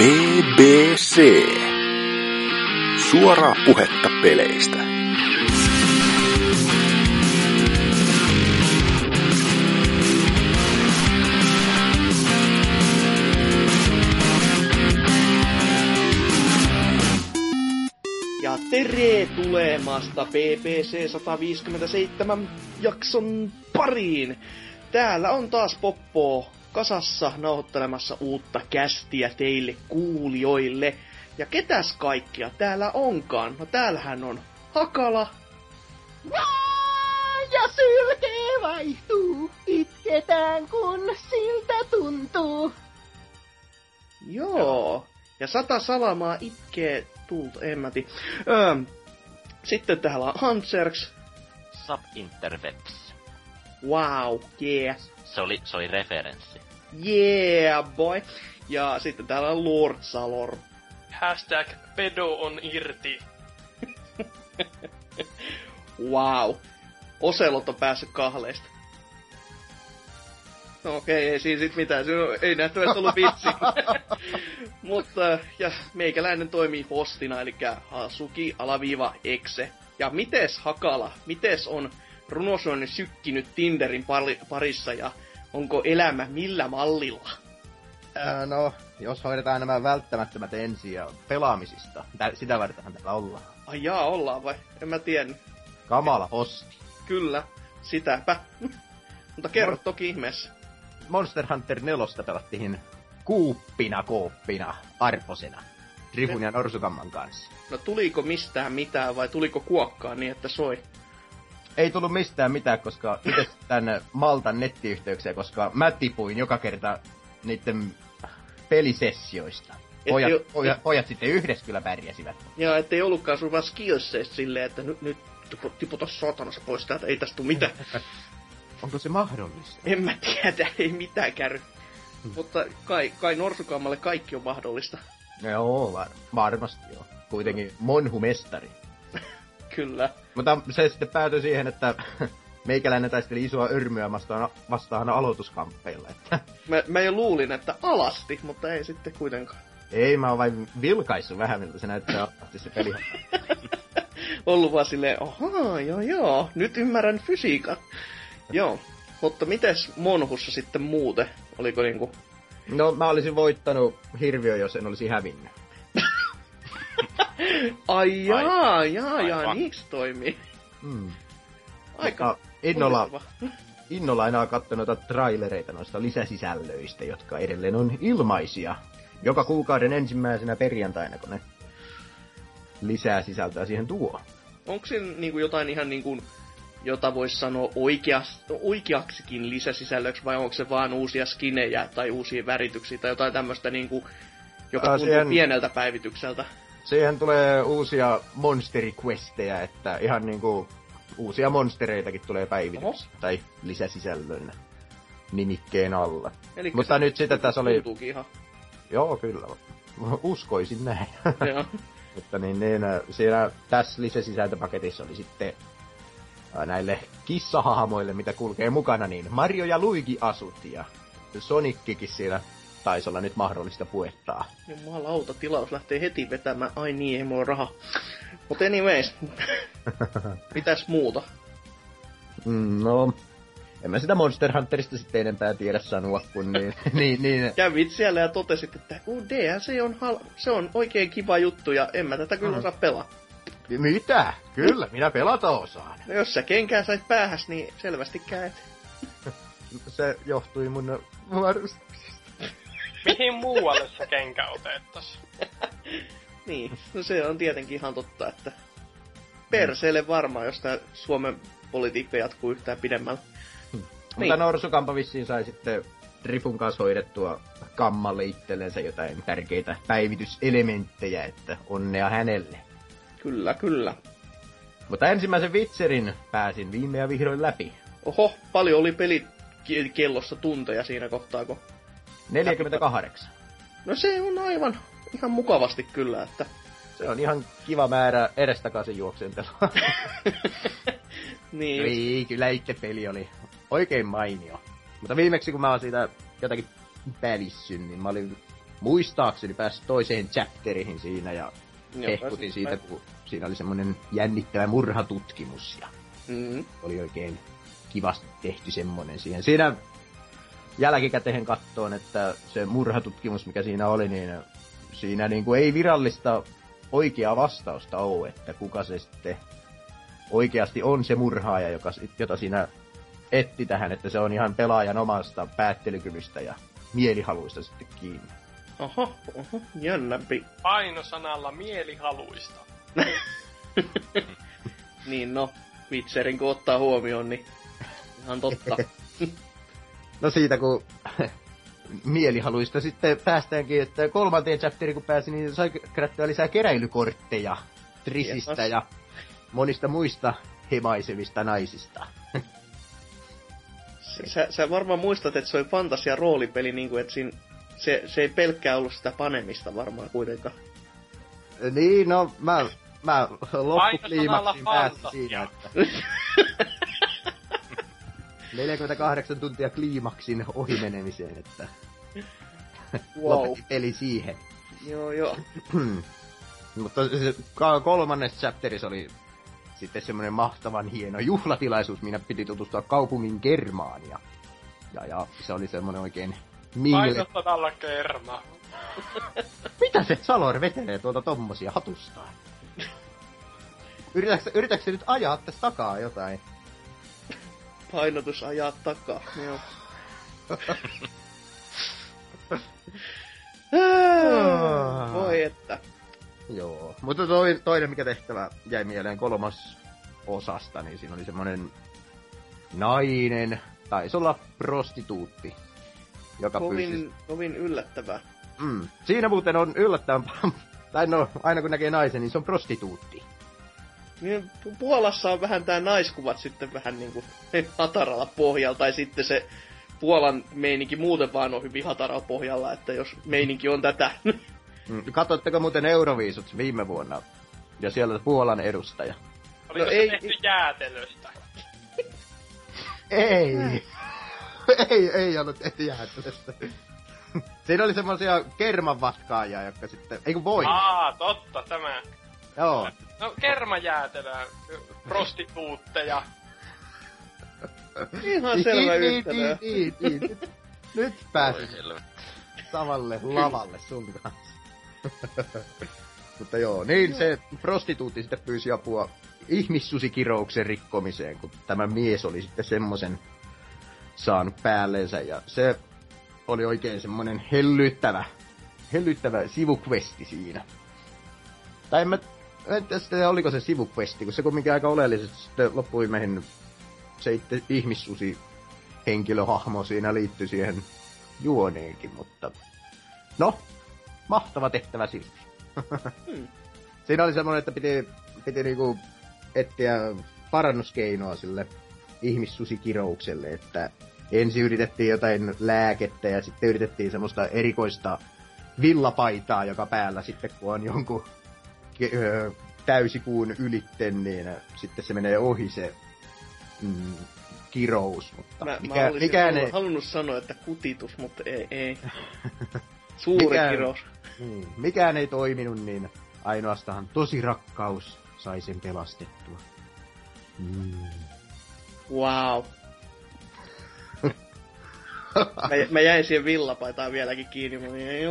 BBC. Suoraa puhetta peleistä. Ja tere tulemasta BBC 157 jakson pariin. Täällä on taas Poppo kasassa nauhoittelemassa uutta kästiä teille kuulijoille. Ja ketäs kaikkia täällä onkaan? No täällähän on Hakala. Ja sylkee vaihtuu, itketään kun siltä tuntuu. Joo. Ja sata salamaa itkee tulta, en mä. Öö, sitten täällä on Hanserks. Subinterwebs. Wow, yeah. Se oli, se oli referenssi. Yeah, boy. Ja sitten täällä on Lord Salor. Hashtag pedo on irti. Wow. Oselot on päässyt kahleista. No okei, ei siinä sit mitään. Se ei nähtävästi ollut vitsi. Mutta, ja meikäläinen toimii hostina, eli Hasuki alaviiva exe. Ja mites Hakala, mites on runosuonni sykkinyt Tinderin pari- parissa ja onko elämä millä mallilla? Ää, no, jos hoidetaan nämä välttämättömät ensin ja pelaamisista. Tä, sitä vartenhan täällä ollaan. Ai jaa, ollaan vai? En mä tiedä. Kamala hosti. Kyllä, sitäpä. Mutta kerro No. toki ihmeessä. Monster Hunter 4 pelattiin kuuppina kooppina Arposena. Rifun ja Norsukamman kanssa. No tuliko mistään mitään vai tuliko kuokkaa niin, että soi? Ei tullut mistään mitään, koska itse tänne Maltan nettiyhteyksiä, koska mä tipuin joka kerta niiden pelisessioista. Pojat, jo- pojat, pojat sitten yhdessä kyllä pärjäsivät. Ja ettei ollutkaan sun vaan skillseistä silleen, että nyt, nyt tipu- tiputa satanassa pois täältä, ei tästä tuu mitään. Onko se mahdollista? en mä tiedä, ei mitään käy. Mutta kai, kai Norsukammalle kaikki on mahdollista. Joo, var- varmasti joo. Kuitenkin monhumestari. Kyllä. Mutta se sitten päätyi siihen, että meikäläinen taisteli isoa örmyä vastaan, vastaan aloituskamppeilla. Että Mä, mä jo luulin, että alasti, mutta ei sitten kuitenkaan. ei, mä oon vain vilkaissut vähän, miltä se näyttää alati se peli. Ollut vaan silleen, ahaa, joo joo, nyt ymmärrän fysiikan. joo, mutta mites Monhussa sitten muuten? Oliko niinku... No, mä olisin voittanut hirviö, jos en olisi hävinnyt. Ai jaa, jaa, jaa, se toimii? Mm. Aika Mutta innolla, innolla enää katsonut noita trailereita noista lisäsisällöistä, jotka edelleen on ilmaisia. Joka kuukauden ensimmäisenä perjantaina, kun ne lisää sisältöä siihen tuo. Onko siinä niinku jotain ihan niinku, jota voisi sanoa oikeas, oikeaksikin lisäsisällöksi, vai onko se vaan uusia skinejä tai uusia värityksiä tai jotain tämmöistä niinku, joka Ää, tuntuu siihen- pieneltä päivitykseltä? Siihen tulee uusia monsteriquestejä, että ihan niinku uusia monstereitakin tulee päivityksiä. Tai lisäsisällön nimikkeen alla. Elikkä Mutta nyt sitten tässä oli... ihan. Joo, kyllä. Uskoisin näin. Joo. Mutta niin, niin siinä tässä lisäsisältöpaketissa oli sitten äh, näille kissahahmoille, mitä kulkee mukana, niin Mario ja Luigi asut ja Sonickikin siinä taisi olla nyt mahdollista puettaa. Jumalauta, tilaus lähtee heti vetämään. Ai niin, ei mulla raha. Mutta anyways, mitäs muuta? Mm, no, en mä sitä Monster Hunterista sitten enempää tiedä sanoa, kun niin, niin, niin Kävit siellä ja totesit, että kun DLC on, hal- se on oikein kiva juttu ja en mä tätä kyllä Mhm. osaa pelaa. mitä? Kyllä, minä pelata osaan. No jos sä kenkään sait päähäs, niin selvästikään et. Se johtui mun varust... Mihin muualle se kenkä otettas? Niin, no se on tietenkin ihan totta, että perseelle varmaan, jos tää Suomen politiikka jatkuu yhtään pidemmällä. Mutta Norsukampa vissiin sai sitten Rifun kanssa hoidettua kammalle itsellensä jotain tärkeitä päivityselementtejä, että onnea hänelle. Kyllä, kyllä. Mutta ensimmäisen vitserin pääsin viime ja vihdoin läpi. Oho, paljon oli peli kellossa tunteja siinä kohtaa, kun... 48. No se on aivan ihan mukavasti kyllä, että... Se on ihan kiva määrä edestakaisin juoksentelua. niin, Ei, kyllä itse peli oli oikein mainio. Mutta viimeksi kun mä oon siitä jotakin välissyn, niin mä olin muistaakseni pääsi toiseen chapterihin siinä ja hehkutin siitä, kun siinä oli semmoinen jännittävä murhatutkimus ja Mm. oli oikein kivasti tehty semmonen siihen. Siinä jälkikäteen kattoon, että se murhatutkimus, mikä siinä oli, niin siinä niin kuin ei virallista oikeaa vastausta ole, että kuka se sitten oikeasti on se murhaaja, joka, jota siinä etti tähän, että se on ihan pelaajan omasta päättelykyvystä ja mielihaluista sitten kiinni. Oho, oho, jännämpi. Painosanalla mielihaluista. Niin no, Witcherin kun ottaa huomioon, niin ihan totta. No siitä kun mielihaluista sitten päästäänkin, että kolmanteen chapteriin kun pääsi, niin sai kerättyä lisää keräilykortteja Trisistä ja monista muista hemaisevista naisista. Sä, sä varmaan muistat, että se oli fantasia roolipeli, niin kuin, että siinä, se, se ei pelkkää ollut sitä panemista varmaan kuitenkaan. niin, no mä, mä Painosanalla loppukliimaksiin pääsin siinä, että 48 tuntia kliimaksin ohimenemiseen, että Wow. peli siihen. Joo, joo. Mutta se kolmannes chapterissa oli sitten semmoinen mahtavan hieno juhlatilaisuus, minä piti tutustua kaupungin kermaan ja, ja, ja se oli semmoinen oikein mingle. Painosanalla kerma. Mitä se Salor vetelee tuolta tommosia hatustaan? Yritätkö, yritätkö nyt ajaa tästä takaa jotain? Painotus ajaa takaa. Joo. Voi että. Joo, mutta toi, toinen mikä tehtävä jäi mieleen kolmas osasta, niin siinä oli semmonen nainen, taisi olla prostituutti, joka pyysi Kovin, kovin yllättävää. Mm. Siinä muuten on yllättävän tai no, aina kun näkee naisen, niin se on prostituutti. Niin Pu- Puolassa on vähän tää naiskuvat sitten vähän niinku hataralla pohjalla, tai sitten se Puolan meininki muuten vaan on hyvin hataralla pohjalla, että jos meininki on tätä. Mm. Katsotteko muuten Euroviisut viime vuonna? Ja siellä Puolan edustaja. Oliko No se ei- tehty jäätelöstä? Ei! ei, ei ollut tehty jäätelöstä. Siinä oli semmosia kermanvatkaajia, jotka sitten... Ei kun voi! Aa, totta, tämä. Joo. No, kermajäätelöä, prostituutteja. Ihan selvä niin, yhtälö. niin, niin, niin. Nyt, helvetti. samalle lavalle sun kanssa. Mutta joo, niin se prostituutti sitten pyysi apua ihmissusikirouksen rikkomiseen, kun tämä mies oli sitten semmosen saanut päälleensä ja se oli oikein semmonen hellyttävä, hellyttävä sivukvesti siinä. Tai en mä, en oliko se sivukvesti, kun se kumminkin aika oleellisesti sitten loppuimeihin se itse ihmissusi henkilöhahmo siinä liittyi siihen juoneenkin, mutta no, mahtava tehtävä silti. Hmm. Siinä oli semmoinen, että piti, piti niinku etsiä parannuskeinoa sille ihmissusikiroukselle, että ensin yritettiin jotain lääkettä ja sitten yritettiin semmoista erikoista villapaitaa, joka päällä sitten kun on jonkun ke- öö, täysikuun ylitten, niin sitten se menee ohi se mm, kirous, mutta Mä, mikä, mä olisin mikään halunnut, ei, halunnut sanoa, että kutitus, mutta ei. ei. Suuri Mikään- kirous. niin, mikään ei toiminut, niin ainoastaan tosi rakkaus sai sen pelastettua. Mm. Wow. mä, mä jäin siihen villapaitaan vieläkin kiinni, mutta ei,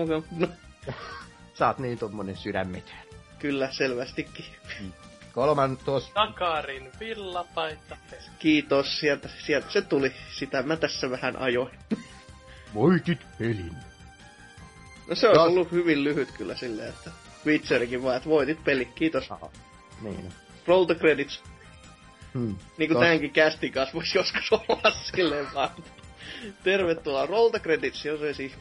Sä oot niin tommonen sydämetön. Kyllä selvästikin. Kolman tuossa Takarin villapaita. Kiitos, sieltä, sieltä se tuli. Sitä mä tässä vähän ajoin. voitit pelin. No se on ollut hyvin lyhyt kyllä silleen, että Witcherikin vaan, että voitit peli, kiitos. Aha. Niin. Roll the credits. Hmm. Niin kuin Tos- tämänkin kästin kanssa voisi joskus olla silleen vaan. Tervetuloa, roll the credits, jos ei siis.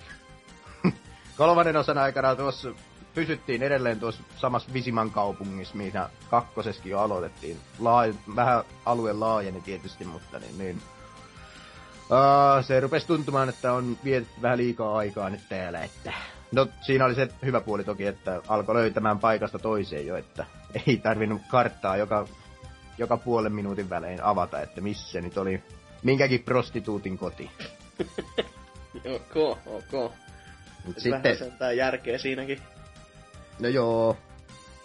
Kolmannen osan aikana tuossa pysyttiin edelleen tuossa samassa Visiman kaupungissa, missä kakkoseskin jo aloitettiin. Laaja, vähän alue laajeni tietysti, mutta niin, niin. Uh, se rupesi tuntumaan, että on vietetty vähän liikaa aikaa nyt täällä, että... No, siinä oli se hyvä puoli toki, että alkoi löytämään paikasta toiseen jo, että ei tarvinnut karttaa joka, joka puolen minuutin välein avata, että missä nyt oli minkäkin prostituutin koti. Ok, ok. Sitten, Vähän sentään järkeä siinäkin. No joo,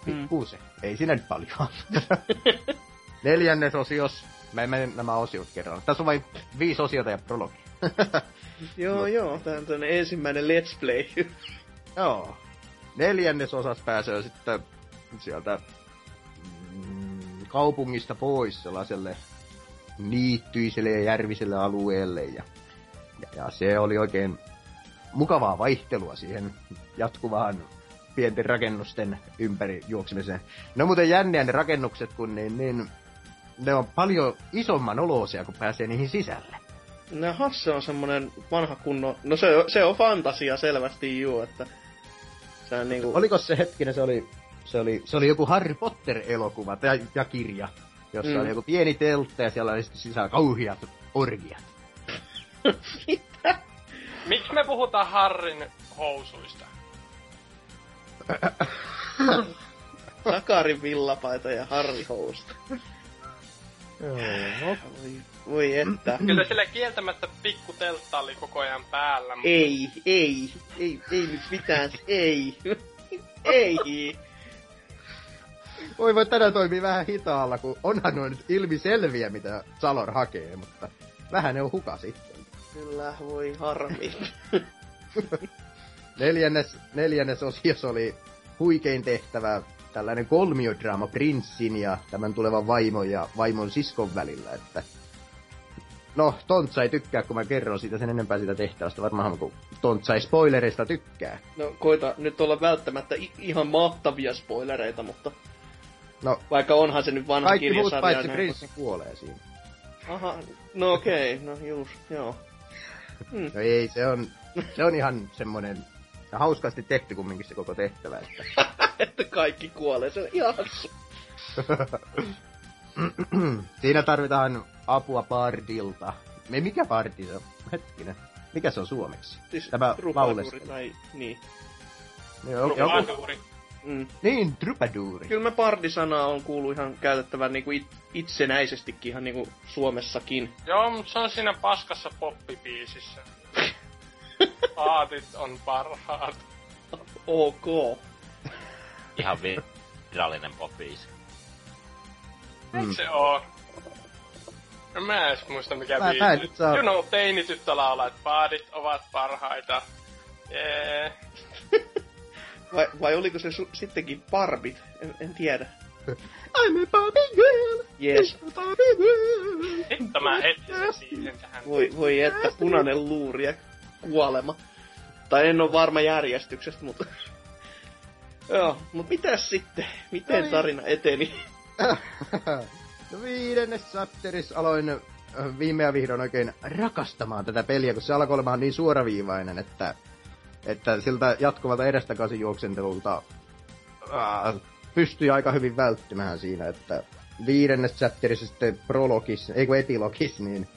Mm. pikkuusen. Ei siinä nyt paljon. Neljännes osios. Mä en mene nämä osiot kerran. Tässä on vain viisi osiota ja prologi. Joo, No. joo, tää on ensimmäinen Let's Play. Joo. Neljännes osas pääsee sitten sieltä mm, kaupungista pois sellaiselle niittyiselle ja järviselle alueelle. Ja, ja, ja se oli oikein mukavaa vaihtelua siihen jatkuvaan pienten rakennusten ympäri juoksemiseen. Ne on muuten jänniä ne rakennukset, kun niin, niin, ne on paljon isomman oloisia, kun pääsee niihin sisälle. No Hasse on semmonen vanha kunno... No se, se on fantasia selvästi juu, että... Se on niinku... Oliko se hetkinen, se oli, se oli, se oli joku Harry Potter-elokuva ja, ja kirja, jossa Mm. oli joku pieni teltta ja siellä oli sitten sisällä kauhiat orgiat. Miksi me puhutaan Harrin housuista? Sakarin villapaita ja Harri Housta. Joo. Voi, voi että. Kyllä sillä kieltämättä pikku teltta oli koko ajan päällä. mutta Ei, ei, ei, ei nyt mitään, ei. ei. Voi voi tänään toimii vähän hitaalla, kun onhan noin nyt ilmiselviä, mitä Salor hakee, mutta vähän ne on huka sitten. Kyllä, voi harmi. Neljännes, neljännes osios oli huikein tehtävä tällainen kolmiodraama prinssin ja tämän tulevan vaimon ja vaimon siskon välillä, että No, Tontsa ei tykkää, kun mä kerron siitä sen enempää siitä tehtävästä. Varmaan kun Tontsa ei spoilereista tykkää. No koita nyt olla välttämättä i- ihan mahtavia spoilereita, mutta No, vaikka onhan se nyt vanha kaikki muut kirjasarja. paitsi näin, prinssi kuolee siinä. Aha, no okei, okay, no just, joo. No ei, se on, se on ihan semmonen hauskasti tehty kumminkin se koko tehtävä. Että että kaikki kuolee, se on ihan. Siinä tarvitaan apua Bardilta. Me mikä Bardi se on? Hetkinen. Mikä se on suomeksi? Siis Tämä lauleskelija. tai, niin. Joku, joku, Rupaduuri. Mm. niin, trupaduuri. Kyllä me pardi-sanaa on kuullut ihan käytettävän niinku it, itsenäisestikin ihan niinku Suomessakin. Joo, mutta se on siinä paskassa poppibiisissä. Aatit on parhaat. Ok. Ihan virallinen popbiisi. Eikö se oo? No mä en edes muista mikä Mä- mä en saa- You know, teinityttö laulaa, että paadit ovat parhaita. Jee. Vai, vai oliko se su- sittenkin Barbit? En, en tiedä. I'm a Barbie girl! Jees. I'm a Barbie girl! Hitto mä heti sen siihen tähän. Voi, voi että punainen luuri ja kuolema. Tai en ole varma järjestyksestä, mutta... Joo, mutta mitäs sitten? Miten No niin. tarina eteni? no viidennes chapteris aloin viime ja vihdoin oikein rakastamaan tätä peliä, kun se alkoi olemaan niin suoraviivainen, että, että siltä jatkuvalta edestakaisin juoksentelulta äh, pystyi aika hyvin välttymään siinä, että viidennes chapterissa sitten prologis, ei kun epilogis, niin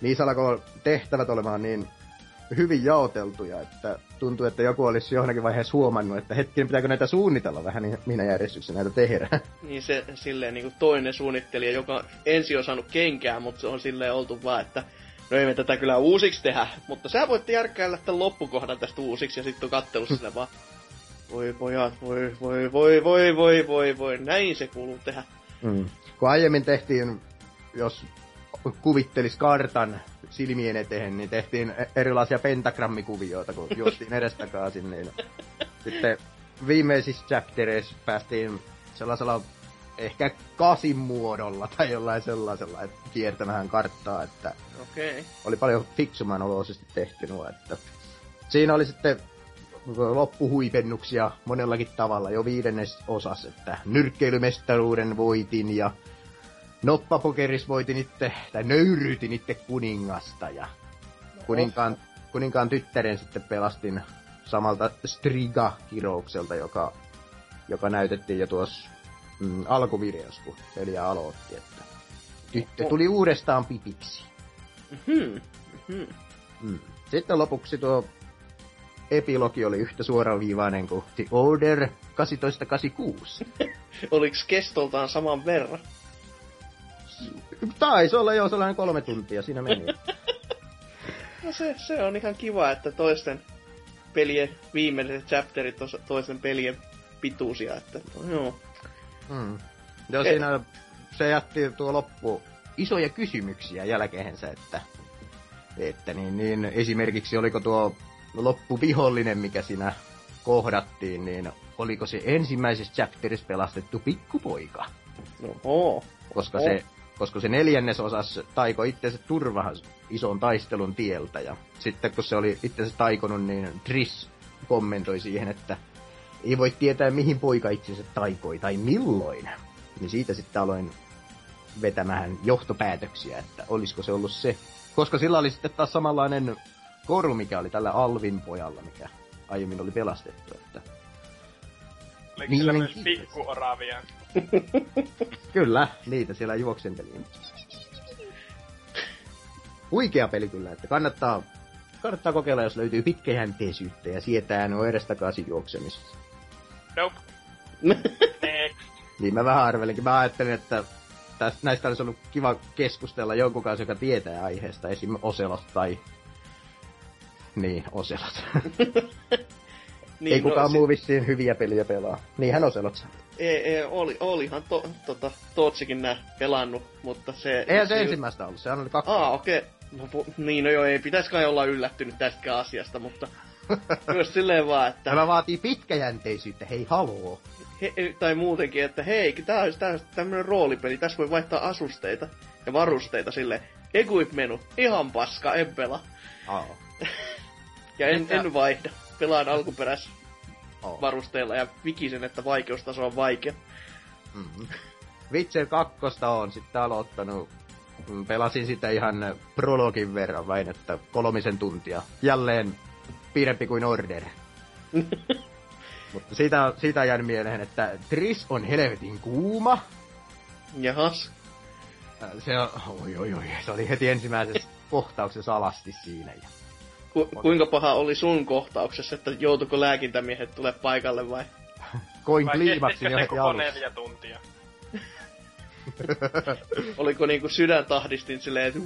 niissä alkoi tehtävät olemaan niin hyvin jaoteltuja, että tuntuu, että joku olisi johonkin vaiheessa huomannut, että hetkinen, pitääkö näitä suunnitella vähän, niin minä järjestyksessä näitä tehdään. Niin se silleen niinku toinen suunnittelija, joka ensin on saanut kenkää, mutta se on silleen oltu vaan, että no ei me tätä kyllä uusiksi tehdä, mutta sä voit järkkäillä tämän loppukohdan tästä uusiksi ja sitten on kattelussa sille vaan, voi pojat, voi, voi, voi, voi, voi, voi, voi, näin se kuuluu tehdä. Mm. Kun aiemmin tehtiin, jos kuvittelis kartan silmien eteen, niin tehtiin e- erilaisia pentagrammikuvioita, kun juostiin edestakaisin, niin sitten viimeisissä chaptereissa päästiin sellaisella ehkä kasin muodolla tai jollain sellaisella, että kiertämään karttaa, että. Okay. oli paljon fiksuman oloisesti tehty nuo, että siinä oli sitten loppuhuipennuksia monellakin tavalla jo viidennes osas, että nyrkkeilymestaruuden voitin ja noppapokeris voitin itse, tai nöyryytin itse kuningasta ja kuninkaan, kuninkaan tyttären sitten pelastin samalta Striga-kiroukselta, joka, joka näytettiin jo tuossa mm, alkuvideossa, kun peliä aloitti, että tyttö tuli uudestaan pipiksi. Hmm. Hmm. Mm. Sitten lopuksi tuo epilogi oli yhtä suoraviivainen kuin The Order 1886. Oliks kestoltaan saman verran? Taisi olla jo sellainen kolme tuntia, siinä meni. No se, se on ihan kiva, että toisten pelien viimeiset chapterit tos, toisen pelien pituisia, että no, joo. Mm. Joo, E- siinä se jätti tuo loppu isoja kysymyksiä jälkeensä, että, että niin, niin, esimerkiksi oliko tuo loppuvihollinen, mikä siinä kohdattiin, niin oliko se ensimmäisessä chapterissa pelastettu pikkupoika? No, oo. Koska Oho. se, koska se neljännesosas taiko itsensä turvahan ison taistelun tieltä. Ja sitten kun se oli itsensä taikonut, niin Triss kommentoi siihen, että ei voi tietää mihin poika itsensä taikoi tai milloin. Niin siitä sitten aloin vetämään johtopäätöksiä, että olisiko se ollut se. Koska sillä oli sitten taas samanlainen koru, mikä oli tällä Alvin pojalla, mikä aiemmin oli pelastettu. Että Oliko Niin, sillä myös pikkuoravia? Kyllä, niitä siellä juoksenteli. Huikea peli kyllä, että kannattaa, kannattaa kokeilla, jos löytyy pitkäjänteisyyttä ja sietää nuo edestakaisin juoksemisessa. Nope. Niin mä vähän arvelinkin. Mä ajattelin, että tästä, näistä olisi ollut kiva keskustella jonkun kanssa, joka tietää aiheesta, esim. Oselot tai... Niin, Oselot. niin, Ei kukaan si- muu vissiin hyviä peliä pelaa. Niinhän Oselot saa. Ei, ei, oli, olihan to, tota, Tootsikin nää pelannut, mutta se... Eihän se ensimmäistä ollut, sehän oli kaksi. Aa, okei. Okay. No, niin, no joo, ei pitäisi kai olla yllättynyt tästäkään asiasta, mutta myös silleen vaan, että... Tämä vaatii pitkäjänteisyyttä, hei haloo. He, tai muutenkin, että hei, tää olisi tää, tämmönen roolipeli, tässä voi vaihtaa asusteita ja varusteita sille Equip menu, ihan paska, en pelaa. Aa. Ja en, Mitä? en vaihda. Pelaan alkuperäis Oo. varusteilla ja vikisen, että vaikeustaso on vaikea. Mm-hmm. Witcher 2 on sitten aloittanut. Pelasin sitä ihan prologin verran vain, että kolmisen tuntia. Jälleen pidempi kuin Order. Mutta siitä, siitä jäänyt mieleen, että Tris on helvetin kuuma. Jahas. Äh, Se on, oi oi oi, se oli heti ensimmäisessä kohtauksessa alasti siinä. Ja Ku, kuinka paha oli sun kohtauksessa, että joutuiko lääkintämiehet tulee paikalle vai? koin kestikö jo heti koko alussa. neljä tuntia? Oliko niinku sydäntahdistin silleen, että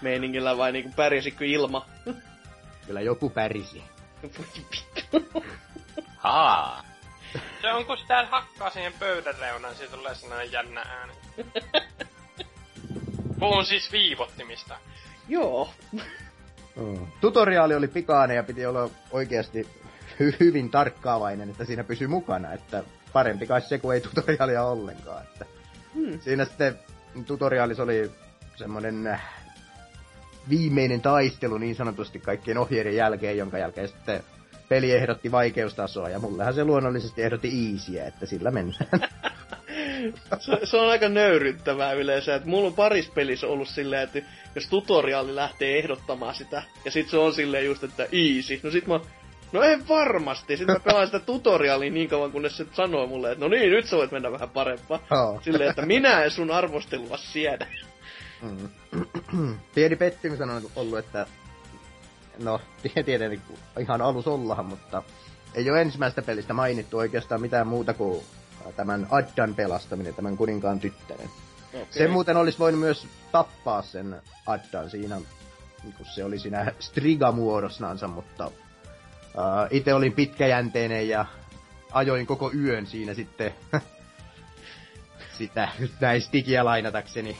meiningillä vai niinku pärjäsikö ilma? Kyllä joku pärisi. Haa. Se on kun sitä hakkaa siihen pöydän reunaan, siitä tulee sellainen jännä ääni. Puhun siis viivottimista. Joo. Mm. Tutoriaali oli pikainen ja piti olla oikeasti hy- hyvin tarkkaavainen, että siinä pysyy mukana, että parempi kai se, kuin ei tutoriaalia ollenkaan. Että Hmm. siinä sitten tutoriaalissa oli semmoinen äh, viimeinen taistelu niin sanotusti kaikkien ohjeiden jälkeen, jonka jälkeen sitten peli ehdotti vaikeustasoa, ja mullehan se luonnollisesti ehdotti easyä, että sillä mennään. Se, se on aika nöyryttävää yleensä, että mulla on paris pelissä ollut silleen, että jos tutoriaali lähtee ehdottamaan sitä, ja sit se on silleen just, että easy, no sit mä No en varmasti. Sitten mä pelaan sitä tutoriaalia niin kauan, kunnes se sanoo mulle, että no niin, nyt sä voit mennä vähän parempaa. Joo. Silleen, että minä en sun arvostelua siedä. Mm. Pieni pettymys on ollut, että no tietenkin ihan alus ollahan, mutta ei ole ensimmäistä pelistä mainittu oikeastaan mitään muuta kuin tämän Addan pelastaminen, tämän kuninkaan tyttären. Okay. Se muuten olisi voinut myös tappaa sen Addan siinä, kun se oli siinä Striga-muodossansa, mutta uh, itse olin pitkäjänteinen ja ajoin koko yön siinä sitten sitä näin stigiä lainatakseni.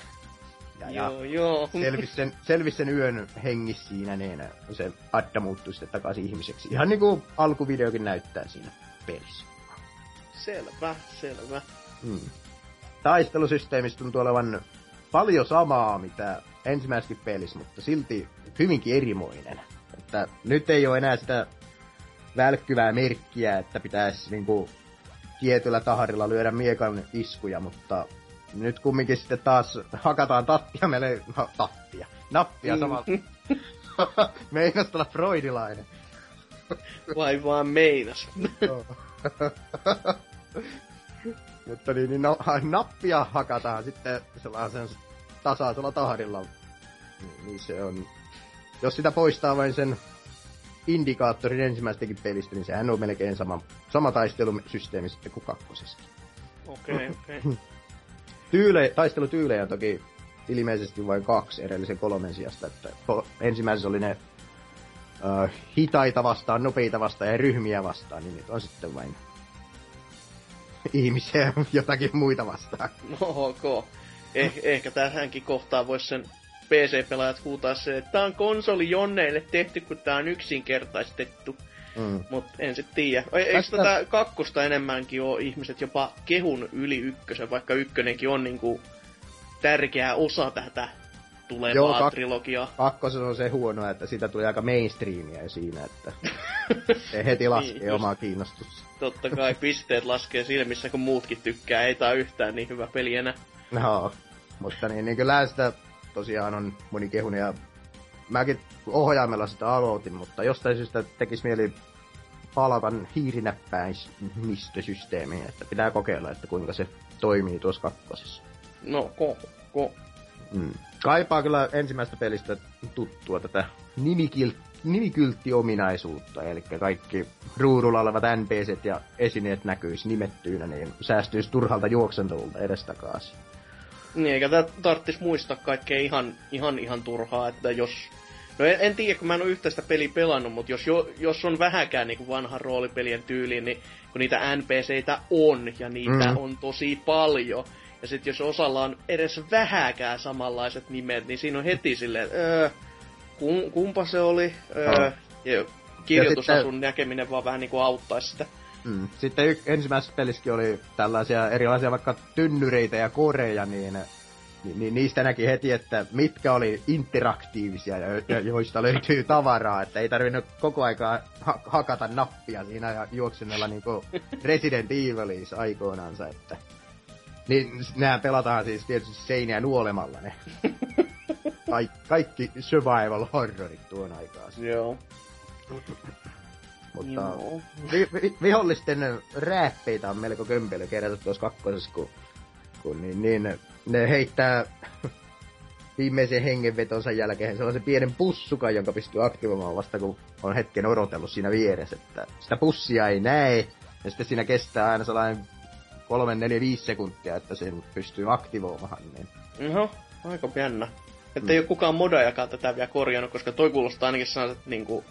Ja, ja Joo, joo. sen, selvis sen yön hengissä siinä, niin se Adda muuttui sitten takaisin ihmiseksi. Ihan niinku alkuvideokin näyttää siinä pelissä. Selvä, selvä. Hmm. Taistelusysteemistä tuntuu olevan paljon samaa, mitä ensimmäisessäkin pelissä, mutta silti hyvinkin erimoinen. Että nyt ei ole enää sitä välkkyvää merkkiä, että pitäisi niinku tietyllä tahdilla lyödä miekan iskuja, mutta nyt kumminkin sitten taas hakataan tattia meille, no, tattia, nappia Mm. samalla. Meinas olla freudilainen. Vai vaan meinas. Mutta niin, niin no, nappia hakataan sitten sellaisen tasaisella tahdilla. Niin, Niin se on... Jos sitä poistaa vain sen indikaattorin ensimmäistäkin pelistä, niin sehän on melkein sama, sama taistelusysteemi sitten kuin kakkosessa. Okei, okay, okei. Okay. Tyyle, taistelutyylejä toki ilmeisesti vain kaksi edellisen kolmen sijasta. Että ensimmäisessä oli ne uh, hitaita vastaan, nopeita vastaan ja ryhmiä vastaan, niin nyt on sitten vain ihmisiä jotakin muita vastaan. No ok. Eh, ehkä tähänkin kohtaa voisi sen PC-pelaajat huutaa se, että tää on konsoli jonneille tehty, kun tää on yksinkertaistettu. Mm. Mut en sit tiedä. Eikö Tästä... tätä kakkosta enemmänkin ole ihmiset jopa kehun yli ykkösen, vaikka ykkönenkin on niinku tärkeä osa tätä tulevaa Joo, kak- trilogiaa. Kakkosen on se huono, että siitä tuli aika mainstreamia siinä, että se heti laskee niin, omaa kiinnostusta. Totta kai pisteet laskee silmissä, kun muutkin tykkää. Ei tää yhtään niin hyvä peli enää. No, mutta niin, niin kyllä sitä tosiaan on moni kehun ja mäkin ohjaimella sitä aloitin, mutta jostain syystä tekisi mieli palata hiirinäppäimistösysteemiin, että pitää kokeilla, että kuinka se toimii tuossa kakkosessa. No, ko, ko. Mm. Kaipaa kyllä ensimmäistä pelistä tuttua tätä nimikilt, nimikylttiominaisuutta, eli kaikki ruudulla olevat NPCt ja esineet näkyisi nimettyinä, niin säästyisi turhalta juoksentolta edestakaisin. Niin, eikä tää tarttis muistaa kaikkea ihan, ihan, ihan turhaa, että jos... No en, en tiedä, kun mä en ole yhteistä peliä pelannut, mutta jos, jo, jos on vähäkään niin vanhan roolipelien tyyliin, niin kun niitä NPCitä on, ja niitä mm. on tosi paljon, ja sitten jos osalla on edes vähäkään samanlaiset nimet, niin siinä on heti silleen, öö, kum, kumpa se oli, öö, ja kirjoitusasun sitten... näkeminen vaan vähän niinku auttaisi sitä. Mm. Sitten y- ensimmäisessä pelissäkin oli tällaisia erilaisia vaikka tynnyreitä ja koreja, niin, niin, niin niistä näki heti, että mitkä oli interaktiivisia ja joista löytyy tavaraa, että ei tarvinnut koko aikaa ha- hakata nappia siinä ja juoksennella niinku Resident Evilis aikoinansa, että niin nämä pelataan siis tietysti seiniä nuolemalla ne. Kaik, kaikki survival horrorit tuon aikaan. Joo. Mutta vi, vi, vihollisten rääppeitä on melko kömpelö kerätä tuossa kakkosessa, kun, kun niin, niin, ne heittää viimeisen hengenvetonsa jälkeen sellaisen pienen pussukan, jonka pystyy aktivoimaan vasta kun on hetken odotellut siinä vieressä. Että sitä pussia ei näe, ja sitten siinä kestää aina sellainen 3, 4, 5 sekuntia, että sen pystyy aktivoimaan. Niin. No, aika jännä. Että mm. ei ole kukaan modajakaan tätä vielä korjannut, koska toi kuulostaa ainakin sellaiset niinku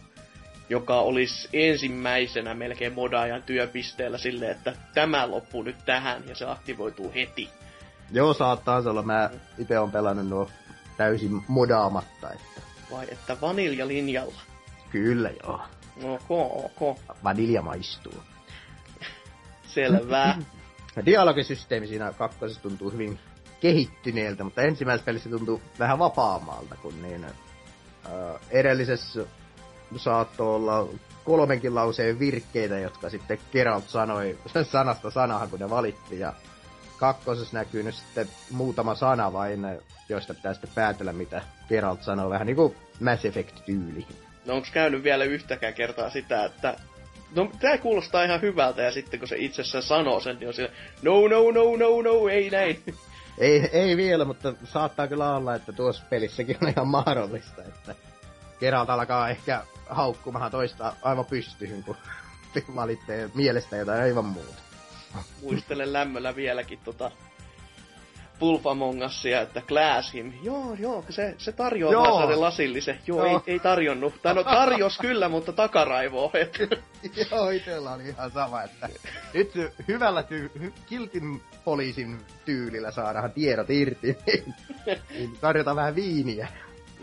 joka olisi ensimmäisenä melkein modaajan työpisteellä silleen, että tämä loppuu nyt tähän ja se aktivoituu heti. Joo, saattaa olla. Mä itse on pelannut nuo täysin modaamatta. Että... Vai että vaniljalinjalla? Kyllä joo. Ok, ok. Vanilja maistuu. Selvä. Dialogisysteemi siinä kakkosessa tuntuu hyvin kehittyneeltä, mutta ensimmäisessä pelissä tuntuu vähän vapaammalta, kun niin, äh, edellisessä saattoi olla kolmenkin lauseen virkkeitä, jotka sitten Geralt sanoi sanasta sanahan, kun ne valitti. Ja kakkosessa näkyy nyt sitten muutama sana vain, joista pitää sitten päätellä, mitä Geralt sanoo. Vähän niinku Mass Effect-tyyli. No onko käynyt vielä yhtäkään kertaa sitä, että no tää kuulostaa ihan hyvältä, ja sitten kun se itsessään sanoo sen, niin on siellä, no, no, no, no, no, ei näin. Ei, ei vielä, mutta saattaa kyllä olla, että tuossa pelissäkin on ihan mahdollista, että Geralt alkaa ehkä haukkumahan toista aivan pystyyn, kun valitte mielestä jotain aivan muuta. Muistelen lämmöllä vieläkin tota Wolf Among Usia, että Glass him. Joo, joo, se, se tarjoaa joo. vaan lasillisen. Joo, joo. Ei, ei tarjonnut. Tai no tarjos kyllä, mutta takaraivoa. joo, itellä oli ihan sama, että nyt hyvällä ty- kiltin poliisin tyylillä saadaan tiedot irti, niin, niin tarjotaan vähän viiniä.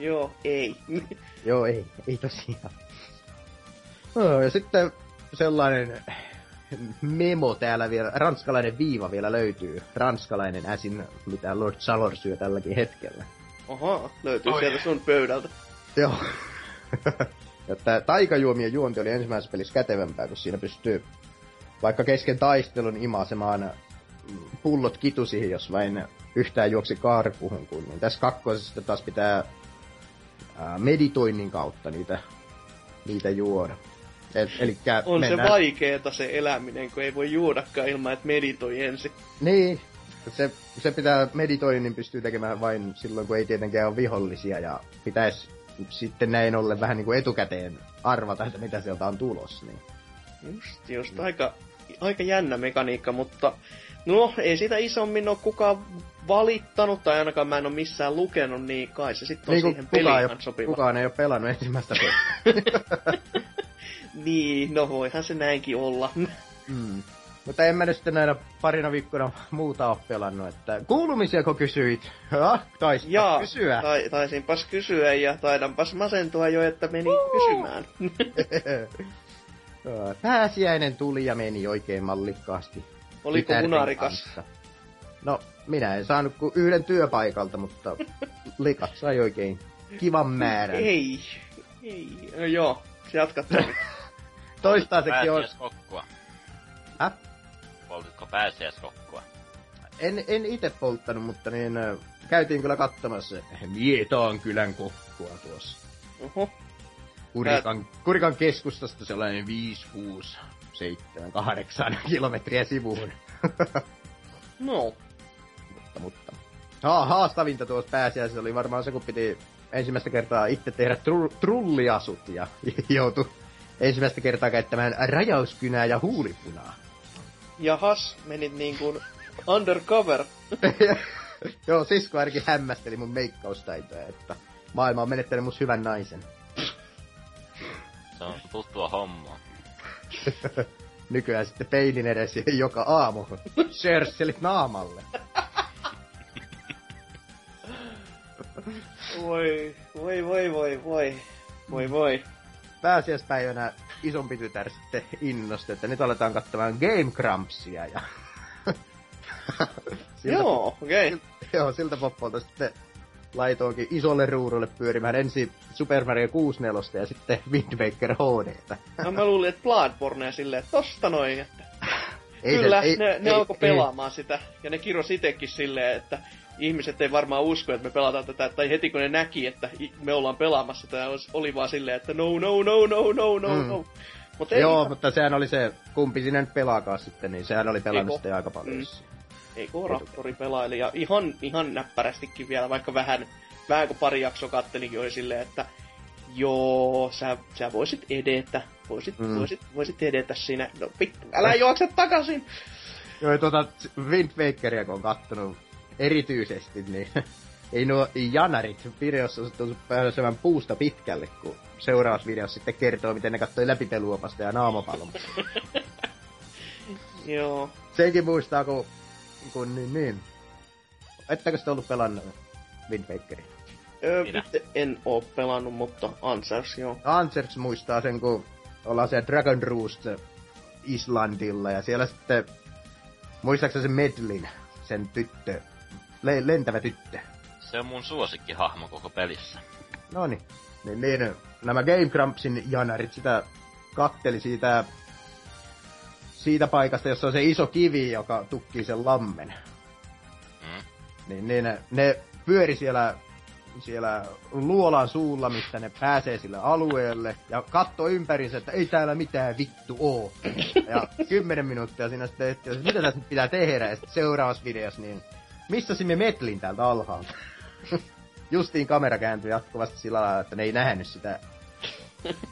Joo, ei. Joo, ei, ei tosiaan. No, ja sitten sellainen memo täällä vielä, ranskalainen viiva vielä löytyy. Ranskalainen äsin, mitä Lord Salor syö tälläkin hetkellä. Oha, löytyy oh, sieltä sun pöydältä. Joo. että taikajuomien juonti oli ensimmäisessä pelissä kätevämpää, kun siinä pystyy vaikka kesken taistelun imasemaan pullot kitusihin, jos vain yhtään juoksi karkuhun. Kun, niin tässä kakkosessa taas pitää meditoinnin kautta niitä, niitä juoda. Et, elikkä on mennään... se vaikeeta se eläminen, kun ei voi juodakaan ilman, että meditoi ensin. Niin, se, se pitää meditoinnin pystyy tekemään vain silloin, kun ei tietenkään ole vihollisia, ja pitäisi sitten näin ollen vähän niin kuin etukäteen arvata, että mitä sieltä on tulos. Niin. Just, just. Aika, aika jännä mekaniikka, mutta no ei sitä isommin ole kukaan valittanut, tai ainakaan mä en ole missään lukenut, niin kai se sitten on Niin siihen peliin kukaan, ei, ihan sopiva. kukaan ei ole pelannut ensimmäistä peliä. Niin, no voihan se näinkin olla. mm. Mutta en mä nyt sitten näinä parina viikkona muuta ole pelannut, että kuulumisiako kysyit? Ha? Jaa, kysyä. tai, taisinpas kysyä ja taidanpas masentua jo, että meni kysymään. Joo, Pääsiäinen tuli ja meni oikein mallikkaasti. Oliko munarikas? kanssa. No, minä en saanut kuin yhden työpaikalta, mutta likat sai oikein kivan määrän. Ei, ei, no joo, jatka Tomi. Toistaiseksi on... Pääsiäiskokkua. Häh? Poltitko pääsiäiskokkua? En, en itse polttanut, mutta niin ö, käytiin kyllä katsomassa Mietaan kylän kokkua tuossa. Oho, Kurikan, Kurikan keskustasta sellainen 5, 6, 7, 8 kilometriä sivuun. no, mutta, mutta. Ha, haastavinta tuossa pääsiäisessä oli varmaan se, kun piti ensimmäistä kertaa itse tehdä tru, trulliasut ja joutui ensimmäistä kertaa käyttämään rajauskynää ja huulipunaa. jahas, menit niin kuin undercover. Joo, sisko ainakin hämmästeli mun meikkaustaitoja, että maailma on menettänyt must hyvän naisen. Se on tuttua hommaa. Nykyään sitten peilin edessä joka aamu sörsselit naamalle. Voi, voi, voi, voi, voi. Voi, voi. Pääsiäispäivänä isompi tytär sitten innosti, että nyt aletaan katsomaan Game Crumpsia ja... Siltä Joo, okei. Okay. Joo, siltä poppolta sitten laitoinkin isolle ruudulle pyörimään ensin Super Mario 64 ja sitten Wind Waker HDtä. No mä luulin, että Bloodborne silleen, että tosta noin, että Ei Kyllä, ei- ne, ne ei- alkoi ei- pelaamaan sitä. Ja ne kirjoisi itekin silleen, että ihmiset ei varmaan usko, että me pelataan tätä. Tai heti kun ne näki, että me ollaan pelaamassa tätä, oli- vaan silleen, että no, no, no, no, no, no, Mm. no. Mutta ei, Joo, mutta sehän oli se, kumpi sinä nyt pelaakaan sitten, niin sehän oli pelannut Eiko? sitten aika paljon. Mm. vissiin. ei kun Raptori pelaili. Ja ihan, ihan näppärästikin vielä, vaikka vähän, vähän kun pari jaksoa kattelinkin, oli silleen, että joo, sä, sä voisit edetä. Voisit, Mm. mm. voisit, voisit edetä siinä. No vittu, älä juokse takaisin! Joo, tuota Wind Wakeria kun on kattonut erityisesti, niin ei nuo janarit videossa on pääsevän puusta pitkälle, kun seuraavassa videossa sitten kertoo, miten ne katsoi läpipeluopasta ja naamapallosta. Joo. Senkin muistaa, kun, kun niin, niin. Ettekö sitten ollut pelannut Wind Wakeria? Öö, Minä. en oo pelannut, mutta Answers joo. Ansers muistaa sen, kun ollaan siellä Dragon Roost Islandilla ja siellä sitten, muistaakseni se Medlin, sen tyttö, le- lentävä tyttö. Se on mun suosikkihahmo koko pelissä. No niin, niin, niin nämä Game Grumpsin janarit sitä katteli siitä, siitä paikasta, jossa on se iso kivi, joka tukkii sen lammen. Mm. Niin, niin ne, ne pyöri siellä, siellä luolan suulla, mistä ne pääsee sille alueelle, ja katto ympärinsä, että ei täällä mitään vittu oo. Ja kymmenen minuuttia siinä sitten, että mitä tässä pitää tehdä, ja sitten seuraavassa videossa, niin missä me metlin täältä alhaalta? Justiin kamera kääntyi jatkuvasti sillä lailla, että ne ei nähnyt sitä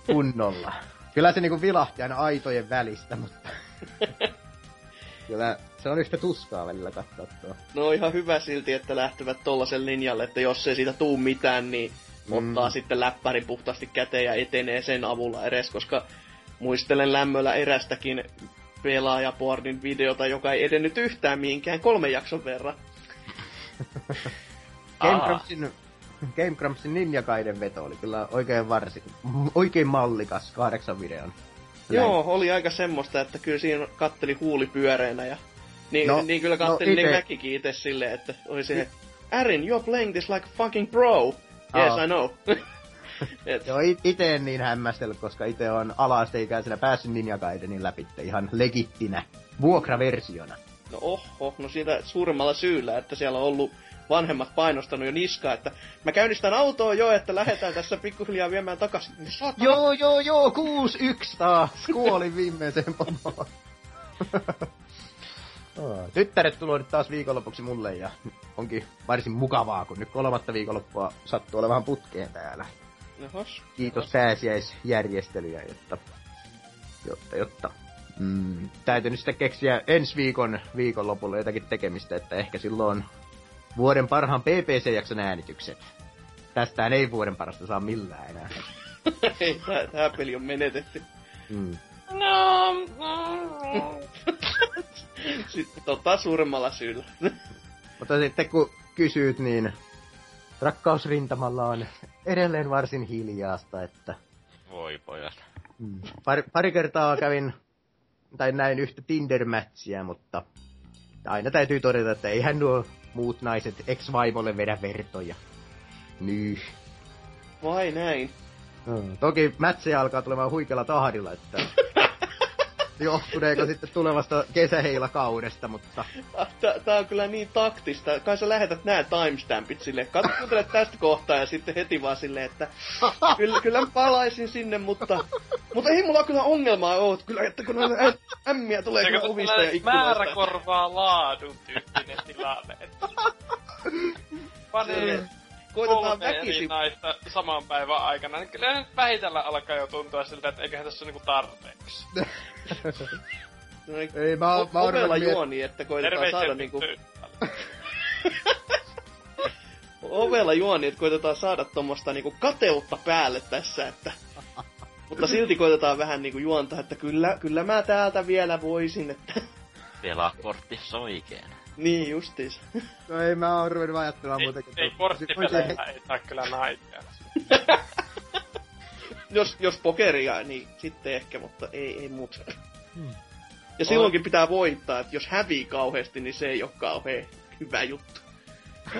kunnolla. Kyllä se niinku vilahti aina aitojen välistä, mutta... Kyllä se on yhtä tuskaa välillä katsoa tuo. No ihan hyvä silti, että lähtevät tollasen linjalle, että jos ei siitä tuu mitään, niin mm. ottaa sitten läppärin puhtaasti käteen ja etenee sen avulla edes, koska muistelen lämmöllä erästäkin pelaajapornin videota, joka ei edennyt yhtään mihinkään kolmen jakson verran. Game. Grumpsin, Game Grumpsin Ninja Gaiden veto oli kyllä oikein varsin, oikein mallikas kahdeksan videon. Joo, oli aika semmoista, että kyllä siinä katteli huuli pyöreänä ja niin, No, niin kyllä no kattelin no, ite- niin mäkikin itse silleen, että oli se, Arin, you're playing this like a fucking pro. Yes, Aa. I know. Et, Joo, it- ite en niin hämmästellyt, koska itse on ala-asteikäisenä päässyt Ninja Gaidenin läpi ihan legittinä vuokraversiona. No oho, no siitä suurimmalla syyllä, että siellä on ollut vanhemmat painostanut jo niskaa, että mä käynnistän autoa jo, että lähdetään tässä pikkuhiljaa viemään takaisin. Niin saatana. Joo, joo, joo, 6-1 taas. Kuolin viimeiseen pomoon. Aa, Tyttäret tulee nyt taas viikonlopuksi mulle ja onkin varsin mukavaa, kun nyt kolmatta viikonloppua sattuu olemaan putkeen täällä. Johos. Kiitos pääsiäisjärjestelyjä, jotta, jotta, jotta mm, täytyy nyt sitten keksiä ensi viikon viikonlopulla jotakin tekemistä, että ehkä silloin vuoden parhaan PPC-jakson äänitykset. Tästähän ei vuoden parasta saa millään enää. Ei, tää, tää peli on menetetty. Mm. No, no. Sitten tota suuremmalla syyllä. Mutta sitten kun kysyt, niin rakkausrintamalla on edelleen varsin hiljaasta, että Voi pojat. mm, pari, pari kertaa kävin, tai näin yhtä Tinder-mätsiä, mutta aina täytyy todeta, että eihän nuo muut naiset ex-vaimolle vedä vertoja. Nyh. Vai näin? Toki mätsejä alkaa tulemaan huikealla tahdilla, että johtuneeko sitten tulevasta kesäheilakaudesta, mutta Tää, tää on kyllä niin taktista. Kai sä lähetät nää timestampit silleen. Katso, kuuntele tästä kohtaa ja sitten heti vaan silleen, että kyllä, kyllä mä palaisin sinne, mutta, mutta ei mulla kyllä ongelmaa oo. Kyllä, että kun ä- ämmiä tulee kyllä ovista ja ikkunoista. määrä korvaa laadun tyyppinen tilanne? Silleen, Koitetaan väkisin. naista saman päivän aikana, niin kyllä nyt vähitellen alkaa jo tuntua siltä, että eiköhän tässä ole niinku tarpeeksi. Noin ei mä, oon- mä oon Ovella ruvennut miet- juoni, että koitetaan Terveisiä saada niinku... Ovella juoni, että koitetaan saada tommosta niinku kateutta päälle tässä, että... Mutta silti koitetaan vähän niinku juontaa, että kyllä, kyllä mä täältä vielä voisin, että... Pelakortti soikeen. Niin justiis. No ei mä oon ruvennut ajattelemaan Ei, muutenkin. ei että- korttipeleillä ei saa kyllä naisia. jos, jos pokeria, niin sitten ehkä, mutta ei, ei muuta. Hmm. Ja silloinkin pitää voittaa, että jos hävii kauheasti, niin se ei ole kauhean hyvä juttu.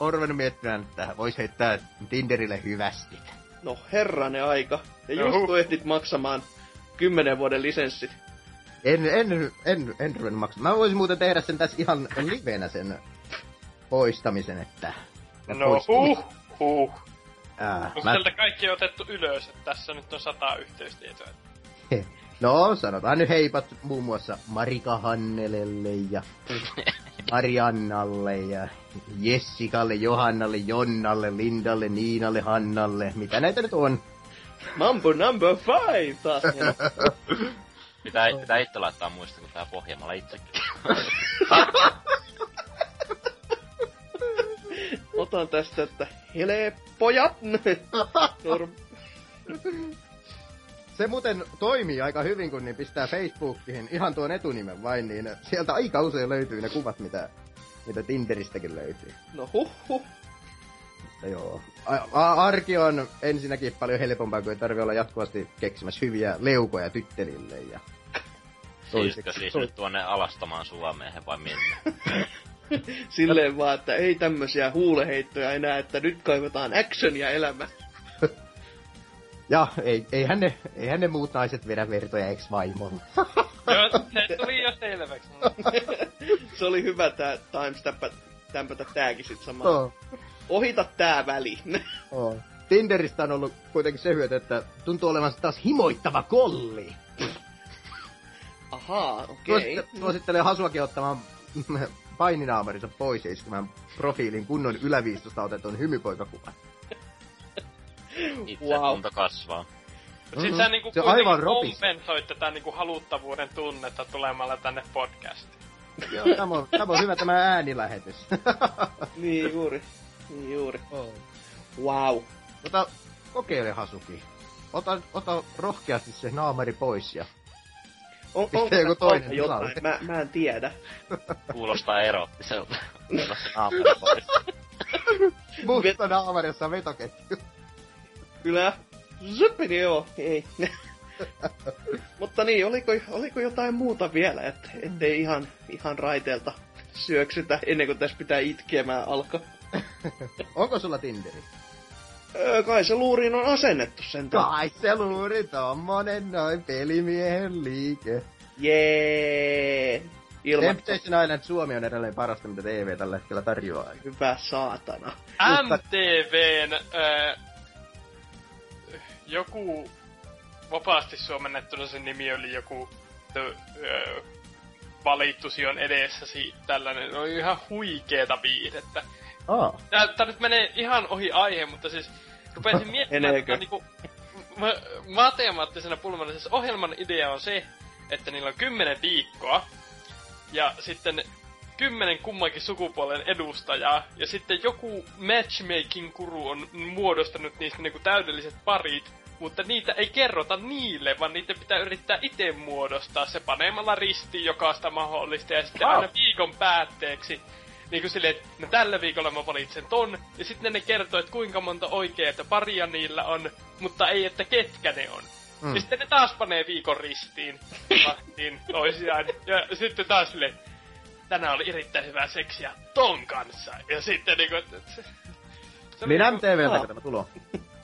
On ruvennut miettimään, että vois heittää Tinderille hyvästi. No herranen aika. Ja No just kun ehdit maksamaan 10 vuoden lisenssit. En, en, en, en ruvennut maksamaan. Mä voisin muuten tehdä sen tässä ihan livenä sen poistamisen, että... No huh, huh. Ää, Onko mä, sieltä kaikki otettu ylös, että tässä nyt on sata yhteystietoa? no, sanotaan nyt heipat muun muassa Marika Hannelelle ja Mariannalle ja Jessikalle, Johannalle, Jonnalle, Lindalle, Niinalle, Hannalle, mitä näitä nyt on. Mambo number five taas. Pitää, pitää itse laittaa muista, kun tää pohjamalla itsekin. Otan tästä, että helppoja. Norm- Se muuten toimii aika hyvin, kun niin pistää Facebookiin ihan tuon etunimen vain, niin sieltä aika usein löytyy ne kuvat, mitä, mitä Tinderistäkin löytyy. no huh huh. Mutta joo. A- a- arki on ensinnäkin paljon helpompaa, kun ei tarvi olla jatkuvasti keksimässä hyviä leukoja tyttärille. Ja Siiskö siis nyt tuonne alastamaan Suomeen vai minne? Silleen vaan, että ei tämmösiä huuleheittoja enää, että nyt kaivataan actionia elämään. Ja ei, eihän, ne, eihän ne muut naiset vedä vertoja ex-vaimolle. Joo, se tuli jo selväksi. Se oli hyvä tää timestampa tämpätä tääkin sit samaan. Oh, Ohita tää väli. oh. Tinderistä on ollut kuitenkin se hyöty, että tuntuu olevan taas himoittava kolli. Ahaa, okei. Suosittelen, suosittelen Hasuakin ottamaan paininaamarinsa pois ja iskemään profiilin kunnon yläviistosta otetun hymypoikakuvan. Itse Wow. kunto kasvaa. Mut sit sä niinku Se aivan ropis. kompensoit tätä niinku haluttavuuden tunnetta tulemalla tänne podcastiin. Joo, tämä on, tämä on hyvä tämä äänilähetys. Niin juuri. Niin juuri. oh. Wow. Ota, kokeile Hasuki. Ota, ota rohkeasti se naamari pois ja On, on, joku toinen jotain? Mä, mä en tiedä. Kuulostaa pois. musta naamarissa on vetoketju. Kyllä. Zyppini joo, ei. Mutta niin, oliko, oliko jotain muuta vielä, että ettei ihan, ihan raiteelta syöksytä ennen kuin tässä pitää itkemään alkaa. Onko sulla Tinderi? Öö, kai se luuriin on asennettu sen Kai se luuri tommonen noin pelimiehen liike. Jee. Ilman Temptation Island Suomi on edelleen parasta, mitä TV tällä hetkellä tarjoaa. hyvä saatana. MTVn öö, joku vapaasti suomennettuna sen nimi oli joku the, öö, valittusi on edessäsi tällainen. Oli ihan huikeeta viihdettä. Aa. Tää, tää nyt menee ihan ohi aihe, mutta siis rupesin miettimään tätä niinku ma- matemaattisena pulmana. Siis ohjelman idea on se, että niillä on kymmenen viikkoa, ja sitten kymmenen kummankin sukupuolen edustajaa, ja sitten joku matchmaking-kuru on muodostanut niistä niinku täydelliset parit, mutta niitä ei kerrota niille, vaan niitä pitää yrittää itse muodostaa se paneemalla ristiin jokaista mahdollista, ja sitten aina viikon päätteeksi niin kuin silleen, että no tällä viikolla mä valitsen ton, ja sitten ne kertoo, että kuinka monta oikeaa paria niillä on, mutta ei, että ketkä ne on. Mm. Ja sitten ne taas panee viikon ristiin, vastiin toisiaan, ja sitten taas silleen, tänään oli erittäin hyvää seksiä ton kanssa, ja sitten niinku, että se, se oli Niin niinku- MTVltäkö tämä tulo?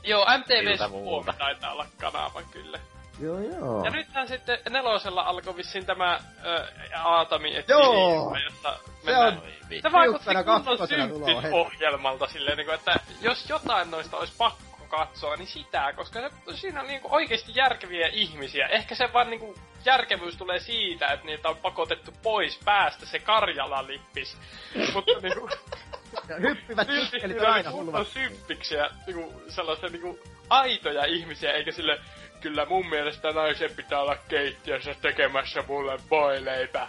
Joo, MTV Suomi taitaa olla kanava kyllä. Joo, joo. Ja nythän sitten nelosella alkoi vissiin tämä ö, Aatami etsii Joo. Jossa mennään... on-. Se vaikutti kunnon symppis-ohjelmalta silleen, niin kuin, että jos jotain noista olisi pakko katsoa, niin sitä, koska se, siinä on niin kuin, oikeasti järkeviä ihmisiä. Ehkä se vaan niin kuin, järkevyys tulee siitä, että niitä on pakotettu pois päästä se Karjala-lippis. Mutta niin kuin, Ja hyppivät tikkelit on aina hulvat. symppiksiä, niinku, sellaisia niinku aitoja ihmisiä, eikä sille, kyllä mun mielestä naisen pitää olla keittiössä tekemässä mulle voileipä.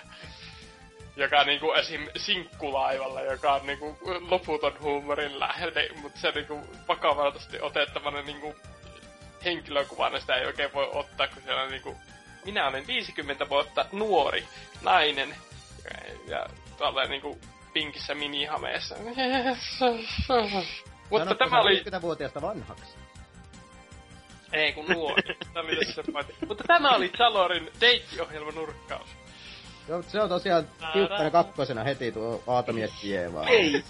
Joka niinku esim. sinkkulaivalla, joka on niinku loputon huumorin lähde, mutta se niinku vakavaltasti otettavana niinku henkilökuvana sitä ei oikein voi ottaa, kun siellä on niinku minä olen 50 vuotta nuori nainen ja, ja tolleen niinku pinkissä minihameessa. Mutta Sanotko tämä oli... 50-vuotiaasta vanhaksi. Ei kun nuori. Tämä oli tässä se. Mutta tämä oli Salorin deittiohjelman nurkkaus. Joo, se on tosiaan tiukkana kakkosena heti tuo Aatomies Kievaa. Ei.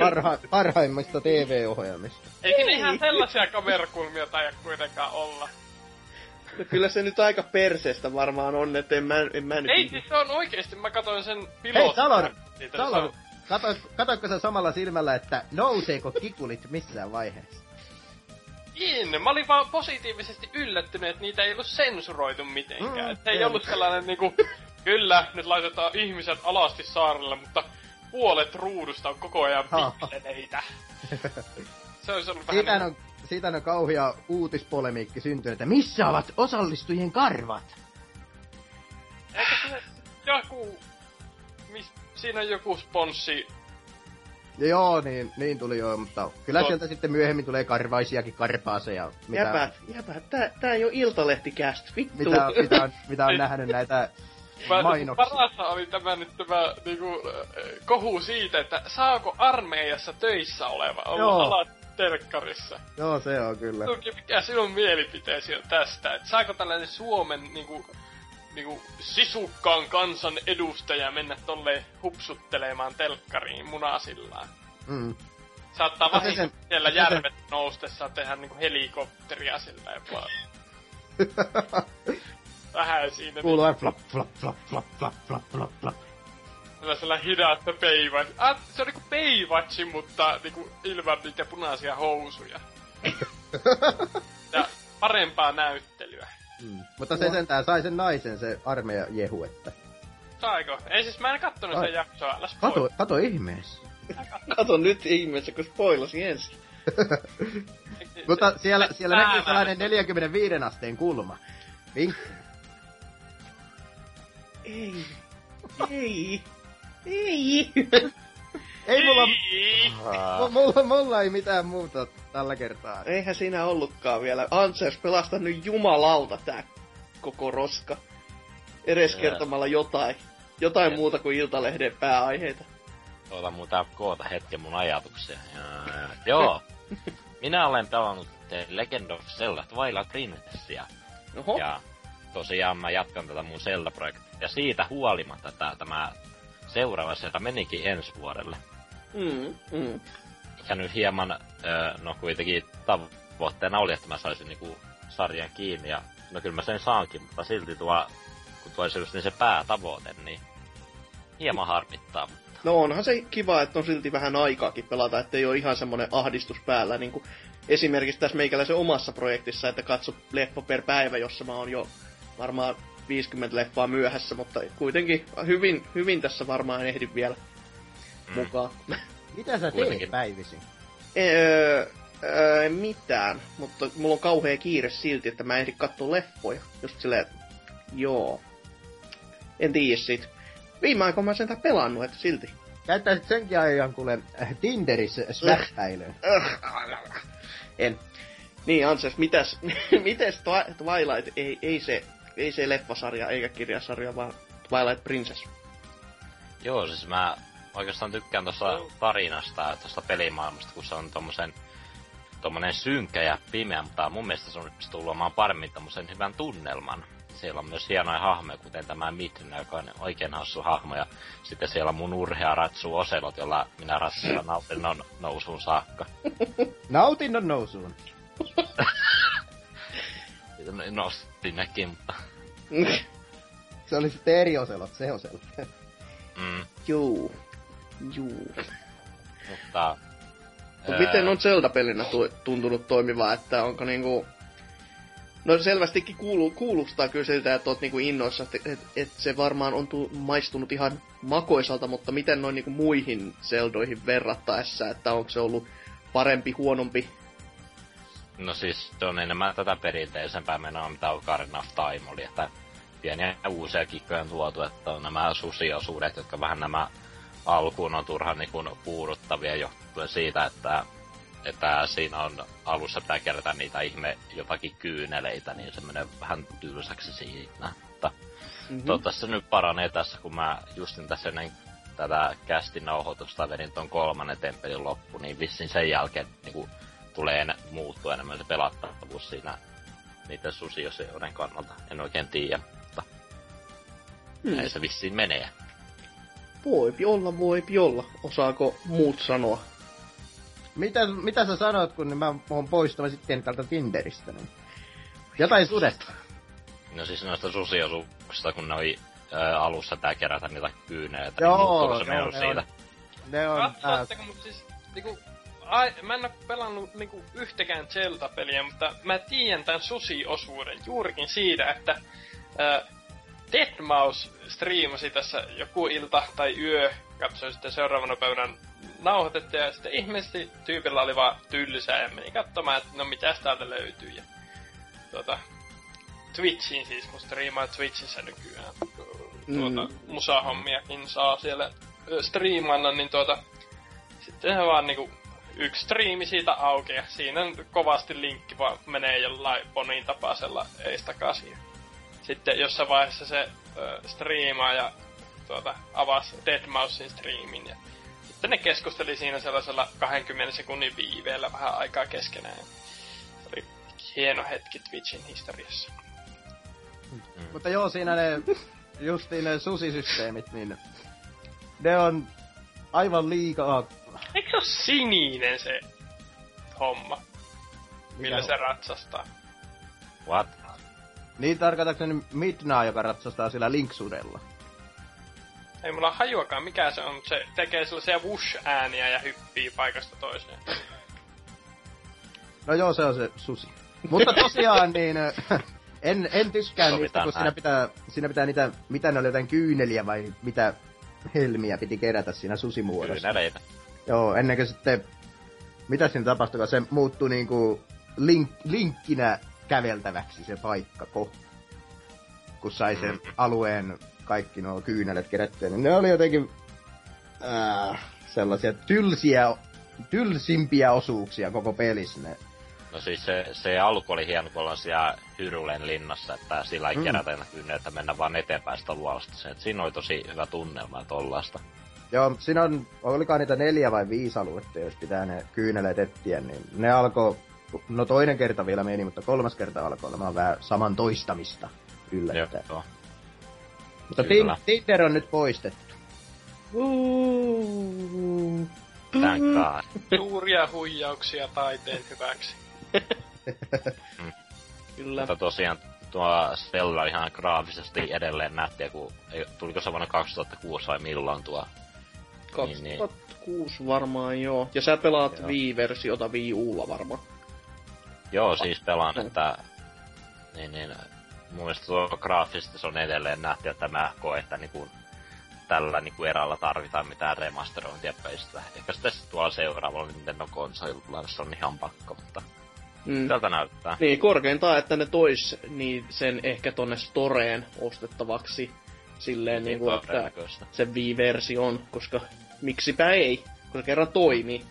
Parha, parhaimmista TV-ohjelmista. Eikä ne ihan sellaisia kamerakulmia taida kuitenkaan olla. No kyllä se nyt aika perseestä varmaan on, että en mä, en mä nyt... Ei siis se on oikeesti, mä katsoin sen Hei, pilotin. Salor! siitä, Salor, katoit, katoitko sä samalla silmällä, että nouseeko kikulit missään vaiheessa? In. Mä olin vaan positiivisesti yllättynyt, että niitä ei ollut sensuroitu mitenkään. Mm, Mm, ei ei. ollut sellainen niinku, kyllä, nyt laitetaan ihmiset alasti saarelle, mutta puolet ruudusta on koko ajan Ha. pikseleitä. Se olisi ollut vähän Siitä niinku- on, siitä on kauhea uutispolemiikki syntynyt, että missä ovat osallistujien karvat? Eikö se joku... Mis, siinä on joku sponssi. Ja joo, niin, niin tuli joo, mutta kyllä No. sieltä sitten myöhemmin tulee karvaisiakin karpaaseja. Mitä, Jäpät, jäpät, tää, tää ei oo iltalehtikäst, vittu. mitä, mitä, on, mitä on nähnyt näitä mainoksia. parasta oli tämä nyt tämä niinku, kohu siitä, että saako armeijassa töissä oleva olla Joo. alat telkkarissa. Joo, se on kyllä. Mikä sinun mielipiteesi on tästä? Että saako tällainen Suomen niinku, niinku sisukkaan kansan edustaja mennä tolle hupsuttelemaan telkkariin munasillaan? Mm. Saattaa No vahinko sen- siellä se järvet noustessa tehdä niinku helikopteria silleen vaan. Vähän siinä Kuuluu aina flap, flap, flap, flap, flap, flap, flap, flap. sellaisella hidasta Baywatch. Ah, se on niinku Baywatch, mutta niinku ilman niitä punaisia housuja. ja parempaa näyttelyä. Mm. Mutta se sentään sai sen naisen, se armeija jehu, että... Saiko? Ei siis mä en kattonut Ai. sitä jaksoa, älä Kato, spoil. kato ihmeessä. Kato nyt ihmeessä, kun spoilasin ensin. Mutta siellä, siellä näkyy sellainen 45 asteen kulma. Vink. Ei. Ei. Ei. Ei mulla, Niin. mu- mulla, mulla ei mitään muuta tällä kertaa. Eihän siinä ollutkaan vielä. Ansers pelastanut jumalauta tää koko roska. Edes Jee. kertomalla jotain. Jotain Jee. muuta kuin Iltalehden pääaiheita. Mun tää koota hetken mun ajatuksia. Ja, joo. Minä olen pelannut The Legend of Zelda Twilight Princessia. Oho. Ja tosiaan mä jatkan tätä mun Zelda-projektia. Ja siitä huolimatta tää, tämä seuraava sieltä menikin ensi vuodelle. Mm, mm. Ja nyt hieman, no kuitenkin tavoitteena oli, että mä saisin niinku sarjan kiinni. Ja no kyllä mä sen saankin, mutta silti tuo, kun tuo just niin se päätavoite, niin hieman harmittaa. No onhan se kiva, että on silti vähän aikaakin pelata, ettei ole ihan semmonen ahdistus päällä, niin kuin esimerkiksi tässä meikäläisen omassa projektissa, että katso leffa per päivä, jossa mä oon jo varmaan 50 leffaa myöhässä, mutta kuitenkin hyvin, hyvin tässä varmaan ehdin vielä Mm. mukaan. Mitä sä teet Kuitenkin. päivisin? öö, öö, mitään, mutta mulla on kauhea kiire silti, että mä en ehdi katsoa leffoja. Just silleen, että joo. en tiedä sit. Viime aikoina mä sentään pelannut, että silti. Käyttäisit senkin ajan kuule äh, Tinderissä smähäilyyn. En. Niin, Anses, mitäs, mitäs Twi- Twilight, ei, ei se, ei se leffasarja eikä kirjasarja, vaan Twilight Princess. Joo, siis mä oikeastaan tykkään tuosta tarinasta ja tuosta pelimaailmasta, kun se on tommosen tommonen synkkä ja pimeä, mutta mun mielestä se on pystynyt luomaan paremmin tommosen hyvän tunnelman. Siellä on myös hienoja hahmoja, kuten tämä Midna, joka on oikein hassu hahmo, ja sitten siellä on mun urhea ratsu Oselot, jolla minä ratsulla nautinnon nousuun saakka. Nautinnon nousuun. Nostin nekin, mutta... Se oli sitten eri oselot, se oselot. Mm, Juu. Juu. mutta... Mut ää, miten on Zelda-pelinä tu- tuntunut toimivaa, että onko niinku... No selvästikin kuuluu, kuulostaa kyllä siltä, että oot niinku innoissa, että et, et se varmaan on tu- maistunut ihan makoisalta, mutta miten noin niinku muihin Zeldoihin verrattaessa, että onko se ollut parempi, huonompi? No siis se on enemmän tätä perinteisempää menoa, mitä Ocarina of Time oli, että pieniä uusia kikkoja on tuotu, että on nämä susiosuudet, jotka vähän nämä alkuun on turhan niin kuin puuduttavia johtuen siitä, että, että siinä on alussa pitää kerätä niitä ihme jotakin kyyneleitä, niin se menee vähän tylsäksi siinä. Mutta Mm-hmm. toivottavasti se nyt paranee tässä, kun mä justin tässä ennen tätä kästin nauhoitusta vedin ton kolmannen temppelin loppu, niin vissiin sen jälkeen niin kuin, tulee en, muuttua enemmän se pelattavuus siinä niiden susiosioiden kannalta. En oikein tiedä, mutta Hmm. näin se vissiin menee. Voipi olla, voipi olla. Osaako muut sanoa? Mitä, mitä sä sanoit, kun mä oon poistuma sitten tältä Tinderistä? Niin? Jotain sudesta. No siis noista susiosuuksista, kun ne oli ää, alussa tää kerätä niitä kyyneleitä, Joo, niin muuttuuko se joo, ne siitä? on- Ne on... Katsotteko, mutta siis niinku, ai, mä en oo pelannut niinku yhtäkään Zelda-peliä, mutta mä tiedän tän susi-osuuden juurikin siitä, että äh, Deadmau5 striimasi tässä joku ilta tai yö, katsoin sitten seuraavana päivänä nauhoitettu ja sitten ihmeellisesti tyypillä oli vaan tylsää ja meni katsomaan, että no mitäs täältä löytyy ja tuota, Twitchiin siis, kun striimaa Twitchissä nykyään tuota, Mm. musahommiakin saa siellä striimanna, niin tuota, sitten se vaan niinku yksi striimi siitä auki ja siinä on kovasti linkki vaan menee jollain ponin tapaisella ees takaisin. Sitten jossain vaiheessa se ö, striimaa ja tuota, avasi Deadmausin striimin ja sitten ne keskusteli siinä sellaisella 20 sekunnin viiveellä vähän aikaa keskenään. Se oli hieno hetki Twitchin historiassa. Mutta joo, siinä ne, justiin ne susisysteemit, niin ne on aivan liikaa... Eikö se ole sininen se homma, millä Mikä se ratsastaa? What? Niin tarkoitakseni Midna, joka ratsastaa sillä linksudella. Ei mulla hajuakaan mikä se on, mutta se tekee sellaisia whoosh-ääniä ja hyppii paikasta toiseen. No joo, se on se susi. Mutta tosiaan niin... En, en tykkää niistä, kun siinä pitää, siinä pitää niitä, mitä ne oli jotain kyyneliä vai mitä helmiä piti kerätä siinä susimuodossa. Kyyneleitä. Joo, ennen kuin sitten, mitä siinä tapahtui, kun se muuttui niinku link, linkkinä käveltäväksi se paikka, kun sai sen Mm. alueen kaikki nuo kyynelet kerättyä, niin ne oli jotenkin äh, sellaisia tylsiä, tylsimpiä osuuksia koko pelissä. Ne. No siis se, se alku oli hieno, kun ollaan siellä Hyrulen linnassa, että sillä ei Mm. kerätä kyyneleitä mennä vaan eteenpäin sitä luolasta. Se, että siinä oli tosi hyvä tunnelma tollaista. Joo, siinä on, olikaan niitä neljä vai viisi aluetta, jos pitää ne kyyneleet etsiä, niin ne alkoi, no toinen kerta vielä meni, mutta kolmas kerta alkoi olemaan vähän saman toistamista yllättäen. Joo. Mutta Kyllä. Tin- Tinder on nyt poistettu. Thank God. Suuria huijauksia taiteen hyväksi. Kyllä. Mutta tosiaan tuo Stella ihan graafisesti edelleen nättiä, kun ei, tuliko se vuonna 2006 vai milloin tuo? Niin, niin. 2006 varmaan joo. Ja sä pelaat Joo. Wii-versiota Wii Ulla varmaan. Joo, siis pelaan, että niin, niin, mun mielestä tuo graafisesti se on edelleen nähty, että mä koen, että niinku, tällä niinku erällä tarvitaan mitään remasterointia peistä. Ehkä sitten tuolla seuraavalla Nintendo konsolilla se on ihan pakko, mutta Mm. tältä näyttää. Niin, korkeintaan, että ne tois niin sen ehkä tonne Storeen ostettavaksi. silleen Niin, niinku, että todennäköistä. se Wii-versio on, koska miksipä ei, kun se kerran toimii.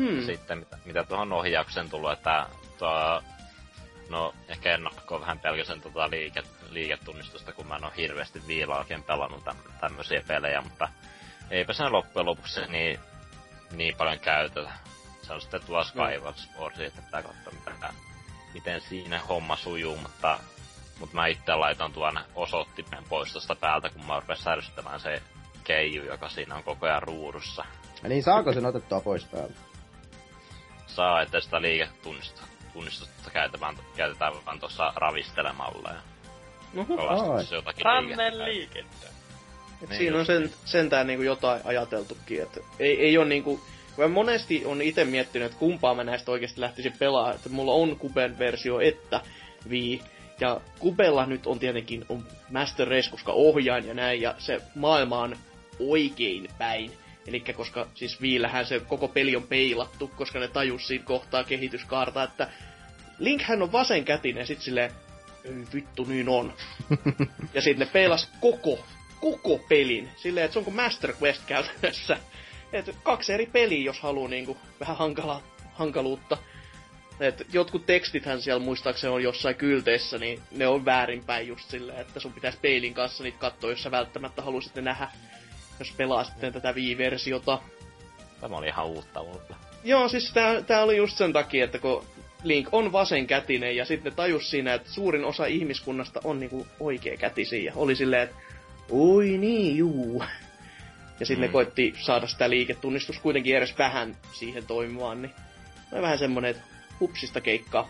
Hmm. Sitten mitä, mitä tuohon ohjaukseen tullut, että tuo, no ehkä ennakkoon vähän pelkäsen tota liike, liiketunnistusta, kun mä en oo hirveästi viilaa oikein pelannut täm, tämmösiä pelejä, mutta eipä sen loppujen lopuksi niin, niin paljon käytetä. Se on sitten tuo Skyward Sword, että pitää katsoa mitä, miten siinä homma sujuu, mutta, mutta mä itse laitan tuon osoittimen pois tosta päältä, kun mä rupean särsyttämään se keiju, joka siinä on koko ajan ruudussa. Ja niin saako sen otettua pois päältä? Saa, että sitä liiketunnistusta käytetään, käytetään vaan tuossa ravistelemalla ja Oho, se jotakin Rannen liikettä. et Niin siinä on sen, sentään niinku jotain ajateltukin, että ei, ei ole niinku... Mä monesti on itse miettinyt, että kumpaa mä näistä oikeasti lähtisin pelaamaan, että mulla on Kuben versio että Wii, ja Kubella nyt on tietenkin on Master Race, koska ohjaan ja näin, ja se maailma on oikein päin. Eli koska siis Viillähän se koko peli on peilattu, koska ne tajus siinä kohtaa kehityskaarta, että Linkhän on vasenkätinen, ja sit silleen, ei vittu niin on. ja sitten ne peilas koko, koko pelin, silleen, että se on kuin Master Quest käytännössä. Et kaksi eri peliä, jos haluaa niinku vähän hankala, hankaluutta. Et jotkut tekstithän siellä muistaakseni on jossain kylteissä, niin ne on väärinpäin just silleen, että sun pitäisi peilin kanssa niitä katsoa, jos sä välttämättä haluaisit ne nähdä, jos pelaa sitten tätä Wii-versiota. Tämä oli ihan uutta mulle. Joo, siis tää, tää oli just sen takia, että kun Link on vasenkätinen ja sitten tajus siinä, että suurin osa ihmiskunnasta on niinku oikea kätisiä ja oli silleen, että oi niin, juu. Ja sitten mm. ne koitti saada sitä liiketunnistus kuitenkin edes vähän siihen toimimaan, niin oli vähän semmonen, että hupsista keikkaa.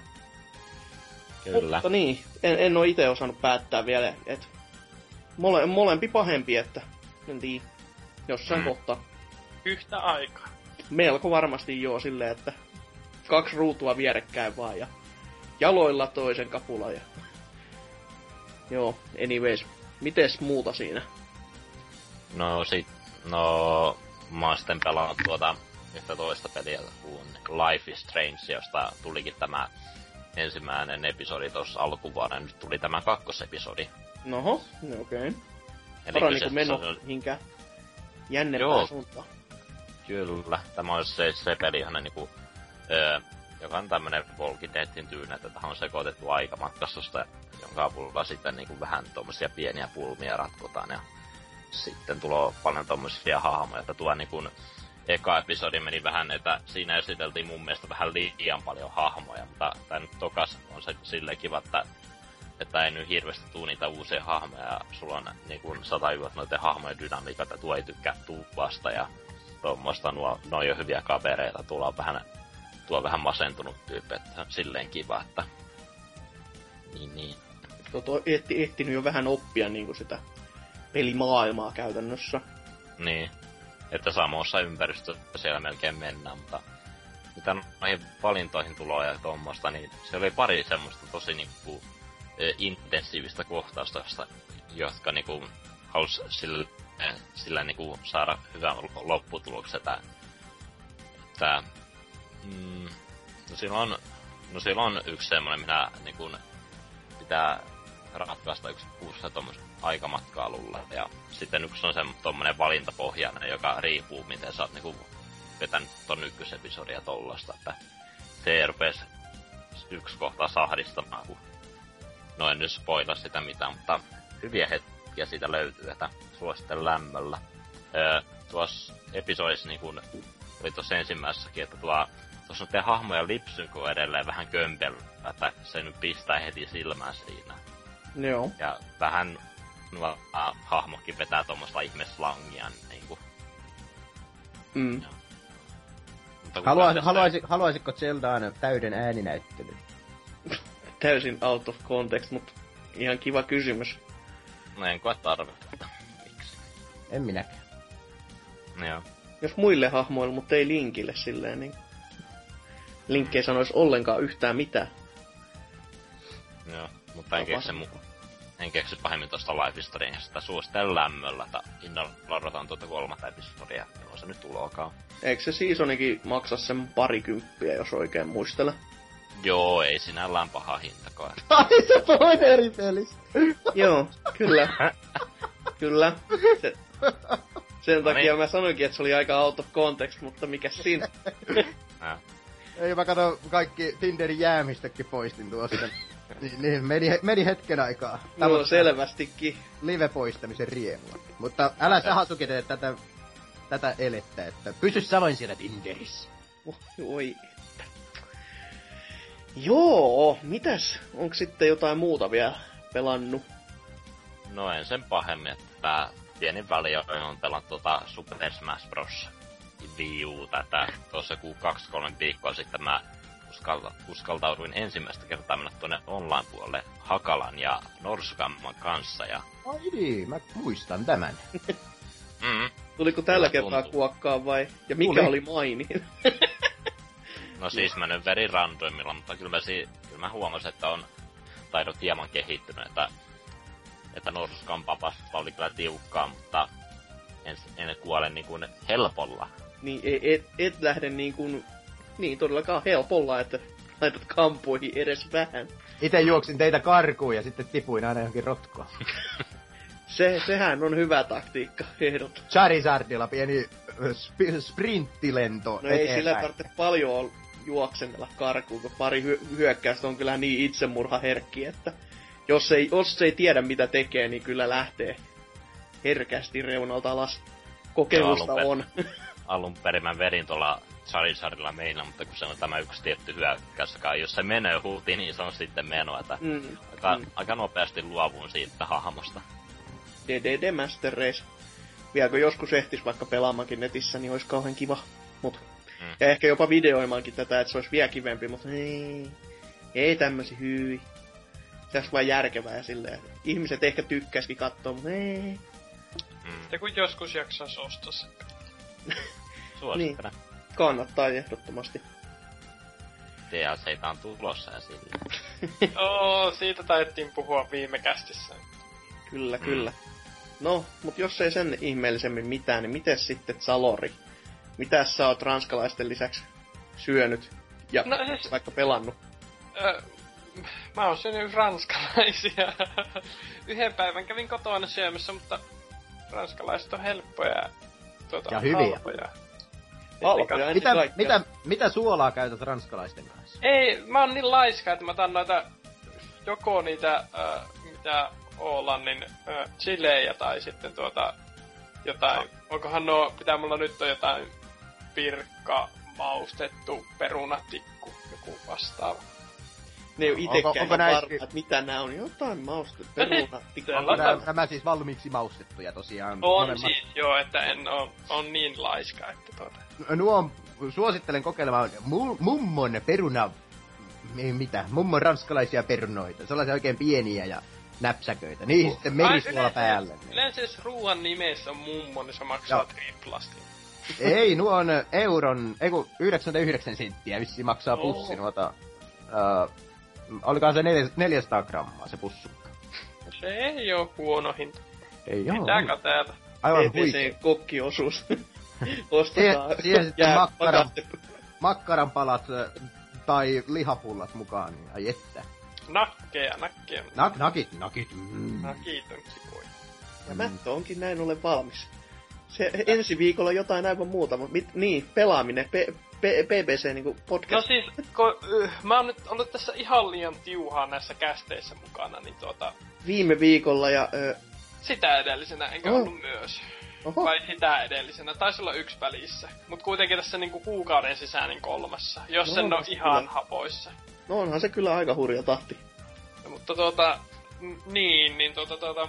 Kyllä. Mutta niin, en, en oo itse osannut päättää vielä, että mole, molempi pahempi, että en tiedä, jossain Mm. kohtaa. Yhtä aikaa. Melko varmasti joo silleen, että kaksi ruutua vierekkäin vaan ja jaloilla toisen kapula ja... Joo, anyways. Mites muuta siinä? No sit, no mä oon sitten pelannut tuota yhtä toista peliä kuin Life is Strange, josta tulikin tämä ensimmäinen episodi tuossa alkuvuonna. Nyt tuli tämä kakkosepisodi. Noho, no okei. Okay. Eli Paraniko kyseessä meno on- mihinkään jännempään Joo. suuntaan? Kyllä, tämä on se, se peli, johon niinku, öö, joka on tämmönen Walking Deadin tyynä, että tähän on sekoitettu aikamatkastusta, jonka avulla sitten niinku vähän tommosia pieniä pulmia ratkotaan ja sitten tulee paljon tommosia hahmoja, että tuo niinku eka episodi meni vähän, että siinä esiteltiin mun mielestä vähän liian paljon hahmoja, mutta tää nyt tokas on se silleen kiva, että että ei nyt hirveästi tuu niitä uusia hahmoja, ja sulla on niin kuin sata juot noiden hahmojen dynamiikat, että tuo ei tykkää tuupasta, ja tuommoista, nuo, nuo on hyviä kavereita, tuolla on vähän, tuo on vähän masentunut tyyppi, että silleen kiva, että niin, niin. Toto ehti, ehtinyt jo vähän oppia niinku sitä pelimaailmaa käytännössä. Niin, että samassa ympäristössä siellä melkein mennään, mutta mitä noihin valintoihin tulee ja tuommoista, niin se oli pari semmoista tosi niinku intensiivistä kohtausta, josta- jotka niinku halus sillä, sillä niinku saada hyvän lo- lopputuloksen, että, että mm, no silloin, no silloin on yksi semmoinen, minä niinku pitää ratkaista yksi kuussa aikamatkailulla. Ja sitten yksi on se tommonen valintapohjainen, joka riippuu miten sä oot niinku vetänyt ton ykkösepisodia tollasta, että se rupes yksi kohta sahdistamaan, kun no en nyt spoila sitä mitään, mutta hyviä hetkiä siitä löytyy, että suosittelen lämmöllä. Öö, tuossa episodissa niin kun oli tuossa ensimmäisessäkin, että tuo tuossa on hahmoja lipsynko edelleen vähän kömpelö, että se nyt pistää heti silmään siinä. Joo. Ja vähän nuo äh, hahmokin vetää tuommoista ihmeslangia niinku. Mm. Mutta kun Haluais, tästä- haluaisi, haluaisitko Zeldaan täyden ääninäyttelyn? Täysin out of context, mutta ihan kiva kysymys. No en koe tarvetta. Miksi? En minäkään. Joo. Jos muille hahmoille, mutta ei Linkille silleen, niin... Link ei sanoisi ollenkaan yhtään mitään. Joo. Mutta en keksi, mu- en keksi pahemmin tuosta Life is Strangeista. Suosittelen lämmöllä, että innolla odotan tuota kolmatta episodia, milloin se nyt tuloakaan. Eikö se seasonikin maksa sen parikymppiä, jos oikein muistelen? Joo, ei sinällään paha hintakaan. Ai se puhuit eri pelistä. Joo, kyllä. kyllä. Se, sen No takia niin. mä sanoinkin, että se oli aika out of context, mutta mikä siinä? Äh. Ei mä kato kaikki Tinderin jäämistäkin poistin tuosta. niin, niin meni, meni hetken aikaa. No Tavoittaa selvästikin. live-poistamisen riemua. Mutta älä sä Hasuki tee tätä, tätä elettä, että pysy sä vain siellä Tinderissä. Oh, oi. Joo, mitäs? Onko sitten jotain muuta vielä pelannut? No en sen pahemmin, että tää pieni väli on pelannut tuota Super Smash Bros. Wii U tätä. Tuossa ku kaksi kolme viikkoa sitten mä uskalta, uskaltauduin ensimmäistä kertaa mennä tuonne online-puolelle Hakalan ja Norskamman kanssa. Ja, Ai niin, mä muistan tämän. mm, Tuliko tällä Kyllä kertaa tuntuu. kuokkaa vai? Ja mikä Tuli. oli maini? no siis mä nyt veri randomilla, mutta kyllä mä, si, kyllä mä huomasin, että on taidot hieman kehittynyt, että, että Norskan papasta oli kyllä tiukkaa, mutta en, en kuole niin kuin helpolla. niin et, et, et lähde niin kuin, niin todellakaan helpolla, että laitat kampoihin edes vähän. Itse juoksin teitä karkuun ja sitten tipuin aina johonkin rotkoon. Se, sehän on hyvä taktiikka, ehdot. Charizardilla pieni sp- sprinttilento No ei eteenpäin. sillä tarvitse paljon juoksennella karkuun, kun pari hy- hyökkäystä on kyllä niin itsemurhaherkki, että jos ei, jos ei tiedä mitä tekee, niin kyllä lähtee herkästi reunalta alas. Kokemusta Joo, on. alun perin mä verin tuolla Charizardilla meillä, mutta kun se on tämä yksi tietty hyökkäys, joka jos se menee huutiin, niin se on sitten menoa. Että Mm. aika, Mm. aika nopeasti luovuun siitä hahmosta. DDD Master Race. Vielä kun joskus ehtis vaikka pelaamaankin netissä, niin olisi kauhean kiva. Mut. Mm. Ja ehkä jopa videoimaankin tätä, että se olisi vielä kivempi, mutta ei. Ei tämmösi hyi. Se olisi vaan järkevää ja silleen. Ihmiset ehkä tykkäisikin katsoa, mutta ei. Mm. Ja kun joskus jaksaisi ostaa sen. Suosittelen. Kannattaa ehdottomasti. DLCitä on tulossa ja sillä. Oo, siitä taidettiin puhua viime kästissä. Kyllä, Mm. kyllä. No, mut jos ei sen ihmeellisemmin mitään, niin miten sitten Salori? Mitä sä oot ranskalaisten lisäksi syönyt ja No siis- vaikka pelannut? Ö, mä oon syönyt ranskalaisia. Yhden päivän kävin kotona syömässä, mutta ranskalaiset on helppoja ja, tuota, Ja hyviä. halpoja. Halpoja ennen Mitä, mitä, mitä suolaa käytät ranskalaisten kanssa? Ei, mä oon niin laiska, että mä otan noita, joko niitä, äh, mitä Oolannin äh, chilejä tai sitten tuota, jotain, onkohan no, pitää mulla nyt on jotain pirkka, maustettu, perunatikku, joku vastaava. Ne ei ole Onko- onko näissä- varma, että mitä nää on. Jotain mauste, peruna, tikka. Täällä on Nämä, nämä siis valmiiksi maustettuja tosiaan. On Molemmat- siis, joo, että en on, on niin laiska, että tuota. Nuo on, suosittelen kokeilemaan mu- mummon peruna... ei Mitä? Mummon ranskalaisia perunoita. Sellaisia oikein pieniä ja näpsäköitä. Niihin sitten merisuola yleensä- päälle. niin. Yleensä jos ruoan nimessä on mummo, niin se maksaa Joo. triplasti. Ei, nuo on euron, ei kun 99 senttiä vissiin maksaa pussi noita... Uh, olikohan se 400 400 grammaa se pussukka? Se ei oo huono hinta. Ei joo. Mitä kateella? Aivan huikea. Kokkiosuus. Ostetaan. Siihen- siihen sitten jää makkara. pakaste- Makkaranpalat ö, tai lihapullat mukaan, niin ai että. Nakkeja, nakkeja. Nak, nakit, nakit. Mm. Nakit on kivoja. Ja Mättö onkin näin ollen valmis. Se ensi viikolla jotain aivan muuta, mutta mit, niin, pelaaminen, P, P, BBC No podcast. siis, ko, yh, mä oon nyt ollut tässä ihan liian tiuhaa näissä kästeissä mukana, niin tuota, Viime viikolla ja... Ö, sitä edellisenä enkä Oh. ollut myös. oho, Vai sitä edellisenä, taisi olla yksi välissä. Mut kuitenkin tässä niinku kuukauden sisään niin kolmassa, jos No, sen on ihan kyllä. hapoissa. no onhan se kyllä aika hurja tahti. No, mutta tuota, niin, niin tuota, tuota,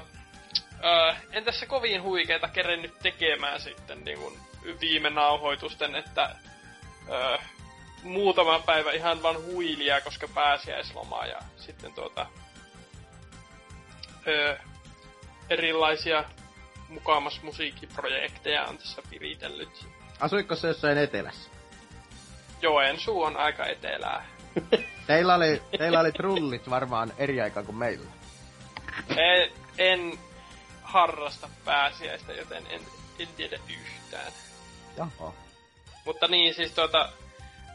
öö, en tässä kovin huikeita kerennyt tekemään sitten niin kuin viime nauhoitusten, että öö, muutama päivä ihan vaan huilia, koska pääsiäislomaa ja sitten tuota, öö, erilaisia mukamas musiikkiprojekteja on tässä viritellyt. Asuitko se jossain etelässä? Joensuu on aika etelää. Teillä oli, teillä oli trullit varmaan eri aikaan kuin meillä. En, en harrasta pääsiäistä, joten en, en tiedä yhtään. Jaha. Mutta niin, siis tuota,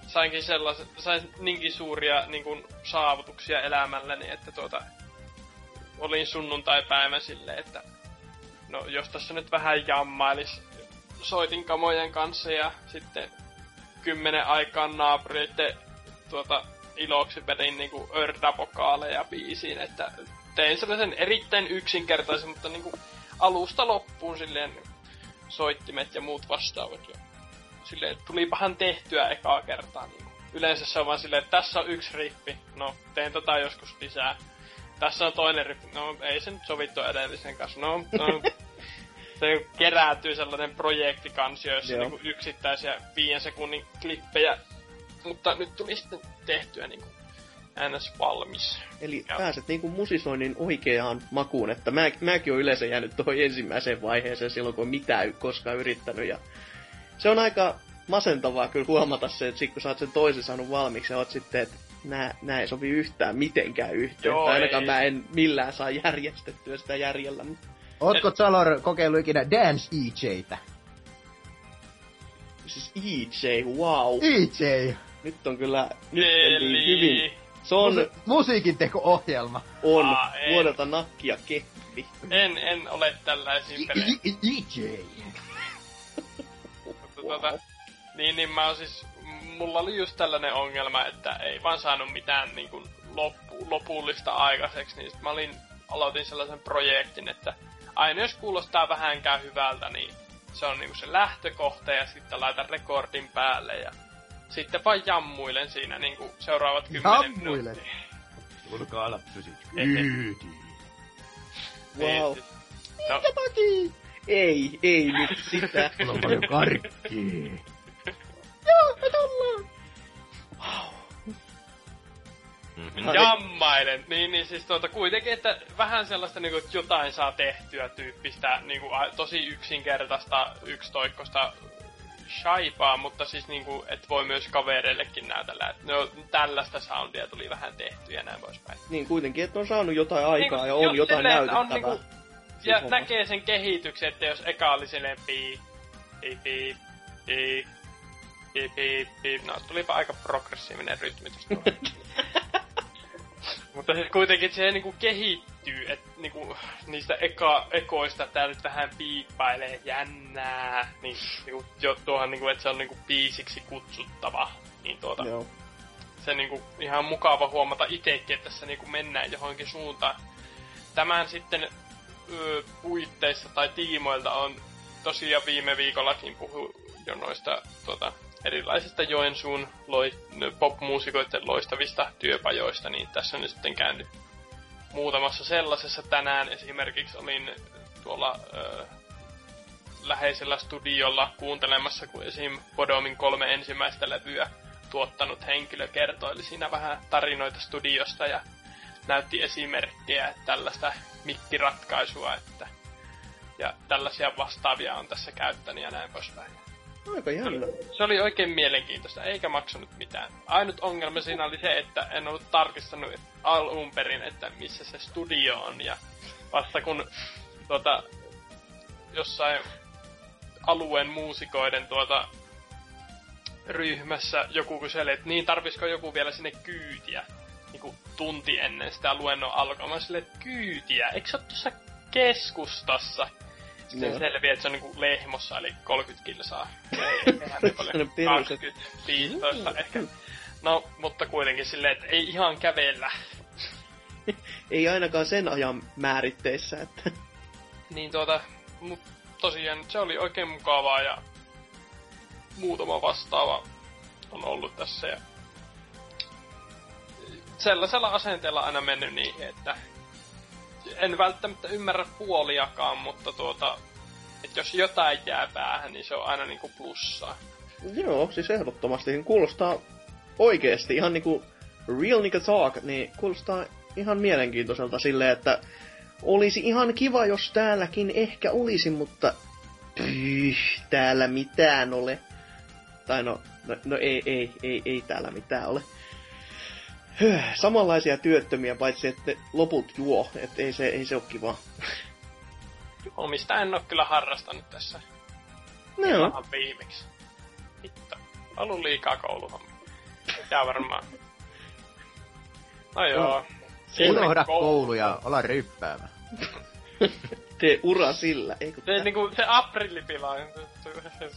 sainkin sellaisen, sain niinkin suuria niin kuin, saavutuksia elämälläni, että tuota, olin sunnuntai-päivä silleen, että no jos tässä nyt vähän jammailis, soitin kamojen kanssa ja sitten kymmenen aikaan naapureiden tuota, iloksi vedin niinku ördavokaaleja biisiin, että tein sellaisen erittäin yksinkertaisen, mutta niinku alusta loppuun silleen soittimet ja muut vastaavat. Ja silleen, tulipahan tehtyä ekaa kertaa. Niin yleensä se on vaan silleen, että tässä on yksi rippi, no teen tota joskus lisää. Tässä on toinen rippi, no ei se nyt sovittu edellisen kanssa, no, no se kerääntyy sellainen projektikansio, jossa niinku yksittäisiä viien sekunnin klippejä. Mutta nyt tuli sitten tehtyä niinku ns. valmis. Eli Joo. pääset niinku musisoinnin oikeaan makuun, että mä, mäkin olen yleensä jäänyt tuohon ensimmäiseen vaiheeseen silloin, kun on mitään koskaan yrittänyt. Ja se on aika masentavaa kyllä huomata se, että sit kun sä oot sen toisen saanut valmiiksi, ja oot sitten, että nää, nää ei sovi yhtään mitenkään yhteen. Joo, tai ainakaan ei. mä en millään saa järjestettyä sitä järjellä. Ootko Zalor kokeillut ikinä Dance EJtä? Siis EJ, wow. EJ! Nyt on kyllä nyt mentiin hyvin. Se on, Musi- musiikin teko-ohjelma. on Aa, ei. vuodelta nakkia keppi. En, en ole tällaisiin. EJ! Mutta tota, niin, niin mä oon siis, mulla oli just tällainen ongelma, että ei vaan saanut mitään niin kuin loppu, lopullista aikaiseksi, niin sit mä olin, aloitin sellaisen projektin, että aina jos kuulostaa vähänkään hyvältä, niin se on niinku se lähtökohta ja sitten laitan rekordin päälle ja sitten vaan jammuilen siinä niinku seuraavat kymmenen minuuttia. Tulkaa lapsusi. Kyyti. Wow. Niin, no, Ei, ei nyt sitä. Mulla on paljon karkkia. Mm-hmm. Jammailen. Niin, niin siis tuota, kuitenkin, että vähän sellaista niinku, jotain saa tehtyä tyyppistä, niinku, tosi yksinkertaista yksitoikkosta shaipaa, mutta siis niinku, että voi myös kavereillekin näytellä, että no, tällaista soundia tuli vähän tehtyä ja näin poispäin. Niin kuitenkin, että on saanut jotain aikaa Niinku, ja on just jotain näytettävää. On, niinku, ja Siis näkee sen kehityksen, että jos eka oli silleen pii, pii, pii, pii, pii, pii, pii. No, tulipa aika progressiivinen rytmitys. Mutta siis kuitenkin se niinku kehittyy, että niinku niistä eka, ekoista tää nyt vähän piippailee jännää, niin niinku, jo tuohon niinku, että se on niinku biisiksi kutsuttava, niin tuota, Joo. se niinku ihan mukava huomata itsekin, että tässä niinku mennään johonkin suuntaan. Tämän sitten ö, puitteissa tai tiimoilta on tosiaan viime viikollakin puhu jo noista tuota, erilaisista Joensuun loi, popmuusikoiden loistavista työpajoista, niin tässä on nyt sitten käynyt muutamassa sellaisessa tänään. Esimerkiksi olin tuolla ö, läheisellä studiolla kuuntelemassa, kun esim. Bodomin kolme ensimmäistä levyä tuottanut henkilö kertoili siinä vähän tarinoita studiosta ja näytti esimerkkejä tällaista mikkiratkaisua, että ja tällaisia vastaavia on tässä käyttänyt ja näin poispäin. Aika jännä. Se oli oikein mielenkiintoista, eikä maksanut mitään. Ainut ongelma siinä oli se, että en ollut tarkistanut alun perin, että missä se studio on. Ja vasta kun tuota, jossain alueen muusikoiden tuota, ryhmässä joku kyseli, että niin tarvisiko joku vielä sinne kyytiä niin kuin tunti ennen sitä luennon alkua. Mä silleen, että kyytiä, eikö ole tuossa keskustassa? Sitten Joo. selviää, että se on niinku lehmossa, eli 30 kilsaa. Ei, eihän ne paljon. Sellainen perus, että- 20, 15 ehkä. No, mutta kuitenkin silleen, että ei ihan kävellä. Ei ainakaan sen ajan määritteissä, että... Niin tuota, mut tosiaan se oli oikein mukavaa ja muutama vastaava on ollut tässä ja sellaisella asenteella aina mennyt niin, että en välttämättä ymmärrä puoliakaan, mutta tuota, että jos jotain jää päähän, niin se on aina niinku plussaa. Joo, siis ehdottomasti. Kuulostaa oikeesti ihan niinku real nigga talk, niin kuulostaa ihan mielenkiintoiselta silleen, että olisi ihan kiva, jos täälläkin ehkä olisi, mutta pyh, täällä mitään ole. Tai no, no, no ei, ei, ei, ei täällä mitään ole. Höh, Samanlaisia työttömiä, paitsi että loput juo, että ei se, ei se ole kiva. Omista en oo kyllä harrastanut tässä No joo, ihan viimeksi. Hitto. Ollut liikaa kouluhommia. Ja varmaan. No joo. Siinä Unohda koulu. koulu ja olla ryppäämä. Tee ura sillä, eikö Se, niinku, se aprillipila, se,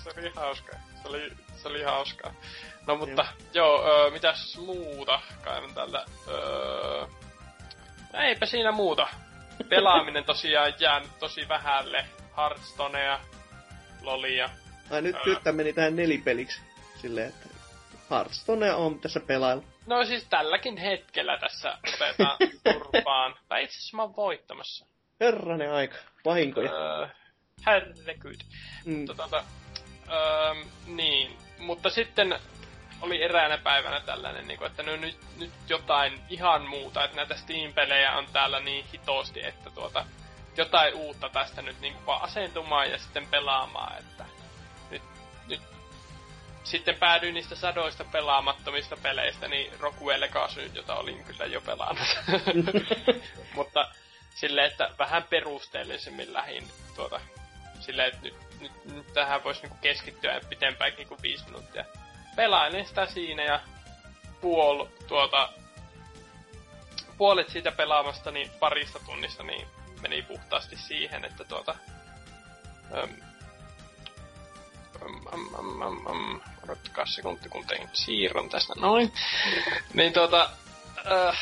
se oli hauska. Se oli, se oli hauska. No mutta, joo, öö, mitäs muuta kaivan tällä? Öö, no eipä siinä muuta. Pelaaminen tosiaan jäänyt tosi vähälle. Hearthstonea, Lolia. Ai nyt, tää meni tähän nelipeliksi. Silleen, että Hearthstonea on tässä pelailla. No siis tälläkin hetkellä tässä otetaan turpaan. Tai itse asiassa mä oon voittamassa. Herranen aika. Vahinkoja. Öö, herregud. Mm. Tota, öö, niin, mutta sitten oli eräänä päivänä tällainen, niin kuin, että no nyt, nyt jotain ihan muuta, että näitä Steam-pelejä on täällä niin hitosti, että tuota, jotain uutta tästä nyt niin kuin vaan asentumaan ja sitten pelaamaan, että nyt, nyt sitten päädyin niistä sadoista pelaamattomista peleistä, niin Rockwell Legacy, jota olin kyllä jo pelannut. Mutta silleen, että vähän perusteellisemmin lähin tuota, silleen, että nyt, nyt, nyt tähän voisi niinku keskittyä pitempäänkin kuin viisi minuuttia. Pelailin sitä siinä ja puol, tuota, puolet siitä pelaamasta niin parista tunnista niin meni puhtaasti siihen, että tuota, äm, äm, äm, äm, äm, odottakaa sekunti, kun tein siirron tästä noin. Niin tuota, äh,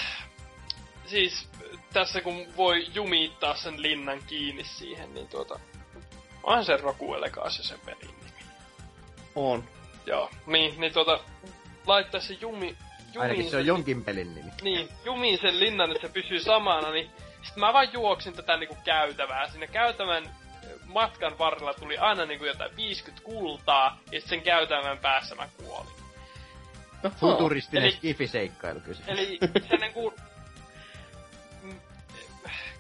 siis tässä kun voi jumittaa sen linnan kiinni siihen, niin tuota, onhan se Roku Elegasi se pelin nimi. On. Joo, niin, niin tuota, laittaa se jumi, Ainakin jumiin se on jonkin pelin nimi. niin, jumiin sen linnan, että se pysyy samana, niin sitten mä vaan juoksin tätä niinku käytävää. Sinne käytävän ö, matkan varrella tuli aina niinku jotain 50 kultaa, ja sen käytävän päässä mä kuolin. Futuristinen Eli- skifiseikkailu kyllä. Eli se niinku...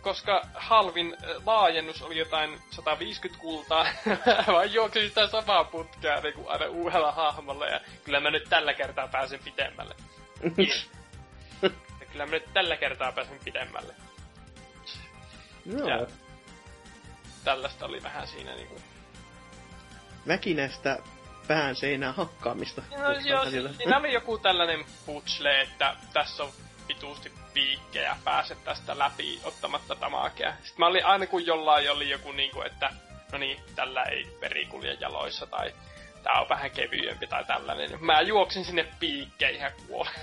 Koska halvin ö, laajennus oli jotain 150 kultaa, vaan juoksin sitä samaa putkea niinku aina uudella hahmolla, ja kyllä mä nyt tällä kertaa pääsen pitemmälle. Ja kyllä mä nyt tällä kertaa pääsen pidemmälle. Joo. Ja tällaista oli vähän siinä niinku... Väkinäistä pään seinään hakkaamista. No joo, siis siinä oli joku tällainen putsle, että tässä on vituusti piikkejä, pääset tästä läpi ottamatta tamakea. Sitten mä olin aina kun jollain oli joku niinku, että no niin, tällä ei veri kulje jaloissa tai tää on vähän kevyempi tai tällainen. niin Mä juoksin sinne piikkeihin ja kuolin.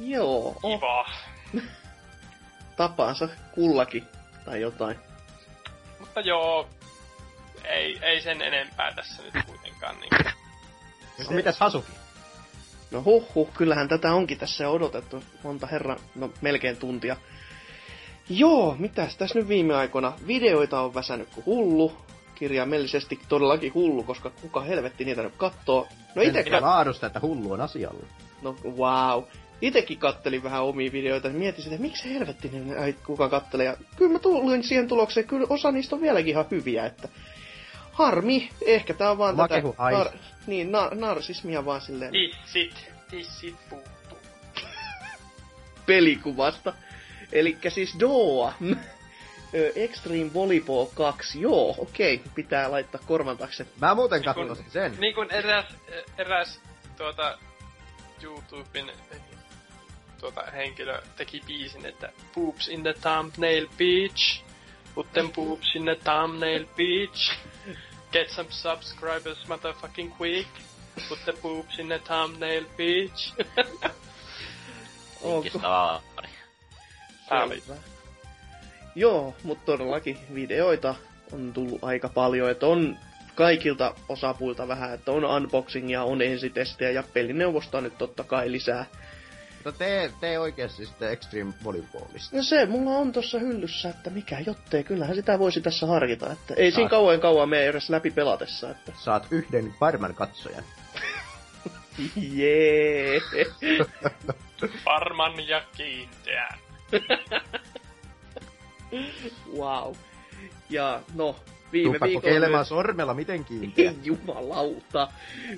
Joo, oh, Kiva. tapaansa kullakin. Tai jotain. Mutta joo, ei, ei sen enempää tässä nyt kuitenkaan. Niin. No mitäs Hasuki? No huh huh, kyllähän tätä onkin tässä odotettu monta herran, no melkein tuntia. Joo, mitäs tässä nyt viime aikoina? Videoita on väsänyt kuin hullu. Kirjaimellisesti todellakin hullu, koska kuka helvetti niitä nyt kattoo. No ite Sekä laadusta, että hullu on asialla. No wow. Itekin kattelin vähän omia videoita ja mietin sitä, että miksi helvettinen ai, kuka kattelee. Ja kyllä mä tulin siihen tulokseen, kyllä osa niistä on vieläkin ihan hyviä, että harmi, ehkä tää on vaan Oma tätä aisti. niin, na- narsismia vaan silleen Tissit, tissit puuttuu. pelikuvasta. Elikkä siis Doa. Extreme Volleyball 2, joo, okei, pitää laittaa korvan taakse. Mä muuten kun- katsoin sen. Niin kuin eräs, eräs tuota, YouTuben tuota, henkilö teki biisin, että Poops in the thumbnail beach. Put them poops in the thumbnail beach. Get some subscribers motherfucking quick. Put the poops in the thumbnail beach. Onko? Selvä. Joo, mutta todellakin videoita on tullut aika paljon, että on kaikilta osapuilta vähän, että on unboxingia, on ensitestejä ja pelineuvosta nyt totta kai lisää. Mutta tee, tee oikeasti sitten Extreme Volleyballista. No se mulla on tuossa hyllyssä, että mikä jottei, kyllähän sitä voisi tässä harkita, että ei siinä Saat. kauan kauan mene edes läpi pelatessa, että Saat yhden varman katsojan. jee. varman ja kiinteän. wow. Ja no, viime Tuppa viikolla... kokeilemaan sormella miten kiinteä. Ei jumalauta.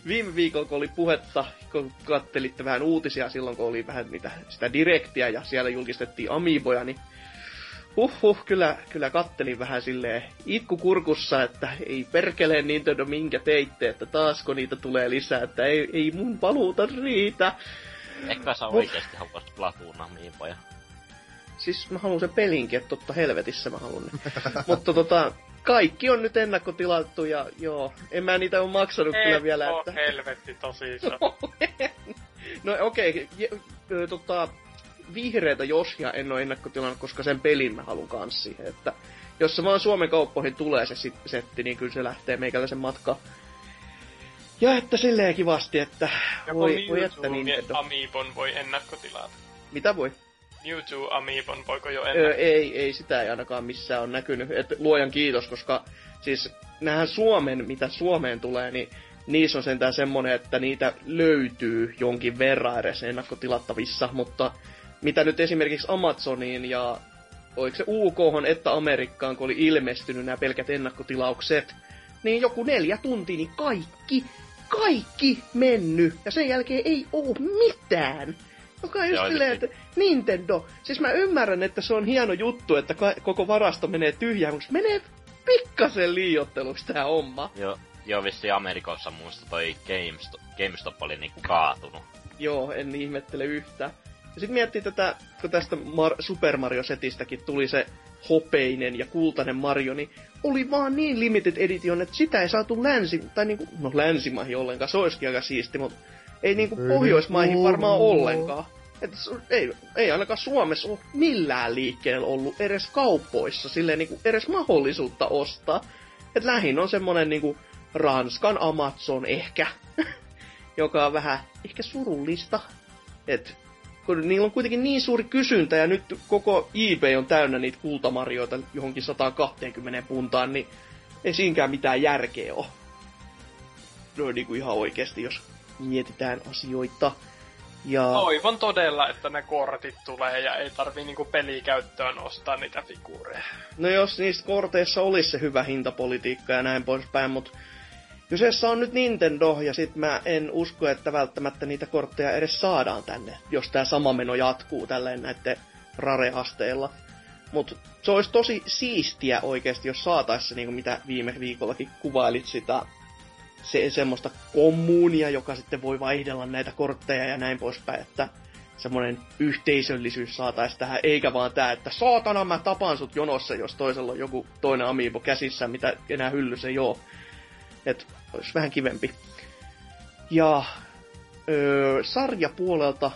Viime viikolla, kun oli puhetta, kun kattelitte vähän uutisia silloin, kun oli vähän niitä, sitä direktiä ja siellä julkistettiin Amiiboja, niin Huhhuh, kyllä, kyllä kattelin vähän silleen itku kurkussa, että ei perkeleen Nintendo minkä teitte, että taasko niitä tulee lisää, että ei, ei mun paluuta riitä. Ehkä sä oikeesti haluaisit Splatoona miipoja. Siis mä haluan sen pelinkin, että totta helvetissä mä haluan ne. Mutta tota, kaikki on nyt ennakkotilattu ja joo, en mä niitä ole maksanut Ei kyllä vielä. Että... helvetti tosissaan. no okei, okay. tota, vihreitä Joshia en ole ennakkotilannut, koska sen pelin mä haluan kans siihen, että jos se vaan Suomen kauppoihin tulee se sit- setti, niin kyllä se lähtee meikäläisen matka. Ja että silleen kivasti, että Joko voi, voi että Mewtwo Nintendo. Amiibon voi ennakkotilata. Mitä voi? Mewtwo Amiibon voiko jo Öö, ennakkotilata? ei, ei sitä ei ainakaan missään ole näkynyt. Et luojan kiitos, koska siis nähän Suomen, mitä Suomeen tulee, niin niissä on sentään semmonen, että niitä löytyy jonkin verran edes ennakkotilattavissa, mutta mitä nyt esimerkiksi Amazoniin ja oliko se UK että Amerikkaan, kun oli ilmestynyt nämä pelkät ennakkotilaukset, niin joku neljä tuntia, niin kaikki, kaikki mennyt. Ja sen jälkeen ei oo mitään. Joka on just Joo, silleen, että Nintendo, siis mä ymmärrän, että se on hieno juttu, että ka- koko varasto menee tyhjään, mutta menee pikkasen liiotteluksi tää homma. Jo, jo vissi Amerikossa muista toi GameStop, GameStop oli niinku kaatunut. Joo, en ihmettele yhtään. Ja sit miettii tätä, kun tästä Mar- Super Mario-setistäkin tuli se hopeinen ja kultainen Mario, niin oli vaan niin limited edition, että sitä ei saatu länsi, tai niinku, no länsimaihin ollenkaan, se olisikin aika siisti, mutta ei niinku Pohjoismaihin varmaan ollenkaan. Et ei, ei ainakaan Suomessa ole millään liikkeellä ollut edes kaupoissa, silleen niinku edes mahdollisuutta ostaa. Et lähin on semmonen niinku Ranskan Amazon ehkä, joka on vähän ehkä surullista. Et kun niillä on kuitenkin niin suuri kysyntä ja nyt koko eBay on täynnä niitä kultamarjoita johonkin 120 puntaan, niin ei siinäkään mitään järkeä ole. No niin kuin ihan oikeasti, jos mietitään asioita. Ja... Toivon todella, että ne kortit tulee ja ei tarvii niinku pelikäyttöön ostaa niitä figuureja. No jos niissä korteissa olisi se hyvä hintapolitiikka ja näin poispäin, mutta kyseessä on nyt Nintendo, ja sit mä en usko, että välttämättä niitä kortteja edes saadaan tänne, jos tää sama meno jatkuu tälleen näiden rare-asteilla. Mut se olisi tosi siistiä oikeasti, jos saatais se, niinku mitä viime viikollakin kuvailit sitä se, semmoista kommunia, joka sitten voi vaihdella näitä kortteja ja näin poispäin, että semmoinen yhteisöllisyys saatais tähän, eikä vaan tää, että saatana mä tapan sut jonossa, jos toisella on joku toinen amiibo käsissä, mitä enää hyllyssä ei oo. Et olisi vähän kivempi. Ja öö, sarjapuolelta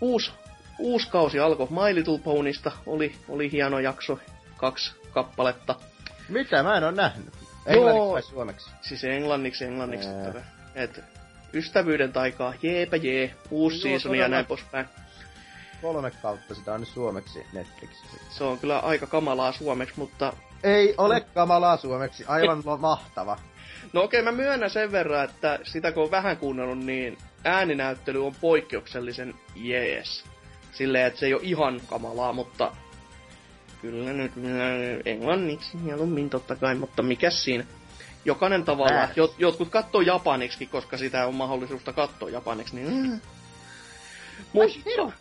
uusi, uusi kausi alkoi My Little Ponysta, oli, oli hieno jakso, kaksi kappaletta. Mitä? Mä en oo nähnyt. Joo. Englanniksi vai suomeksi? Siis englanniksi, englanniksi. Et, ystävyyden taikaa, jeepä jee, uusi Joo, season ja näin poispäin. Kolme kautta sitä on nyt suomeksi Netflixissä. Se on kyllä aika kamalaa suomeksi, mutta... Ei ole kamalaa suomeksi, aivan mahtava. No okei, mä myönnän sen verran, että sitä kun on vähän kuunnellut, niin ääninäyttely on poikkeuksellisen jees. Silleen, että se ei ole ihan kamalaa, mutta... Kyllä nyt äh, englanniksi mieluummin totta kai, mutta mikä siinä? Jokainen tavalla. Jot, jotkut kattoo japaniksi, koska sitä on mahdollisuutta katsoa japaniksi, niin... Mm. Mutta,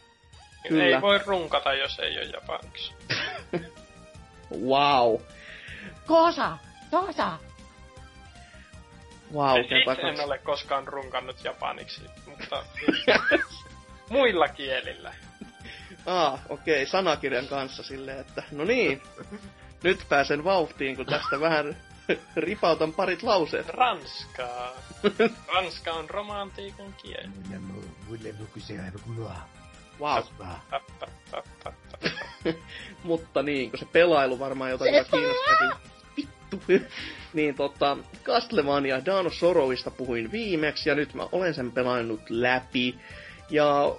Kyllä. Ei voi runkata, jos ei ole japaniksi. wow. Kosa! Tosa! Wow, Itse en ole koskaan runkannut japaniksi, mutta muilla kielillä. Ah, okei, okay, sanakirjan kanssa silleen, että no niin, nyt pääsen vauhtiin, kun tästä vähän ripautan parit lauseet. Ranskaa. Ranska on romantiikon kieli. Wow. Mutta niin, kun se pelailu varmaan jotain joka kiinnostaakin. Vittu. niin tota, Castlevania Dawn of Sorrowista puhuin viimeksi ja nyt mä olen sen pelannut läpi. Ja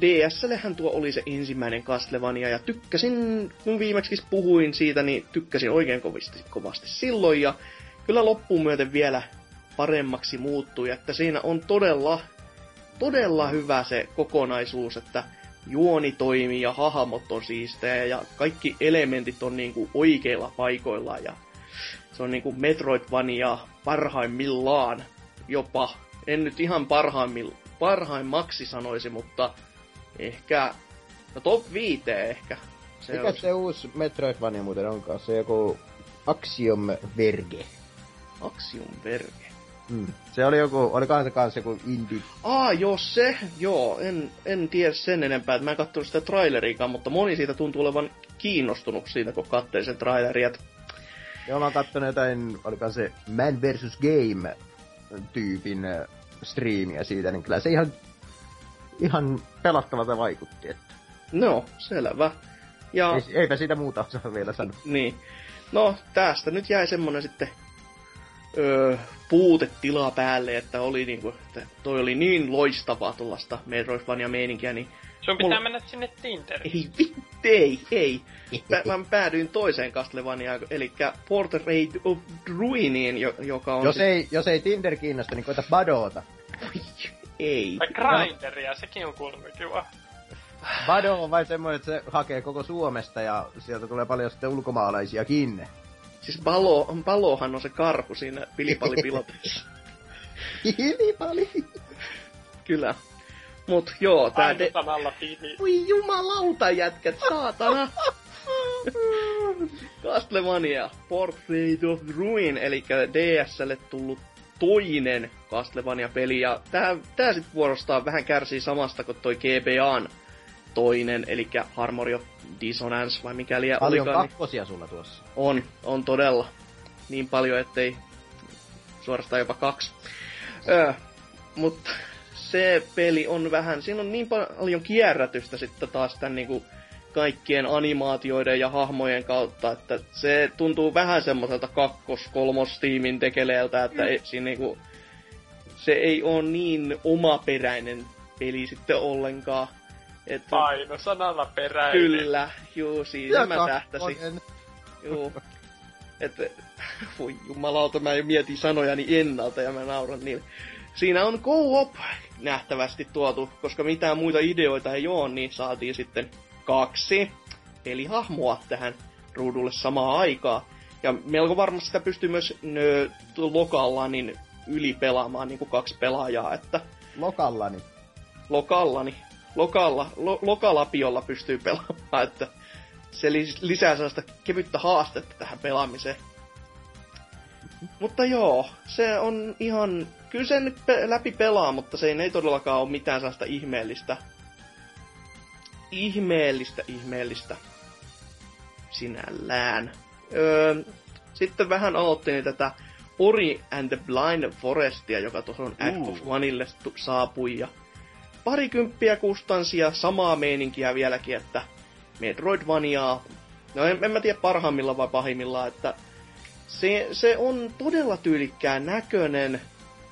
DSLhän tuo oli se ensimmäinen Castlevania ja tykkäsin, kun viimeksi puhuin siitä, niin tykkäsin oikein kovasti, kovasti silloin ja kyllä loppuun myöten vielä paremmaksi muuttui, että siinä on todella, todella hyvä se kokonaisuus, että juoni toimii ja hahmot on siistejä ja kaikki elementit on niinku oikeilla paikoillaan ja se on niinku Metroidvania parhaimmillaan jopa. En nyt ihan parhaimmil, parhaimmaksi sanoisi, mutta ehkä, no top 5 ehkä Se Mikä on, se uusi Metroidvania muuten onkaan? Se joku Axiom Verge. Axiom Verge. Mm. Se oli joku, olikohan se kanssa joku indie. Aa, joo se, joo, en, en tiedä sen enempää, että mä en katsonut sitä traileriikaan, mutta moni siitä tuntuu olevan kiinnostunut siitä, kun katseli sen traileria. Joo, mä oon kattonut jotain, olikohan se Man vs. Game tyypin äh, striimiä siitä, niin kyllä se ihan, ihan pelattavalta vaikutti. Että. No, selvä. Ja, Ei, eipä siitä muuta osaa vielä sanoa. niin. No, tästä nyt jäi semmonen sitten öö, puutetila päälle, että oli niinku, että toi oli niin loistavaa tuollaista Metroidvania-meininkiä, niin Sun pitää Mulla- mennä sinne Tinderiin. ei vittu, ei, ei. Pä, mä päädyin toiseen Castlevaniaan, eli Portrait of Ruiniin, jo, joka on... Jos sit- ei, jos ei Tinder kiinnosta, niin koita Badoota. Ei. Tai Grinderia, sekin on kuulemma kiva. Bado on vain semmoinen, että se hakee koko Suomesta ja sieltä tulee paljon sitten ulkomaalaisiakin. Siis Balo, Balohan on se karhu siinä pilipallipilotissa. Hilipali. Kyllä. Mut joo, tää de... Voi jumalauta jätkät, saatana! Castlevania, Portrait of Ruin, eli DSlle tullut toinen Castlevania-peli, ja tää, tää sit vuorostaan vähän kärsii samasta kuin toi GBAn toinen, eli Harmony of Dissonance, vai mikäli Paljon olikaan. niin- kakkosia sulla tuossa. On, on todella. Niin paljon, ettei suorastaan jopa kaksi. Öö, mutta se peli on vähän, siinä on niin paljon kierrätystä sitten taas tämän niinku kaikkien animaatioiden ja hahmojen kautta, että se tuntuu vähän semmoiselta kakkos-kolmos-tiimin tekeleeltä, että ei, siinä niinku, se ei ole niin omaperäinen peli sitten ollenkaan. Että, Paino sanalla peräinen. kyllä, juu, siinä mä tähtäsin. Joo. Että, voi jumalauta, mä jo mietin sanojani ennalta ja mä nauran niille. Siinä on co-op nähtävästi tuotu, koska mitään muita ideoita ei oo, niin saatiin sitten kaksi pelihahmoa tähän ruudulle samaan aikaan. Ja melko varmasti sitä pystyy myös nö, lokalla niin yli pelaamaan niin kuin kaksi pelaajaa, että Lokallani. lokallani, lokalla, lo, lokalapiolla pystyy pelaamaan, että se lis- lisää sellaista kevyttä haastetta tähän pelaamiseen. Mutta joo, se on ihan, kyllä se nyt pe- läpi pelaa, mutta se ei todellakaan ole mitään sellaista ihmeellistä, ihmeellistä, ihmeellistä sinällään. Öö, sitten vähän aloittelin tätä Ori and the Blind Forestia, joka tuohon Act of Oneille saapui, ja parikymppiä kustansia, samaa meininkiä vieläkin, että Metroidvaniaa. No en, en mä tiedä parhaimmillaan vai pahimmillaan, että se, se on todella tyylikkään näköinen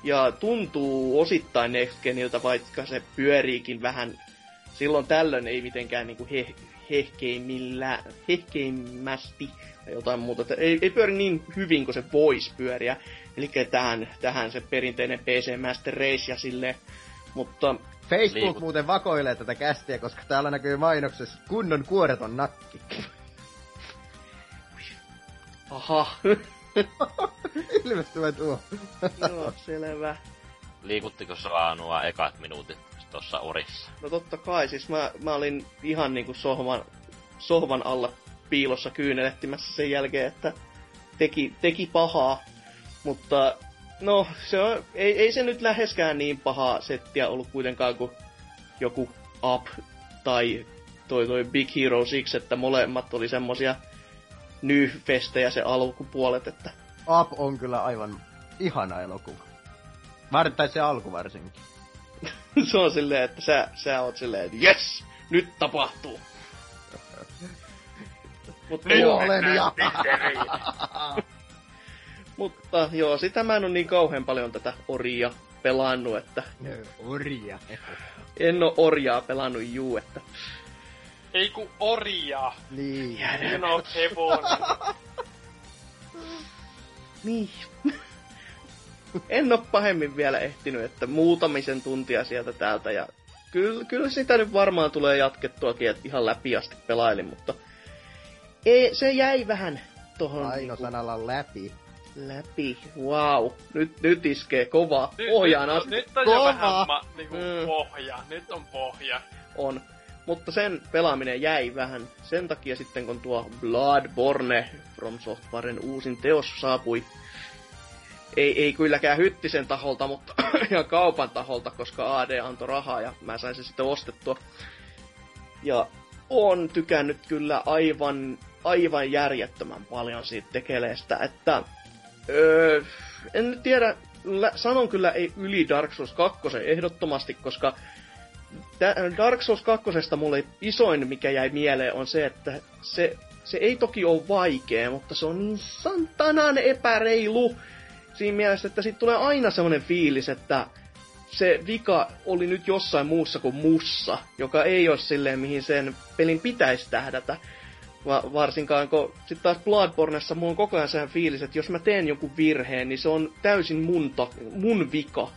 ja tuntuu osittain Next Geniltä, vaikka se pyöriikin vähän silloin tällöin ei mitenkään niinku he, hehkeimmillä, hehkeimmästi tai jotain muuta. Että ei, ei pyöri niin hyvin kuin se voisi pyöriä. Eli tähän, tähän se perinteinen PC Master Race ja sille. Mutta Facebook Liikut. muuten vakoilee tätä kästiä, koska täällä näkyy mainoksessa kunnon kuoreton nakki. aha, Ilmestyvä tuo. joo, selvä. Liikuttiko sua nuo ekat minuutit tuossa orissa? No totta kai, siis mä, mä olin ihan niinku sohvan, sohvan alla piilossa kyynelehtimässä sen jälkeen, että teki, teki pahaa. Mutta no, se on, ei, ei se nyt läheskään niin pahaa settiä ollut kuitenkaan kuin joku Up tai toi, toi Big Hero 6, että molemmat oli semmosia nyfestejä se alkupuolet, että Up on kyllä aivan ihana elokuva. Var, tai se alku varsinkin. Se on silleen, että sä, sä oot silleen, että yes, nyt tapahtuu. Mutta joo, Olen ja... mutta joo, sitä mä en ole niin kauhean paljon tätä orjaa pelannut, että Orja. en oo orjaa pelannut juu, että Ei ku orja. Niin. Hevonen. niin. en oo pahemmin vielä ehtinyt, että muutamisen tuntia sieltä täältä ja kyllä, kyllä sitä nyt varmaan tulee jatkettuakin, että ihan läpi asti pelailin, mutta ei, se jäi vähän tohon Aino niinku sanalla läpi. läpi. Wow, nyt, nyt iskee kovaa. Nyt, Pohjaan nyt, asti nyt on jo Kova. vähän ma, niinku Mm. pohja. Nyt on pohja. on. mutta sen pelaaminen jäi vähän sen takia sitten, kun tuo Bloodborne From Softwaren uusin teos saapui. Ei, ei kylläkään Hyttisen taholta, mutta ihan kaupan taholta, koska AD antoi rahaa ja mä sain sen sitten ostettua. Ja on tykännyt kyllä aivan, aivan järjettömän paljon siitä tekeleestä, että öö, en nyt tiedä, sanon kyllä ei yli Dark Souls 2 ehdottomasti, koska Dark Souls 2 mulle isoin, mikä jäi mieleen, on se, että se, se ei toki ole vaikea, mutta se on niin santanan epäreilu siinä mielessä, että siitä tulee aina semmoinen fiilis, että se vika oli nyt jossain muussa kuin mussa, joka ei ole silleen, mihin sen pelin pitäisi tähdätä. Va- varsinkaan, kun sitten taas Bloodborneissa mulla on koko ajan sehän fiilis, että jos mä teen jonkun virheen, niin se on täysin mun, to- mun vika.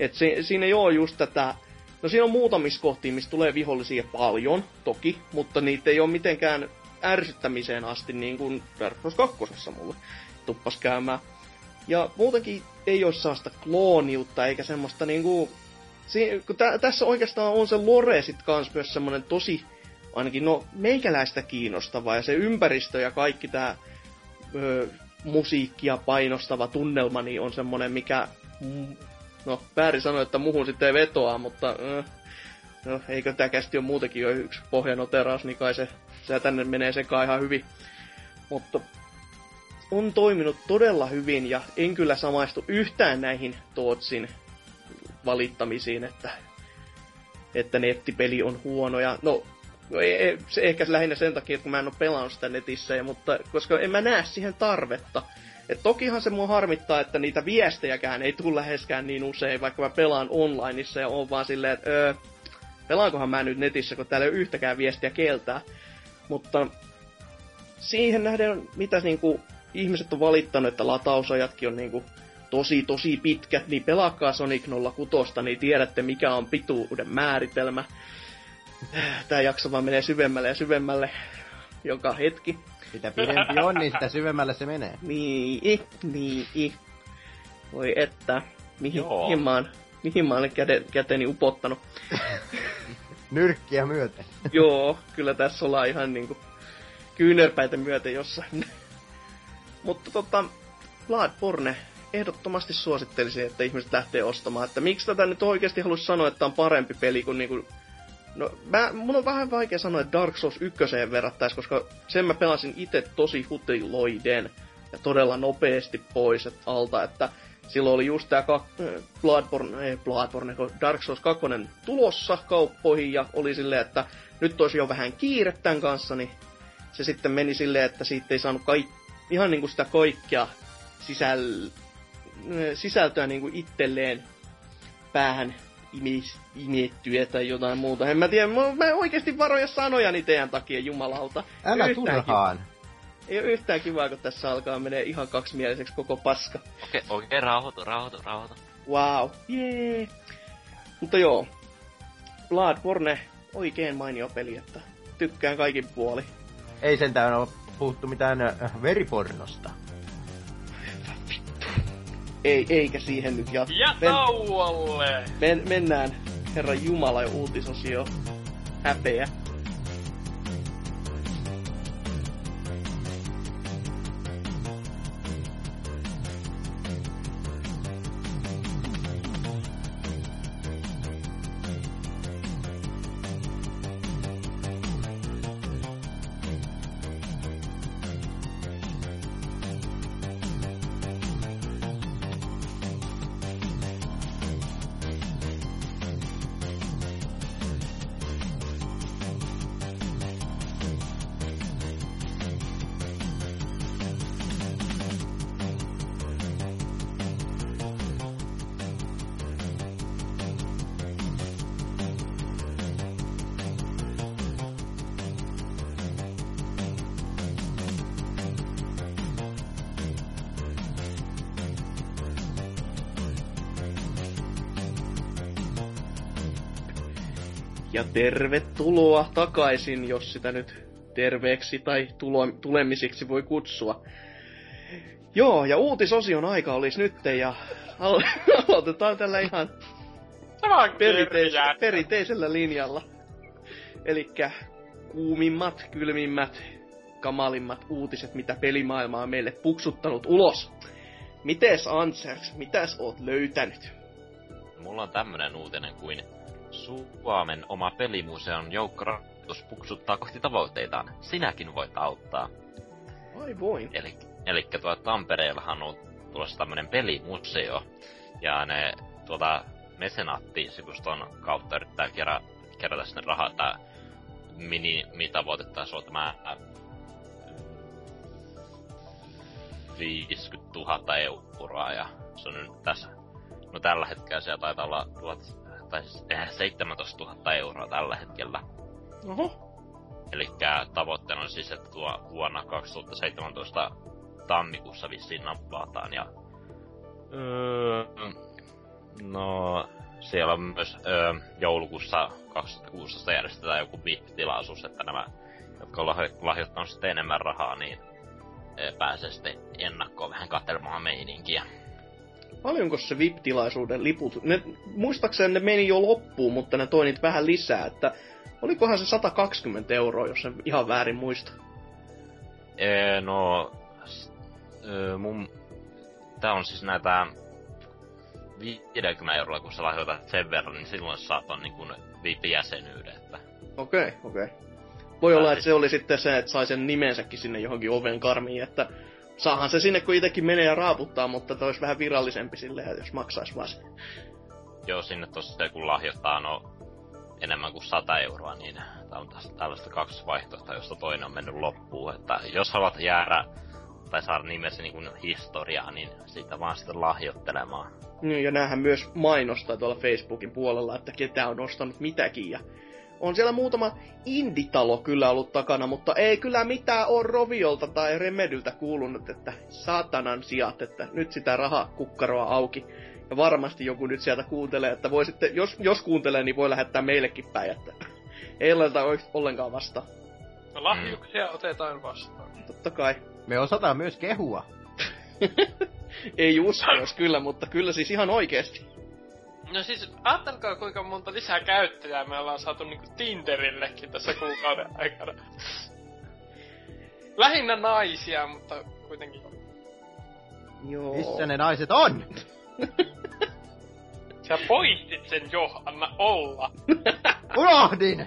Et se, siinä ei ole just tätä... No siinä on muutamissa kohtia, missä tulee vihollisia paljon, toki, mutta niitä ei ole mitenkään ärsyttämiseen asti, niin kuin Dark Souls 2 mulle tuppas käymään. Ja muutenkin ei ole sellaista klooniutta eikä semmoista niinku... Si- kun tä- tässä oikeastaan on se lore sit kans myös semmonen tosi, ainakin no meikäläistä kiinnostava ja se ympäristö ja kaikki tää ö, musiikkia painostava tunnelma niin on semmonen mikä, mm, no väärin sanoa, että muhun sitten ei vetoa, mutta ö, no eikö tää kästi ole muutenkin jo yksi pohjanoteraus, niin kai se, se tänne menee sekaan ihan hyvin. Mutta on toiminut todella hyvin ja en kyllä samaistu yhtään näihin Tootsin valittamisiin, että, että nettipeli on huono. Ja no, no ei, se ehkä lähinnä sen takia, että mä en ole pelannut sitä netissä, mutta koska en mä näe siihen tarvetta. Et tokihan se mua harmittaa, että niitä viestejäkään ei tule läheskään niin usein, vaikka mä pelaan onlineissa ja on vaan silleen, että öö, pelaankohan mä nyt netissä, kun täällä ei ole yhtäkään viestiä keltää. Mutta siihen nähden, mitä niinku ihmiset on valittanut, että latausajatkin on niinku tosi tosi pitkät, niin pelaakaa Sonic 06, niin tiedätte mikä on pituuden määritelmä. Tää jakso vaan menee syvemmälle ja syvemmälle joka hetki. Mitä pidempi on, niin sitä syvemmälle se menee. Niin, niin. Voi että, mihin, Joo. mihin mä oon, mihin mä oon käde, käteni upottanut. Nyrkkiä myöten. Joo, kyllä tässä ollaan ihan niinku kyynärpäitä myöten jossain. Mutta tota, Bloodborne ehdottomasti suosittelisin, että ihmiset lähtee ostamaan. Että miksi tätä nyt oikeasti haluaisi sanoa, että on parempi peli kuin niinku... No, mä, mun on vähän vaikea sanoa, että Dark Souls 1 verrattaisi, koska sen mä pelasin itse tosi hutiloiden ja todella nopeasti pois et, alta, että silloin oli just tää kak- Bloodborne, ei Bloodborne, kun Dark Souls 2 tulossa kauppoihin ja oli silleen, että nyt olisi jo vähän kiire tämän kanssa, niin se sitten meni silleen, että siitä ei saanut kaik- ihan niinku sitä kaikkea sisäl- sisältöä niinku itselleen päähän imis- imettyä tai jotain muuta. En mä tiedä, mä, mä oikeasti varoja sanojani teidän takia, jumalauta. Älä Yhtään turhaan. Ei ole yhtään kivaa, kun tässä alkaa menee ihan kaksimieliseksi koko paska. Okei, okei, rauhoitu, rauhoitu, rauhoitu. Wow, jee. Mutta joo, Bloodborne, oikein mainio peli, että tykkään kaikin puoli. Ei sentään ole puhuttu mitään äh, veripornosta. Ei, eikä siihen nyt jatka. Ja tauolle! men, mennään Herran Jumala ja uutisosio. Häpeä. Tervetuloa takaisin, jos sitä nyt terveeksi tai tulo, tulemisiksi voi kutsua. Joo, ja uutisosion aika olisi nyt, ja al- aloitetaan tällä ihan perinteis- perinteisellä linjalla. Elikkä kuumimmat, kylmimmät, kamalimmat uutiset, mitä pelimaailma on meille puksuttanut ulos. Mites Ansers, mitäs oot löytänyt? Mulla on tämmönen uutinen kuin Suomen oma pelimuseon joukkorahoitus puksuttaa kohti tavoitteitaan. Sinäkin voit auttaa. Ai voi. Eli, eli tuo Tampereellahan on tulossa tämmöinen pelimuseo. Ja ne tuota mesenaattisivuston kautta yrittää kerätä kerätä sinne rahaa tää mini-tavoitetta on tämä 50 000 euroa ja se on nyt tässä. No tällä hetkellä siellä taitaa olla 1000 taisi siis tehdä 17 000 euroa tällä hetkellä. Oho. Eli tavoitteena on siis, että tuo vuonna 2017 tammikuussa vissiin nappaataan ja... Öö, no, siellä on myös öö, joulukuussa 2016 järjestetään joku VIP-tilaisuus, että nämä, jotka on lahjoittanut sitten enemmän rahaa, niin öö, pääsee sitten ennakkoon vähän katselemaan meininkiä. Paljonko se VIP-tilaisuuden liput? Ne, muistaakseni ne meni jo loppuun, mutta ne toi niitä vähän lisää, että olikohan se 120 euroa, jos en ihan väärin muista. Ee, no, ö, mun, tää on siis näitä 50 euroa, kun sä lahjoitat sen verran, niin silloin saat on niin VIP-jäsenyyden. Okei, okay, okei. Okay. Voi olla, että se oli sitten se, että sai sen nimensäkin sinne johonkin oven karmiin, että saahan se sinne, kun itsekin menee ja raaputtaa, mutta toi olisi vähän virallisempi silleen, jos maksaisi vaan sen. Joo, sinne tossa kun lahjoittaa no enemmän kuin 100 euroa, niin tää on tästä tällaista kaksi vaihtoehtoa, josta toinen on mennyt loppuun. Että jos haluat jäädä tai saada nimesi niin historiaa, niin siitä vaan sitten lahjoittelemaan. Niin, ja näähän myös mainostaa tuolla Facebookin puolella, että ketä on ostanut mitäkin, ja on siellä muutama inditalo kyllä ollut takana, mutta ei kyllä mitään ole Roviolta tai Remedyltä kuulunut, että saatanan sijat, että nyt sitä rahakukkaroa auki. Ja varmasti joku nyt sieltä kuuntelee, että voi sitten, jos, jos kuuntelee, niin voi lähettää meillekin päin, että ei ole ollenkaan vastaan. No lahjuksia mm. otetaan vastaan. Totta kai. Me osataan myös kehua. ei uskois kyllä, mutta kyllä siis ihan oikeesti. No siis, ajattelkaa kuinka monta lisää käyttäjää me ollaan saatu niinku Tinderillekin tässä kuukauden aikana. Lähinnä naisia, mutta kuitenkin. Joo. Missä ne naiset on? Sä poistit sen jo, anna olla. Unohdin!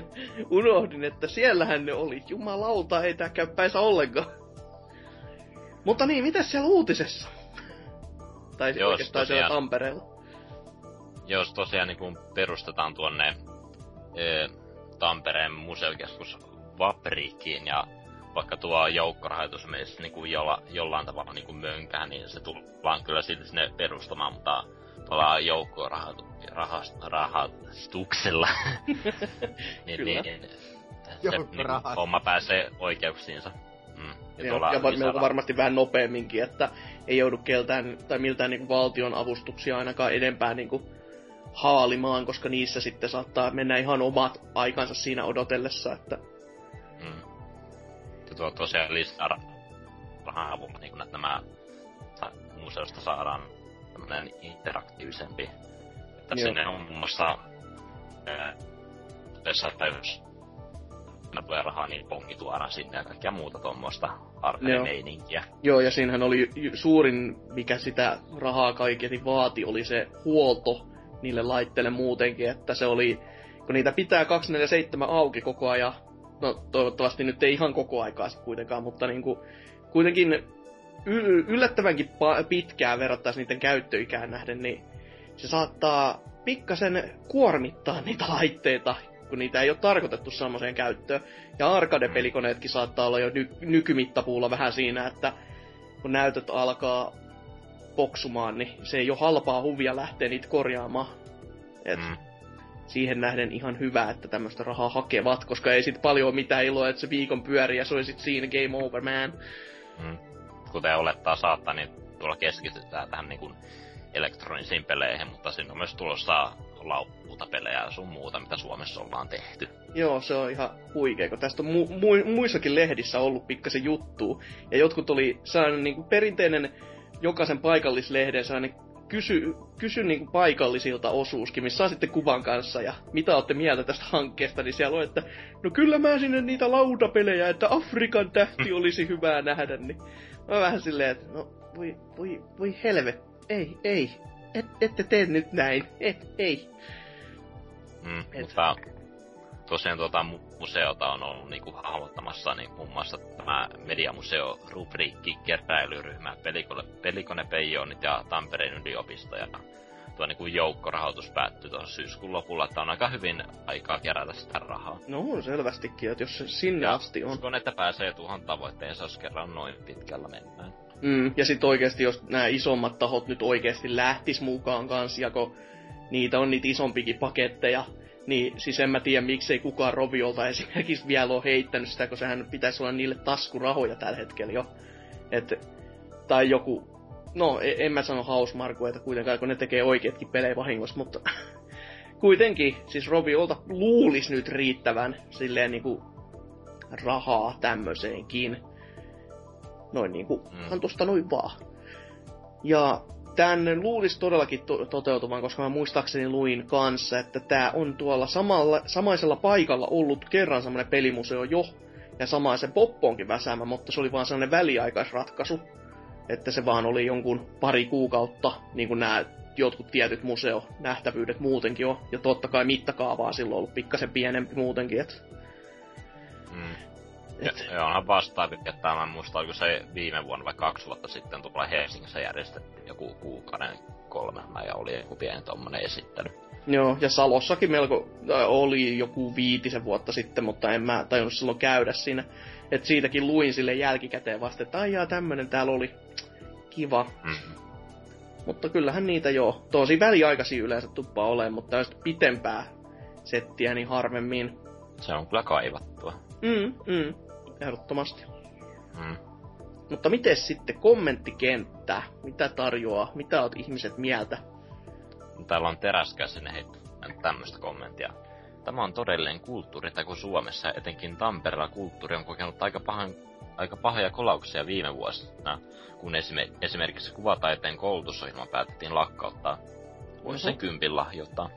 Unohdin, että siellähän ne oli. Jumalauta, ei tää käy päinsä ollenkaan. Mutta niin, mitä siellä uutisessa? Tai Joo, oikeastaan tosiaan... siellä Tampereella jos tosiaan niin kun perustetaan tuonne e, Tampereen museokeskus Vaprikiin ja vaikka tuo joukkorahoitus menisi niin kuin jolla, jollain tavalla niin kuin mönkään, niin se tullaan kyllä silti sinne perustamaan, mutta tuolla joukkorahastuksella niin, niin, niin, se niin homma pääsee oikeuksiinsa. Mm. Ja, ja, ja melko varmasti vähän nopeamminkin, että ei joudu keltään tai miltään niin valtion avustuksia ainakaan edempään niin kuin haalimaan, koska niissä sitten saattaa mennä ihan omat aikansa siinä odotellessa, että... Mm. Ja tuo tosiaan lisää rahaa avulla, niin kun nämä museosta saadaan tämmönen interaktiivisempi. Että Joo. sinne on muun muassa tässä päivässä tulee rahaa, niin pongi tuodaan sinne ja kaikkea muuta tuommoista arcade-meininkiä. Joo, ja siinähän oli suurin, mikä sitä rahaa kaiketi vaati, oli se huolto niille laitteille muutenkin, että se oli, kun niitä pitää 247 auki koko ajan, no toivottavasti nyt ei ihan koko aikaa sit kuitenkaan, mutta niinku, kuitenkin y- yllättävänkin pa- pitkään verrattaisi niiden käyttöikään nähden, niin se saattaa pikkasen kuormittaa niitä laitteita, kun niitä ei ole tarkoitettu semmoiseen käyttöön. Ja arcade-pelikoneetkin saattaa olla jo ny- nykymittapuulla vähän siinä, että kun näytöt alkaa poksumaan, niin se ei ole halpaa huvia lähteä niitä korjaamaan. Et mm. Siihen nähden ihan hyvä, että tämmöistä rahaa hakevat, koska ei sit paljon mitään iloa, että se viikon pyöri ja se olisi siinä game over, man. Mm. Kuten olettaa saattaa, niin tuolla keskitytään tähän niin kuin elektronisiin peleihin, mutta siinä on myös tulossa laupuuta pelejä ja sun muuta, mitä Suomessa ollaan tehty. Joo, se on ihan huikea, kun tästä on mu- mu- muissakin lehdissä ollut pikkasen juttu. Ja jotkut oli saanut niin kuin perinteinen jokaisen paikallislehden sellainen kysy, kysy niin paikallisilta osuuskin, missä sitten kuvan kanssa ja mitä olette mieltä tästä hankkeesta, niin siellä on, että no kyllä mä sinne niitä lautapelejä, että Afrikan tähti olisi hyvää nähdä, niin mä vähän silleen, että no voi, voi, voi helvet, ei, ei, et, ette tee nyt näin, et, ei. Mm, Et- mutta tosiaan tuota museota on ollut niinku hahmottamassa niin muun muassa tämä Mediamuseo rubriikki keräilyryhmä Pelikone, Pelikonepeijonit ja Tampereen yliopisto ja tuo niinku joukkorahoitus päättyi tuossa syyskuun lopulla, että on aika hyvin aikaa kerätä sitä rahaa. No on selvästikin, että jos se sinne asti on. Uskon, että pääsee tuohon tavoitteeseen, jos kerran noin pitkällä mennään. Mm, ja sitten oikeasti, jos nämä isommat tahot nyt oikeasti lähtis mukaan kanssa, ja kun niitä on niitä isompikin paketteja, niin siis en mä tiedä, miksei kukaan Roviolta esimerkiksi vielä ole heittänyt sitä, kun sehän pitäisi olla niille taskurahoja tällä hetkellä jo. Et, tai joku, no e- en mä sano Hausmarku, että kuitenkaan kun ne tekee oikeatkin pelejä vahingossa, mutta kuitenkin, siis Roviolta luulisi nyt riittävän silleen niinku rahaa tämmöiseenkin. Noin niinku, Mm. mm. tosta noin vaan. Ja tänne luulisi todellakin to- toteutuvan, koska mä muistaakseni luin kanssa, että tää on tuolla samalla, samaisella paikalla ollut kerran semmoinen pelimuseo jo, ja samaisen Poppoonkin väsäämä, mutta se oli vaan sellainen väliaikaisratkaisu, että se vaan oli jonkun pari kuukautta, niin kuin nämä jotkut tietyt museo-nähtävyydet muutenkin on, ja totta kai mittakaavaa silloin ollut pikkasen pienempi muutenkin, että Mm. Ja, et, ja onhan vastaavia, että mä muista, oliko se viime vuonna vai kaksi vuotta sitten tuolla Helsingissä järjestettiin joku kuukauden kolme ja oli joku pieni tommonen esittely. Joo, ja Salossakin melko oli joku viitisen vuotta sitten, mutta en mä tajunnut silloin käydä siinä. Et siitäkin luin sille jälkikäteen vasta, että aijaa tämmönen täällä oli. Kiva. Mm. Mutta kyllähän niitä joo. Tosi väliaikaisia yleensä tuppaa olemaan, mutta jos pitempää settiä, niin harvemmin. Se on kyllä kaivattua. Mm, mm, ehdottomasti. Mm. Mutta miten sitten kommenttikenttä? Mitä tarjoaa? Mitä oot ihmiset mieltä? Täällä on teräskäisen heittänyt tämmöistä kommenttia. Tämä on todellinen kulttuuriteko Suomessa ja etenkin Tampereella kulttuuri on kokenut aika, pahan, aika pahoja kolauksia viime vuosina, kun esime- esimerkiksi kuvataiteen koulutusohjelma päätettiin lakkauttaa. Voisi sen kympin lahjoittaa.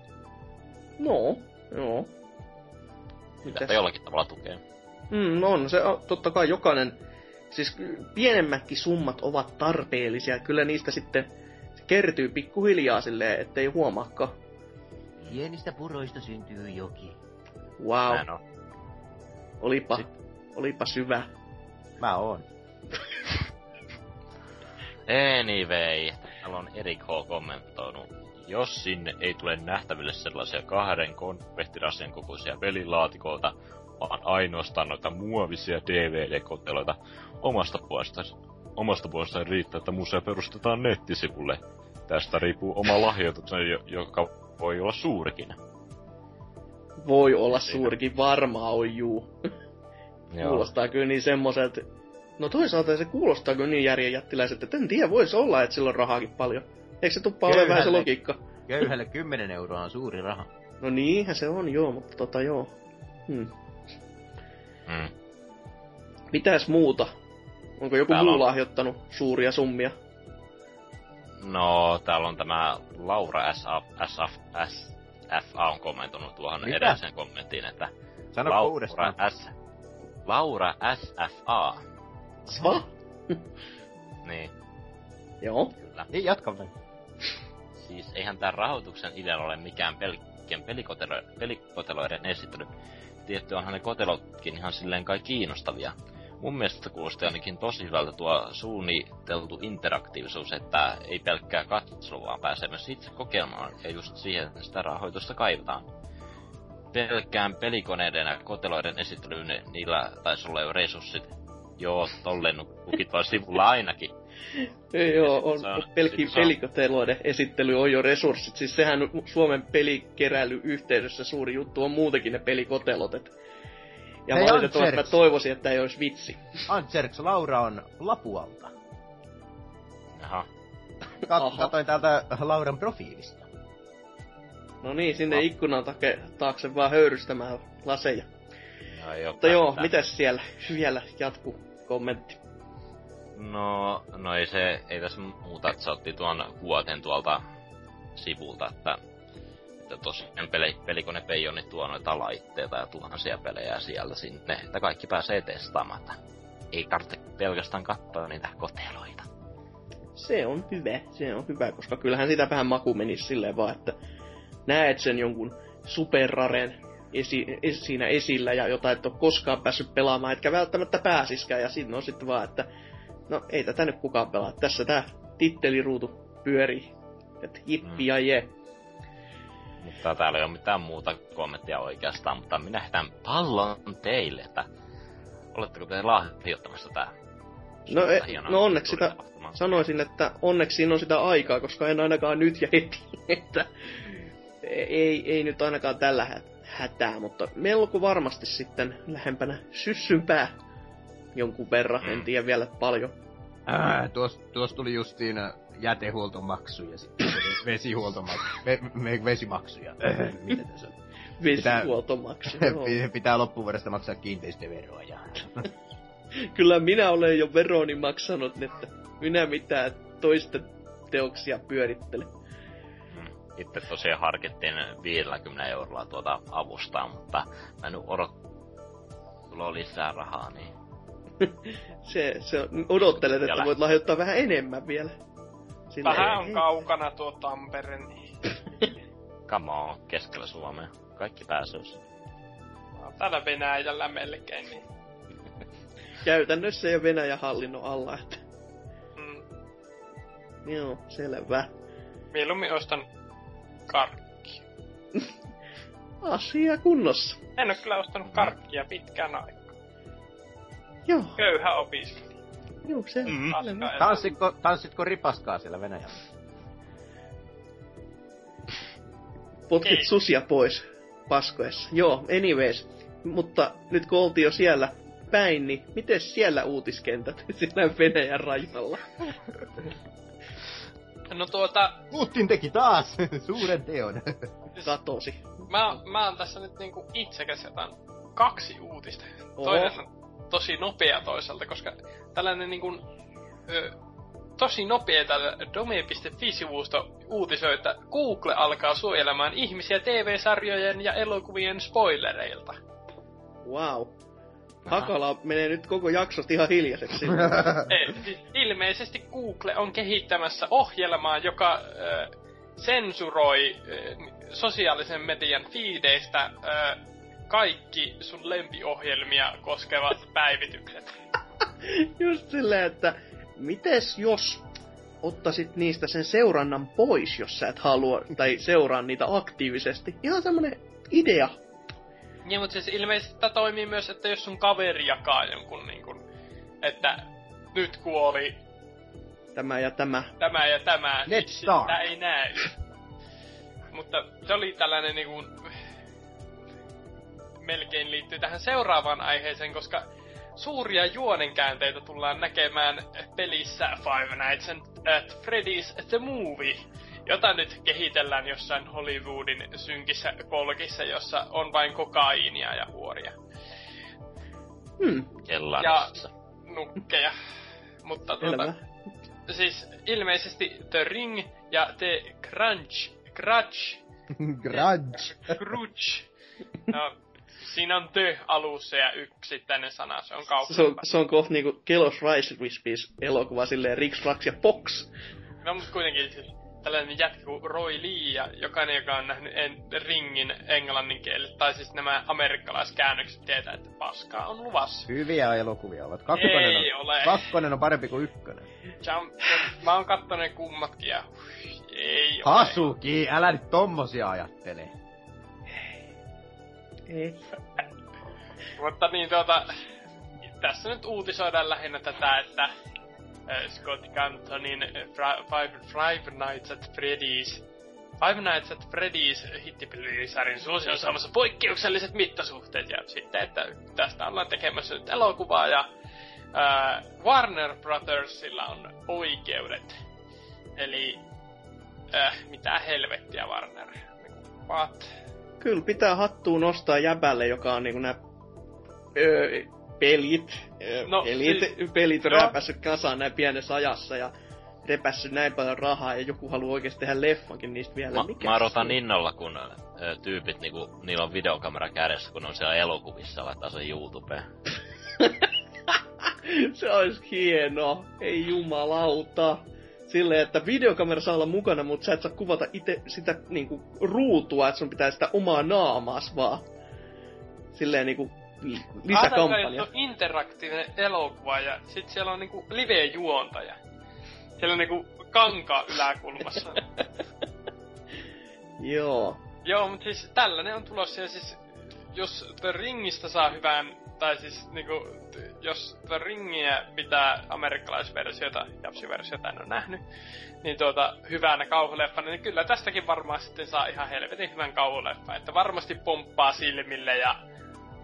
No, joo. Että jollakin tavalla tukee. Mm, no on se on, totta kai jokainen, siis pienemmätkin summat ovat tarpeellisia. Kyllä niistä sitten se kertyy pikkuhiljaa silleen, ettei huomaakaan. Pienistä puroista syntyy joki. Wow, on. olipa, olipa syvä. Mä oon. Anyway, täällä on Erik H. kommentoinut. Jos sinne ei tule nähtäville sellaisia kahden konvehtirasian kokoisia pelilaatikoita, vaan ainoastaan noita muovisia DVD-koteloita, omasta puolestaan, omasta puolestaan riittää, että museo perustetaan nettisivulle. Tästä riippuu oma lahjoituksen, jo- joka voi olla suurikin. Voi olla Siinä. suurikin, varmaa on juu. Kuulostaa kyllä niin semmoiselta. No toisaalta se kuulostaa kyllä niin järjenjättiläiset, että en tiedä, voisi olla, että sillä on rahaakin paljon. Eikö se tuppaa ole vähän se logiikka? Köyhälle 10 euroa on suuri raha. No niinhän se on, joo, mutta tota joo. Hmm. Mm. Mitäs muuta? Onko joku Täällä muu on- lahjoittanut suuria summia? No, täällä on tämä Laura SF, SF, SFA on kommentoinut tuohon Mitä? edellisen kommenttiin, että Sano Laura uudestaan. S... Laura SFA. Sva? Niin, Joo. kyllä. Ei, jatka vaan. Siis eihän tämän rahoituksen idea ole mikään pelkkien pelikotelo- pelikoteloiden esittely. Tietty onhan ne kotelotkin ihan silleen kai kiinnostavia. Mun mielestä kuulosti ainakin tosi hyvältä tuo suunniteltu interaktiivisuus, että ei pelkkää katselu, vaan pääsee myös itse kokeilemaan, ja just siihen sitä rahoitusta kaivataan. Pelkkään pelikoneiden ja koteloiden esittelyyn ni- niillä taisi olla jo resurssit. Joo, tolleen lukit vaan sivulla ainakin. Ei joo, on, on- on- pelikoteloiden esittely on jo resurssit. Siis sehän Suomen pelikeräily yhteydessä suuri juttu on muutenkin ne pelikotelot. Et... Ja Hei, valitettavasti mä toivoisin, että ei olisi vitsi. Antserks, Laura on Lapualta. Jaha. Kat- Aha. katoin täältä Lauran profiilista. No niin, sinne Ah. ikkunan take, taakse vaan höyrystämään laseja. Oo Mutta joo, mitäs siellä vielä jatkuu kommentti? No, no ei se, ei tässä muuta, että se otti tuon kuoten tuolta sivulta, että, että tosiaan peli, pelikone Peijoni tuo noita laitteita ja tuhansia pelejä sieltä sinne, että kaikki pääsee testaamaan, että ei tarvitse pelkästään katsoa niitä koteloita. Se on hyvä, se on hyvä, koska kyllähän sitä vähän maku menisi silleen vaan, että näet sen jonkun superraren esi, es, siinä esillä ja jota et ole koskaan päässyt pelaamaan, etkä välttämättä pääsiskään, ja sitten on sitten vaan, että no ei tätä nyt kukaan pelaa. Tässä tää titteliruutu pyörii. Että jippi ja je. Mutta täällä ei ole mitään muuta kommenttia oikeastaan, mutta minä heitän pallon teille, että oletteko te lahjoittamassa tää? No, e, no onneksi sitä, sanoisin, että onneksi siinä on sitä aikaa, koska en ainakaan nyt ja heti, että ei, ei nyt ainakaan tällä hä- hätää, mutta melko varmasti sitten lähempänä syssympää jonkun verran, en Mm. tiedä vielä paljon. Ää, tuossa tuos tuli justiin jätehuoltomaksu ja sitten vesihuoltomaksu, ve, ve, vesimaksuja. Mitä tässä on? Vesihuoltomaksu. joo. Pitää, pitää loppuvuodesta maksaa kiinteistöveroa ja... Kyllä minä olen jo veroni maksanut, että minä mitään toisten teoksia pyörittele. Mm. Itse tosiaan harkittiin 50 eurolla tuota avustaa, mutta mä nyt odot... Sulla on lisää rahaa, niin... Se, se on, odottelet, että voit lahjoittaa vähän enemmän vielä. Sillä Vähän ei- on kaukana tuo Tampere, niin Come on, keskellä Suomea. Kaikki oon täällä Venäjällä melkein, niin Käytännössä jo Venäjän hallinnon alla, että mm, joo, selvä. mieluummin ostan karkkia. Asia kunnossa. En oo kyllä ostanut karkkia pitkään aikaa. Joo, Köyhä opiskelija. joo, se Mm. Elämä. Tanssitko, tanssitko ripaskaa siellä Venäjällä? potkit Ei. susia pois paskoessa. Joo, anyways. Mutta nyt kun oltiin jo siellä päin, niin miten siellä uutiskentät siellä Venäjän rajalla? No tuota, Putin teki taas suuren teon. Katosi. mä, mä oon tässä nyt niinku itsekäs jätän kaksi uutista. Oho. Toinen on tosi nopea toisaalta, koska tällainen niinku, ö, tosi nopea tällä dome.fi-sivusto uutisoi, että Google alkaa suojelemaan ihmisiä TV-sarjojen ja elokuvien spoilereilta. Wow. Hakala menee nyt koko jaksosta ihan hiljaiseksi. Siis ilmeisesti Google on kehittämässä ohjelmaa, joka ö, sensuroi ö, sosiaalisen median feedeistä ö, kaikki sun lempiohjelmia koskevat päivitykset. Just silleen, että mites jos ottaisit niistä sen seurannan pois, jos sä et halua, tai seuraa niitä aktiivisesti. Ihan semmonen idea. Niin, mutta siis ilmeisesti tää toimii myös, että jos sun kaveri jakaa jonkun niin kuin, että nyt kuoli Tämä ja tämä. tämä ja tämä, Let's niin sitä ei näy. Mutta se oli tällainen niinku, melkein liittyy tähän seuraavaan aiheeseen, koska suuria juonenkäänteitä tullaan näkemään pelissä Five Nights at Freddy's The Movie, jota nyt kehitellään jossain Hollywoodin synkissä kolkissa, jossa on vain kokaiinia ja huoria. Hmm, Kellarissa. Nukkeja. Mutta tuota, siis ilmeisesti The Ring ja The Crunch, Crutch, Grudge. Crutch. No, siinä on The alussa ja yksittäinen sana, se on Se kaukana. on, se on kohta niinku Kelos Rice Krispies elokuva silleen Rix, Rax ja Fox. No, mutta kuitenkin siis tällainen jätkä kuin Roy Lee ja jokainen, joka on nähnyt en, Ringin englannin kielellä, tai siis nämä amerikkalaiskäännökset tietää, että paskaa on luvassa. Hyviä elokuvia ovat. Kakkonen Ei on, ole. kakkonen on parempi kuin ykkönen. Jump, mä oon kattonut ne kummatkin ja ei ole. Hasuki, älä nyt tommosia ajattele. Ei. Mutta niin tuota, tässä nyt uutisoidaan lähinnä tätä, että äh, Scott Cantonin äh, Five, Five Nights at Freddy's Five Nights at Freddy's hittipelisarjan suosio on saamassa poikkeukselliset mittasuhteet ja sitten, että tästä ollaan tekemässä nyt elokuvaa ja äh, Warner Brothersilla on oikeudet. Eli äh, mitä helvettiä Warner? What? Kyllä pitää hattuun nostaa jäbälle, joka on niinku nää öö, pelit, no, No, pelit, siis- pelit joo. räpässyt kasaan näin pienessä ajassa ja repässyt näin paljon rahaa ja joku haluaa oikeesti tehdä leffankin niistä vielä. Mä, Mikä mä se odotan on? innolla, kun ö, tyypit niinku, niillä on videokamera kädessä, kun ne on siellä elokuvissa laittaa sen YouTubeen. se olisi hieno. Ei jumalauta. Silleen, että videokamera saa olla mukana, mutta sä et saa kuvata itse sitä niinku ruutua, että sun pitää sitä omaa naamaas vaan. Silleen niinku lisäkampanja. on interaktiivinen elokuva ja sit siellä on niinku live-juontaja. Siellä on niinku kankaa yläkulmassa. Joo. Joo, mutta siis tällainen on tulossa ja siis jos The Ringistä saa hyvän, tai siis niinku, jos The Ringiä pitää amerikkalaisversiota, japsiversiota en ole nähnyt, niin tuota, hyvänä kauhuleffana, niin kyllä tästäkin varmaan sitten saa ihan helvetin hyvän kauhuleffa. Että varmasti pomppaa silmille ja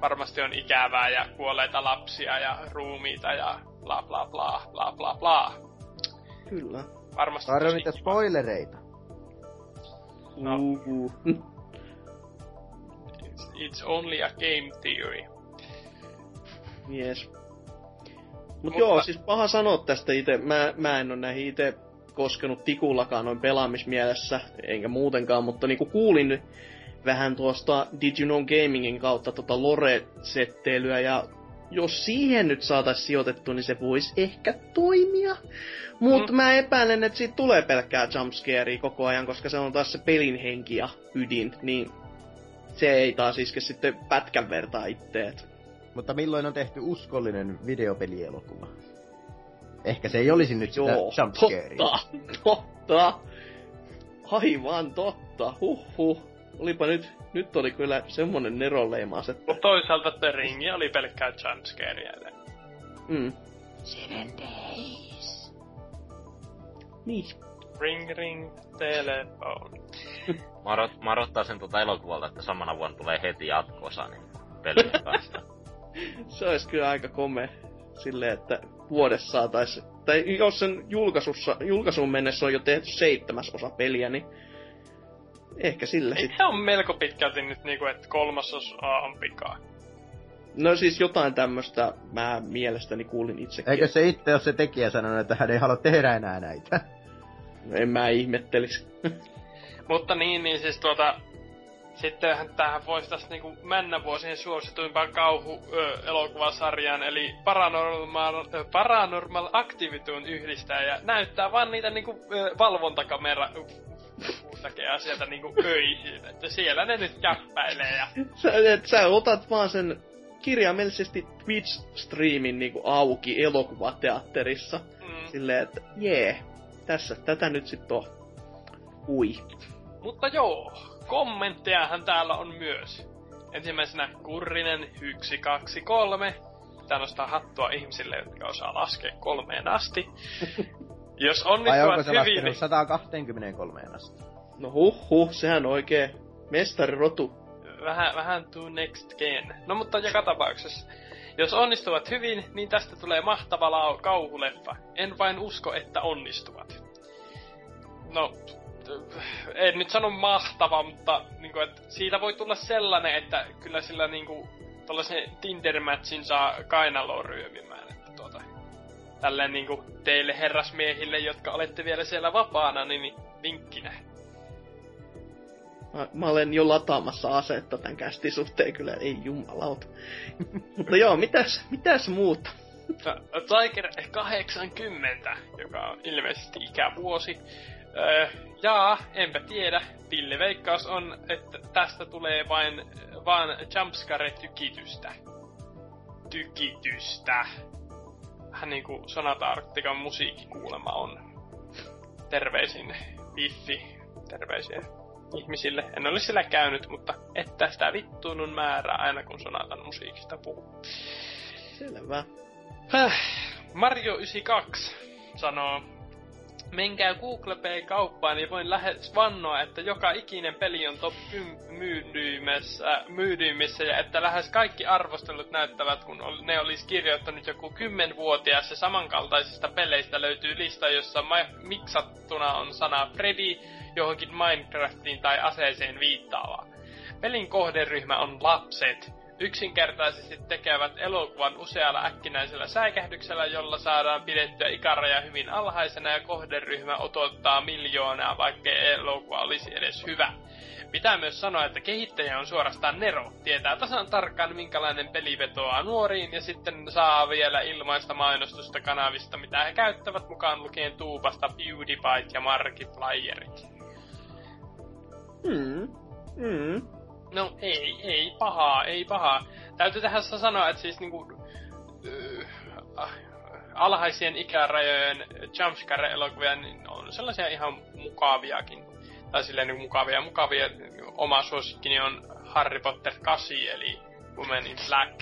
varmasti on ikävää ja kuolleita lapsia ja ruumiita ja bla bla bla bla bla bla. Kyllä. Varmasti Tarjo niitä kiva. spoilereita. No. It's, it's only a game theory. Yes. Mut Mutta- joo, siis paha sanoa tästä itse. Mä, mä en oo näihin itse koskenut tikullakaan noin pelaamismielessä, enkä muutenkaan, mutta niinku kuulin vähän tuosta Did You Know Gamingin kautta tota lore-setteilyä, ja jos siihen nyt saatais sijoitettu, niin se voisi ehkä toimia. Mut Mm. mä epäilen, että siitä tulee pelkkää jumpscarea koko ajan, koska se on taas se pelin henki ja ydin, niin se ei taas iske sitten pätkän vertaa itteet. Mutta milloin on tehty uskollinen videopelielokuva? Ehkä se ei olisi nyt sitä Joo, jumpscarea. totta, totta. Aivan totta, huhhuh. Olipa nyt, nyt oli kyllä semmonen neroleimaus, että... Mutta toisaalta The Ringi oli pelkkää jumpscarea. Mm, Seven days. niin. Ring ring telephone. Mä, odot, mä odottaisin tuota elokuvalta, että samana vuonna tulee heti jatko-osa niin kanssa. Se olisi kyllä aika kome silleen, että vuodessa saatais... Tai jos sen julkaisussa, julkaisuun mennessä on jo tehty seitsemäs osa peliä, niin ehkä sillä sitten. se on melko pitkälti nyt niinku, että kolmasosa on pikaa. No siis jotain tämmöstä mä mielestäni kuulin itsekin. Eikö se itse ole se tekijä sanonut, että hän ei halua tehdä enää näitä? En mä ihmettelis. Mutta niin, niin siis tuota... Sittenhän tähän voisi tästä niinku mennä vuosien suosituimpaan kauhu-elokuvasarjaan, eli Paranormal, ö, Paranormal Activityn yhdistää ja näyttää vaan niitä niinku ö, valvontakamera näkee sieltä niinku öihin, että siellä ne nyt jäppäilee ja Sä, et, sä otat vaan sen kirjaimellisesti Twitch-striimin niinku auki elokuvateatterissa. mm, Silleen, että jee, tässä tätä nyt sit on. Ui. Mutta joo, kommenttejahan täällä on myös. Ensimmäisenä Kurrinen 123. Tää nostaa hattua ihmisille, jotka osaa laskea kolmeen asti. Jos Vai onko onnistuvat se hyvin, laskenut 123 asti? No huh huh, sehän on oikein mestarirotu. vähän, vähän to next gen. No mutta joka tapauksessa. Jos onnistuvat hyvin, niin tästä tulee mahtava lau- kauhuleffa. En vain usko, että onnistuvat. No, en nyt sano mahtava, mutta niinku, et siitä voi tulla sellainen, että kyllä sillä niinku tollasen Tinder-matchin saa kainaloon ryömimään. Että tuota, tälleen niinku teille herrasmiehille, jotka olette vielä siellä vapaana, niin vinkkinä. Mä, mä olen jo lataamassa asetta tän kästin suhteen kyllä, ei jumalauta. Mutta joo, mitäs, mitäs muuta? No, Tiger 80, joka on ilmeisesti ikävuosi. Öö, jaa, enpä tiedä. Pilliveikkaus on, että tästä tulee vain, vaan jumpscare-tykitystä. Tykitystä. Vähän niinku Sonata Arctican musiikki kuulema on. Terveisin Biffi. Terveisiä ihmisille. En ole sillä käynyt, mutta että sitä vittuunun määrää aina kun Sonatan musiikista puhuu. Selvä. Mario 92 sanoo, menkää Google Play kauppaan, niin voin lähes vannoa, että joka ikinen peli on top 10 myydymmissä, myydymmissä ja että lähes kaikki arvostelut näyttävät, kun ne olisi kirjoittanut joku 10-vuotias ja samankaltaisista peleistä löytyy lista, jossa ma- miksattuna on sana Freddy johonkin Minecraftiin tai aseeseen viittaavaa. Pelin kohderyhmä on lapset. Yksinkertaisesti tekevät elokuvan usealla äkkinäisellä säikähdyksellä, jolla saadaan pidettyä ikäraja hyvin alhaisena ja kohderyhmä otottaa miljoonaa, vaikkei elokuva olisi edes hyvä. Pitää myös sanoa, että kehittäjä on suorastaan Nero. Tietää tasan tarkkaan, minkälainen peli vetoaa nuoriin, ja sitten saa vielä ilmaista mainostusta kanavista, mitä he käyttävät mukaan lukien tuupasta PewDiePie ja Markiplierit. Hmm. Hmm. No ei, ei pahaa, ei pahaa. Täytyy tähän sanoa, että siis niinku... Äh, alhaisien ikärajojen jumpscare-elokuvia niin on sellaisia ihan mukaviakin. Tai silleen niinku mukavia mukavia. Oma suosikkini on Harry Potter 8, eli Woman in Black.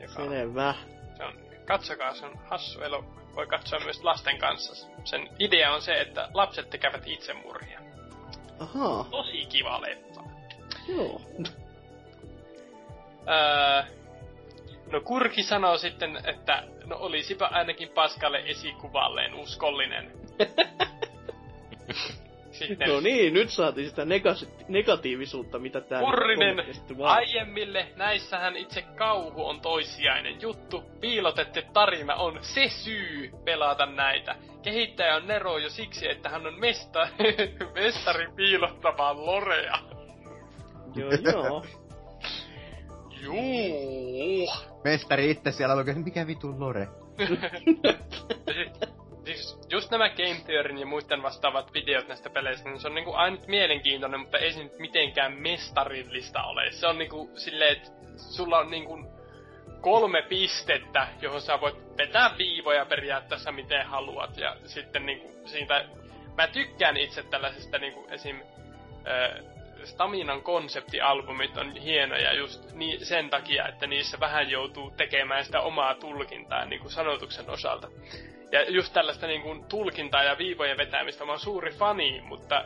Joka Selvä. Se on, katsokaa, se on hassu elokuva. Voi katsoa myös lasten kanssa. Sen idea on se, että lapset tekevät itsemurhia. Ahaa. Tosi kiva leffa. Joo. Öö, no Kurki sanoo sitten, että no olisipa ainakin Paskalle esikuvalleen uskollinen. sitten, no niin, nyt saatiin sitä negasi- negatiivisuutta, mitä tää Kurrinen, aiemmille näissähän itse kauhu on toissijainen juttu. Piilotettu tarina on se syy pelata näitä. Kehittäjä on Nero jo siksi, että hän on mesta, mestari piilottamaan lorea. Joo, joo. Juu. Mestari itse siellä lukee, mikä vitu lore. siis just nämä Game Theorin ja muiden vastaavat videot näistä peleistä, niin se on niinku ainut mielenkiintoinen, mutta ei se nyt mitenkään mestarillista ole. Se on niinku silleen, että sulla on niinku kolme pistettä, johon sä voit vetää viivoja periaatteessa miten haluat. Ja sitten niinku siitä, mä tykkään itse tällaisesta niinku esim... Ö, Staminan konseptialbumit on hienoja just niin, sen takia, että niissä vähän joutuu tekemään sitä omaa tulkintaa niin kuin sanotuksen osalta. Ja just tällaista niin kuin, tulkintaa ja viivojen vetämistä mä oon suuri fani, mutta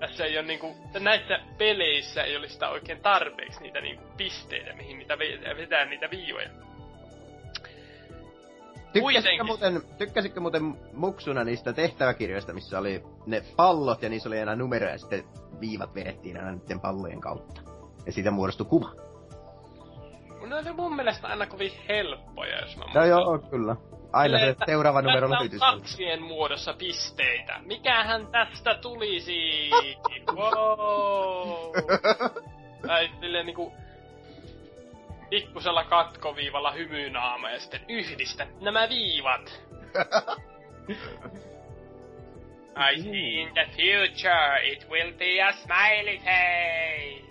tässä ei ole niin kuin, näissä peleissä ei ole sitä oikein tarpeeksi niitä niin kuin, pisteitä, mihin niitä vetää niitä viivoja. Tykkäsitkö muuten, tykkäsitkö muuten muksuna niistä tehtäväkirjoista, missä oli ne pallot ja niissä oli enää numeroja ja sitten viivat vedettiin aina niiden pallojen kautta. Ja siitä muodostui kuva. Ne oli mun mielestä aina kovin helppoja, jos mä No joo, kyllä. Aina se seuraava numero löytyy. kaksien muodossa pisteitä. Mikähän tästä tulisi? wow! tai silleen niinku pikkusella katkoviivalla hymynaama ja sitten yhdistä nämä viivat. I see in the future it will be a smiley face.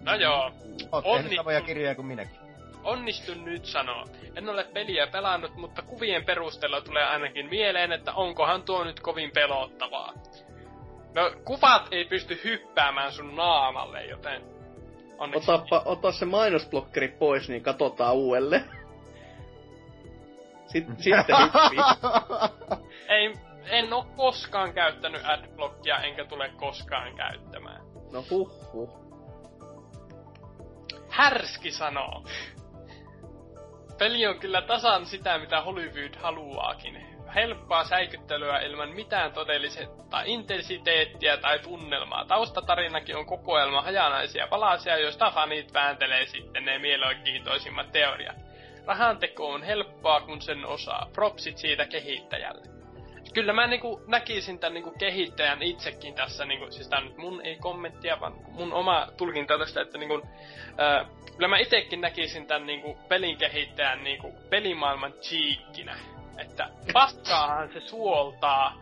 No joo. Oot tehnyt samoja kirjoja kuin minäkin. Onnistun nyt sanoa. En ole peliä pelannut, mutta kuvien perusteella tulee ainakin mieleen, että onkohan tuo nyt kovin pelottavaa. No, kuvat ei pysty hyppäämään sun naamalle, joten Onneksi. Otapa, ota se mainosblokkeri pois, niin katsotaan uuelle. Sitten, sitten Ei, en oo koskaan käyttänyt adblockia, enkä tule koskaan käyttämään. No huh huh. Härski sanoo. Peli on kyllä tasan sitä, mitä Hollywood haluaakin helppoa säikyttelyä ilman mitään todellista intensiteettiä tai tunnelmaa. Taustatarinakin on kokoelma hajanaisia palasia, joista fanit vääntelee sitten ne mielenkiintoisimmat teoriat. Rahanteko on helppoa, kun sen osaa. Propsit siitä kehittäjälle. Kyllä mä niinku näkisin tämän niinku kehittäjän itsekin tässä, niinku, siis tää nyt mun ei kommenttia, vaan mun oma tulkinta tästä, että niinku, ää, kyllä mä itekin näkisin tämän niinku pelin kehittäjän niinku pelimaailman cheekkinä että paskaahan se suoltaa,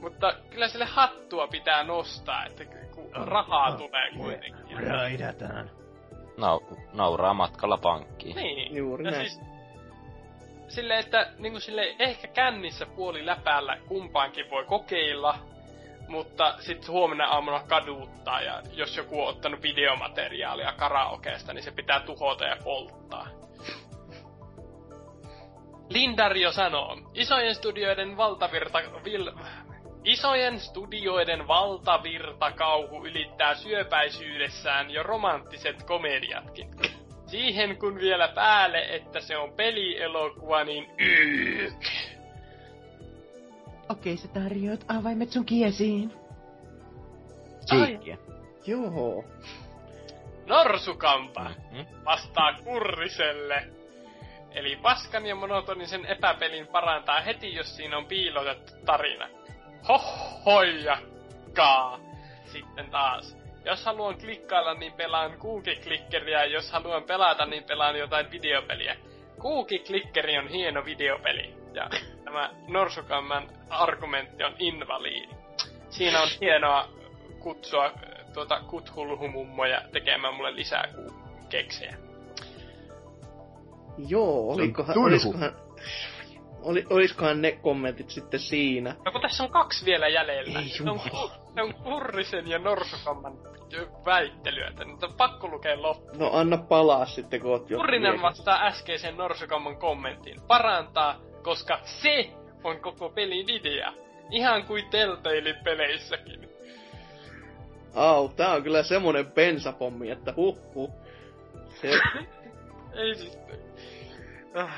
mutta kyllä sille hattua pitää nostaa, että kun rahaa oh, tulee kuitenkin. Raidataan. Nau- nauraa matkalla pankkiin. Niin. Juuri näin. Siis, sille, että niin kuin sille, ehkä kännissä puoli läpäällä kumpaankin voi kokeilla, mutta sitten huomenna aamuna kaduttaa ja jos joku on ottanut videomateriaalia karaokeesta, niin se pitää tuhota ja polttaa. Lindario sanoo, isojen studioiden valtavirta... Vil, isojen studioiden valtavirta kauhu ylittää syöpäisyydessään jo romanttiset komediatkin. Siihen kun vielä päälle, että se on pelielokuva, niin yk. Okei, sä tarjoat avaimet sun kiesiin. Cheekkiä. Joo. No Norsukampa Mm. vastaa Kurriselle. Eli paskan ja monotonisen epäpelin parantaa heti, jos siinä on piilotettu tarina. Hohoijakkaa. Sitten taas. Jos haluan klikkailla, niin pelaan Google-klikkeriä. Jos haluan pelata, niin pelaan jotain videopeliä. Google-klikkeri on hieno videopeli. Ja tämä Norsukamman argumentti on invaliidi. Siinä on hienoa kutsua tuota kuthulhumummoja tekemään mulle lisää keksejä. Joo, olikohan, turhu. oliskohan, oli, oliskohan ne kommentit sitten siinä? No kun tässä on kaksi vielä jäljellä. Ei se, on, se on Kurrisen ja Norsukamman väittelyä, että nyt on pakko lukea loppuun. No anna palaa sitten, kun oot jo... Kurrinen vastaa äskeisen Norsukamman kommenttiin. Parantaa, koska se on koko pelin idea. Ihan kuin Telltalein peleissäkin. Au, tää on kyllä semmonen bensapommi, että huh huh. Se, Ei siis... Ah.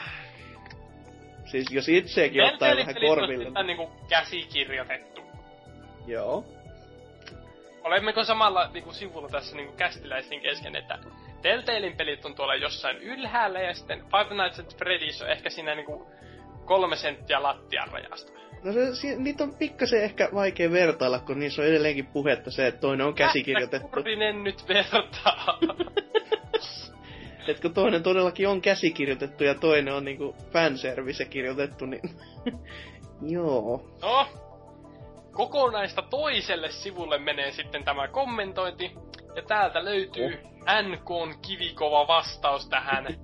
siis jos itseäkin ottaa Telltalein vähän korville. sitä niinku käsikirjoitettu. Joo. Olemmeko samalla niinku sivulla tässä niinku kästiläisten kesken, että Telltalein pelit on tuolla jossain ylhäällä ja sitten Five Nights at Freddy's on ehkä siinä niinku kolme senttiä lattian rajasta. No se, si, niitä on pikkasen ehkä vaikea vertailla, kun niissä on edelleenkin puhetta se, että toinen on käsikirjoitettu. Kurvinen nyt vertaa. Et kun toinen todellakin on käsikirjoitettu ja toinen on niinku fanservice kirjoitettu, niin... Joo. No, kokonaista toiselle sivulle menee sitten tämä kommentointi. Ja täältä löytyy NKn kivikova vastaus tähän.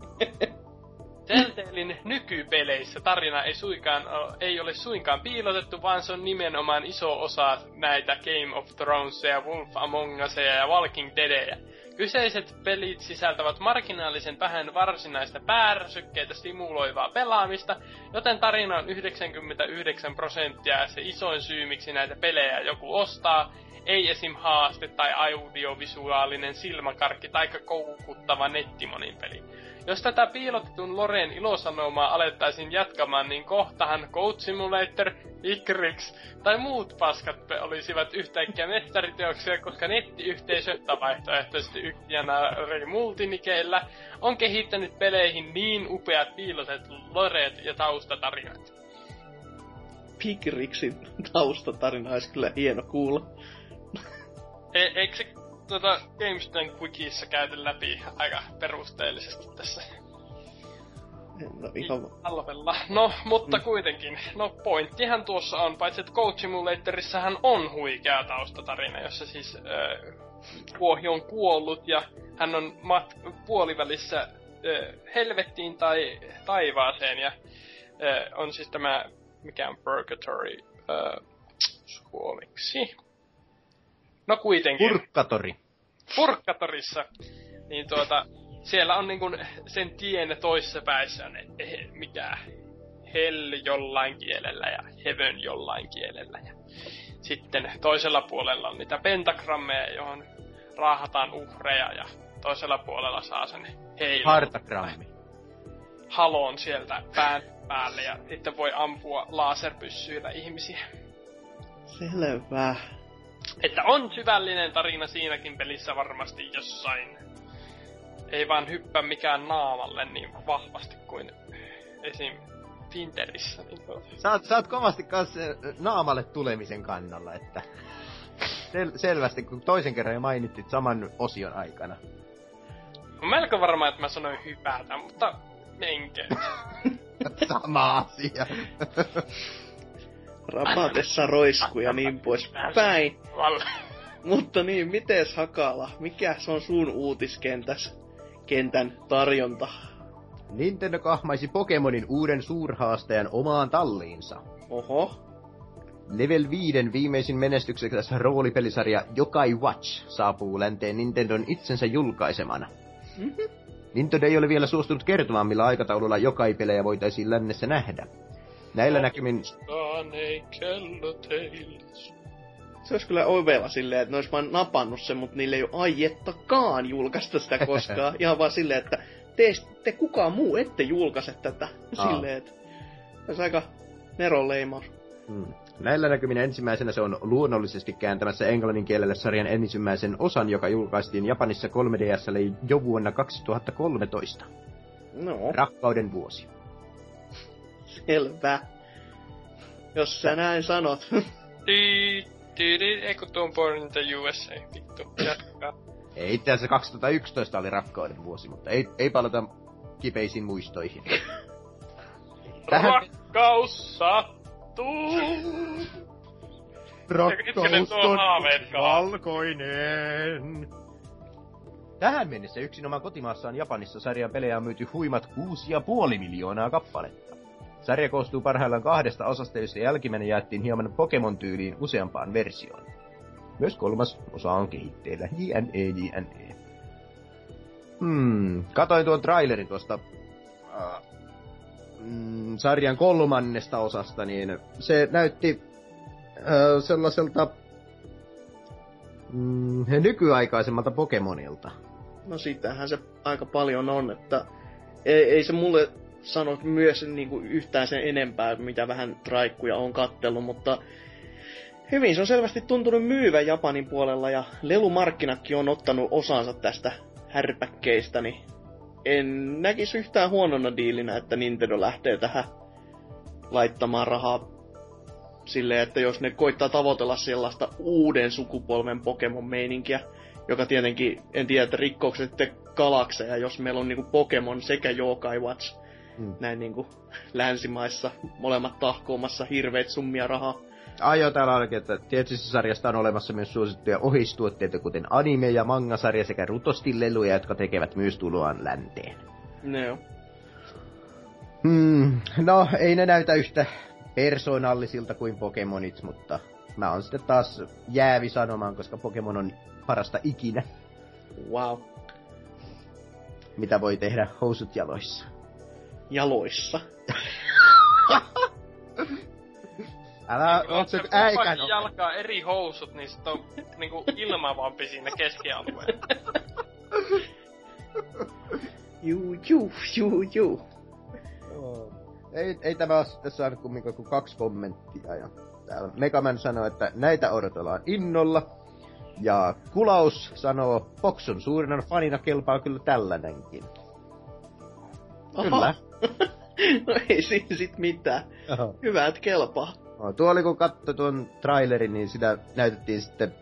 Telltalein nykypeleissä tarina ei, suinkaan, o- ei ole suinkaan piilotettu, vaan se on nimenomaan iso osa näitä Game of Thronesia, Wolf Among Us ja Walking Deadia. Kyseiset pelit sisältävät marginaalisen vähän varsinaista päärsykkeitä stimuloivaa pelaamista, joten tarina on 99 prosenttia se isoin syy, miksi näitä pelejä joku ostaa, ei esim. haaste tai audiovisuaalinen silmäkarkki tai koukuttava nettimonin peli. Jos tätä piilotetun Loren ilosanomaa alettaisiin jatkamaan, niin kohtahan Code Simulator, Icrix tai muut paskat olisivat yhtäkkiä mestariteoksia, koska nettiyhteisö, tai vaihtoehtoisesti yhtiönä multinikeillä, on kehittänyt peleihin niin upeat piilotetut loreet ja taustatarinat. Pigrixin taustatarina olisi kyllä hieno kuulla. E- eikö se tuota, GameStone Quickissa käyty läpi aika perusteellisesti tässä No ihan... talvella. No, mutta kuitenkin. No, pointtihan tuossa on, paitsi että Coach Simulatorissahan on huikea taustatarina, jossa siis äh, vuohi on kuollut ja hän on mat- puolivälissä äh, helvettiin tai taivaaseen ja äh, on siis tämä, mikä on Purgatory äh, suomeksi. No kuitenkin. Purkkatori. Purkkatorissa, niin tuota, siellä on niin sen tien toisessa päässä on eh, mikä hell jollain kielellä ja heaven jollain kielellä. Ja sitten toisella puolella on niitä pentagrammeja, johon raahataan uhreja ja toisella puolella saa sen heilun Hartagrammi. halon sieltä pään päälle ja sitten voi ampua laserpyssyillä ihmisiä. Selvä. Että on syvällinen tarina siinäkin pelissä varmasti jossain. Ei vaan hyppää mikään naamalle niin vahvasti kuin esim. Tinterissä. Niin tuota. Sä oot, sä oot kovasti kanssa naamalle tulemisen kannalla, että sel- selvästi, kun toisen kerran jo mainittit saman osion aikana. Mä melko varma, että mä sanoin hypätä, mutta menkö. Sama asia. Rapatessa roisku ja niin pois päin. Mutta niin, mites Hakala? Mikä se on sun uutiskentäs? Kentän tarjonta. Nintendo kahmaisi Pokemonin uuden suurhaastajan omaan talliinsa. Oho. Level 5 viimeisin menestyksekäs roolipelisarja Yokai Watch saapuu länteen Nintendon itsensä julkaisemana. Nintendo ei ole vielä suostunut kertomaan, millä aikataululla Yokai-pelejä voitaisiin lännessä nähdä. Näillä näkymin ei kello teille. Se olisi kyllä ovella silleen, että ne olisi vaan napannut sen, mutta niille ei ole aiettakaan julkaista sitä koskaan. Ihan vaan silleen, että te, te kukaan muu ette julkaise tätä. Aa. Silleen, että se olisi aika neron leimaus. Mm. Näillä näkymin ensimmäisenä se on luonnollisesti kääntämässä englannin kielelle sarjan ensimmäisen osan, joka julkaistiin Japanissa 3DSlle jo vuonna 2013. No, Rakkauden vuosi. Selvä. Jos sä näin sanot. Di, di, di, ei kun tuon Born in the USA, vittu. Jatkaa. Ei itse asiassa 2011 oli rakkauden vuosi, mutta ei, ei palata kipeisiin muistoihin. Tähän Rakkaus sattuu. Tuo haaveet valkoinen. Tähän mennessä yksinomaan kotimaassaan Japanissa sarjan pelejä on myyty huimat 6,5 miljoonaa kappaletta. Sarja koostuu parhaillaan kahdesta osasta, joista jälkimmäinen jaettiin hieman Pokemon-tyyliin useampaan versioon. Myös kolmas osa on kehitteillä. JNE, JNE. Hmm, katoin tuon trailerin tuosta äh, mm, sarjan kolmannesta osasta, niin se näytti äh, sellaiselta mm, nykyaikaisemmalta Pokemonilta. No sitähän se aika paljon on, että ei, ei se mulle sano myös niinku yhtään sen enempää, mitä vähän traikkuja on kattellut, mutta hyvin se on selvästi tuntunut myyvän Japanin puolella ja lelumarkkinatkin on ottanut osansa tästä härpäkkeistä, niin en näkisi yhtään huonona diilinä, että Nintendo lähtee tähän laittamaan rahaa silleen, että jos ne koittaa tavoitella sellaista uuden sukupolven Pokemon-meininkiä, joka tietenkin, en tiedä, että rikkooko se sitten galakseja, jos meillä on niinku Pokemon sekä Yokai Watch Hmm. näin niinku länsimaissa, molemmat tahkoomassa hirveät summia rahaa. Ai joo, täällä onkin, että tietysti sarjasta on olemassa myös suosittuja ohistuotteita, kuten anime- ja manga-sarja sekä rutostileluja, jotka tekevät myös tuloaan länteen. No. Hmm, no, ei ne näytä yhtä persoonallisilta kuin Pokemonit, mutta mä oon sitten taas jäävi sanomaan, koska Pokemon on parasta ikinä, Wow. mitä voi tehdä housut jaloissa. Jaloissa. Älä, oot se äikän jalkaa eri housut, niin sit on niinku ilmavampi siinä keskialueella. Juu, juu, juu, juu. Ei, ei tämä ole sitten saanut kumminkaan kuin kaksi kommenttia. Ja täällä Megaman sanoo, että näitä odotellaan innolla. Ja Kulaus sanoo, Poksun suurina fanina kelpaa kyllä tällainenkin. Kyllä. No ei siinä sit mitään. Oho. Hyvä, että kelpaa. No, tuo oli kun katsoi tuon trailerin, niin sitä näytettiin sitten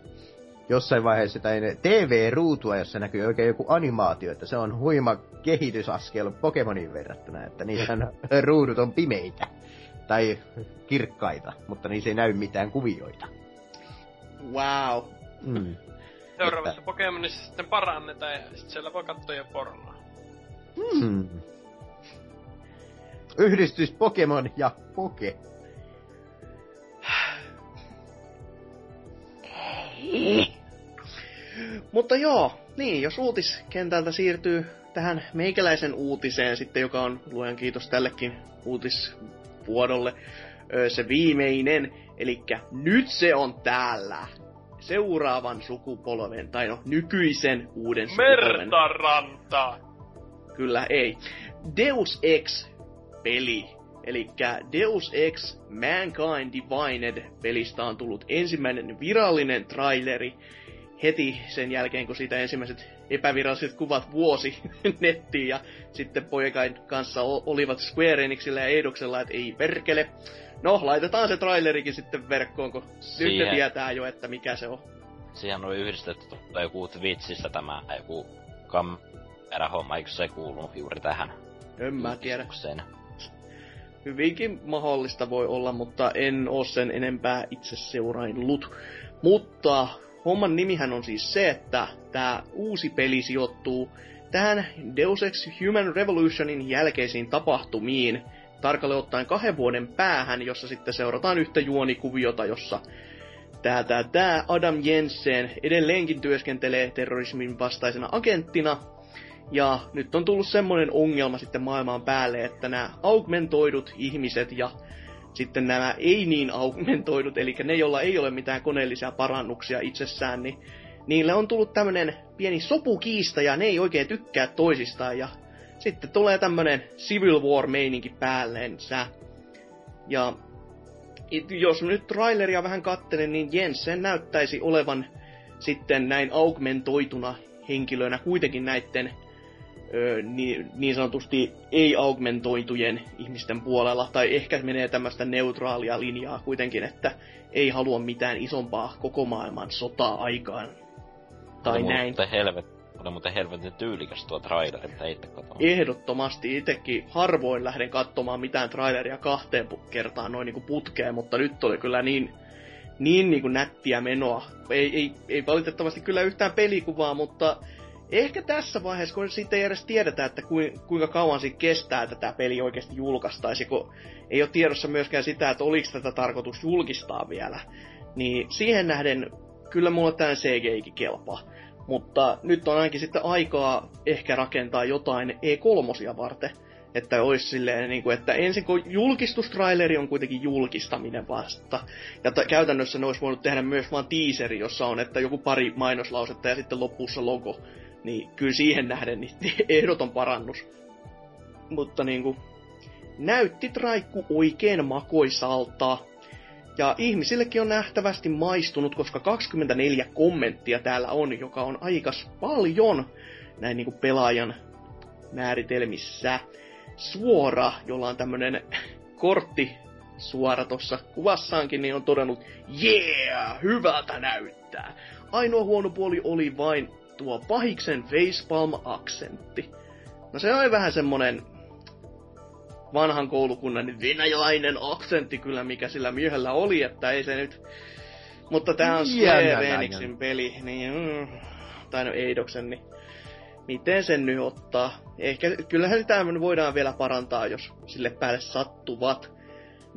jossain vaiheessa jotain TV-ruutua, jossa näkyy oikein joku animaatio, että se on huima kehitysaskel Pokemonin verrattuna, että niissä ruudut on pimeitä tai kirkkaita, mutta niissä ei näy mitään kuvioita. Wow. Mm. Seuraavassa Pokemonissa sitten parannetaan ja sit siellä voi katsoa jo pornoa. Hmm. Yhdistys Pokemon ja Poke. Mutta joo, niin, jos uutiskentältä siirtyy tähän meikäläisen uutiseen sitten, joka on luojan kiitos tällekin uutisvuodolle, se viimeinen, eli nyt se on täällä. Seuraavan sukupolven, tai no nykyisen uuden sukupolven. Mertaranta! Kyllä ei. Deus Ex peli. Eli Deus Ex Mankind Divided pelistä on tullut ensimmäinen virallinen traileri heti sen jälkeen, kun siitä ensimmäiset epäviralliset kuvat vuosi nettiin ja sitten poikain kanssa olivat Square Enixillä ja Eidoksella, että ei perkele. No, laitetaan se trailerikin sitten verkkoon, kun nyt ne Siihen- tietää jo, että mikä se on. Siihen on yhdistetty tota joku Twitchissä tämä joku kamerahomma, eikö se kuulu juuri tähän? En mä tiedä. Hyvinkin mahdollista voi olla, mutta en oo sen enempää itse seuraillut. Mutta homman nimihän on siis se, että tämä uusi peli sijoittuu tähän Deus Ex Human Revolutionin jälkeisiin tapahtumiin, tarkalleen ottaen kahden vuoden päähän, jossa sitten seurataan yhtä juonikuviota, jossa tää, tää, tää Adam Jensen edelleenkin työskentelee terrorismin vastaisena agenttina, ja nyt on tullut semmoinen ongelma sitten maailmaan päälle, että nämä augmentoidut ihmiset ja sitten nämä ei niin augmentoidut, eli ne, joilla ei ole mitään koneellisia parannuksia itsessään, niin niille on tullut tämmönen pieni sopukiista ja ne ei oikein tykkää toisistaan ja sitten tulee tämmönen Civil War-meininki päälleensä. Ja jos nyt traileria vähän kattelen, niin Jensen näyttäisi olevan sitten näin augmentoituna henkilönä kuitenkin näiden ö, niin, niin sanotusti ei-augmentoitujen ihmisten puolella, tai ehkä menee tämmöistä neutraalia linjaa kuitenkin, että ei halua mitään isompaa koko maailman sotaa aikaan. Tai oli näin. Muuten helvet, oli muuten helvetin tyylikäs tuo traileri, mitä itse katsoin. Ehdottomasti itsekin harvoin lähden katsomaan mitään traileria kahteen kertaan noin niinku putkeen, mutta nyt oli kyllä niin, niin niinku nättiä menoa. Ei, ei, ei valitettavasti kyllä yhtään pelikuvaa, mutta ehkä tässä vaiheessa, kun siitä ei edes tiedetä, että kui- kuinka kauan siitä kestää, että tämä peli oikeasti julkaistaisi, kun ei ole tiedossa myöskään sitä, että oliko tätä tarkoitus julkistaa vielä, niin siihen nähden kyllä mulla tämä CGIkin kelpaa. Mutta nyt on ainakin sitten aikaa ehkä rakentaa jotain E3 varten. Että olisi silleen, niin kuin, että ensin kun julkistustraileri on kuitenkin julkistaminen vasta. Ja ta- käytännössä ne olisi voinut tehdä myös vaan teaseri, jossa on, että joku pari mainoslausetta ja sitten lopussa logo. Niin kyllä siihen nähden niin ehdoton parannus. Mutta niin kuin, näytti traikku oikein makoisalta. Ja ihmisillekin on nähtävästi maistunut, koska 24 kommenttia täällä on, joka on aikas paljon näin niinku pelaajan määritelmissä. Suora, jolla on tämmönen kortti suora tossa kuvassaankin, niin on todennut, yeah, hyvältä näyttää. Ainoa huono puoli oli vain tuo pahiksen facepalm-aksentti. No se oli vähän semmonen vanhan koulukunnan venäläinen aksentti kyllä, mikä sillä miehellä oli, että ei se nyt... Mutta tää on Square. Enixin peli, niin... Mm, tai no Eidoksen, niin... Miten sen nyt ottaa? Ehkä, kyllähän sitä voidaan vielä parantaa, jos sille päälle sattuvat.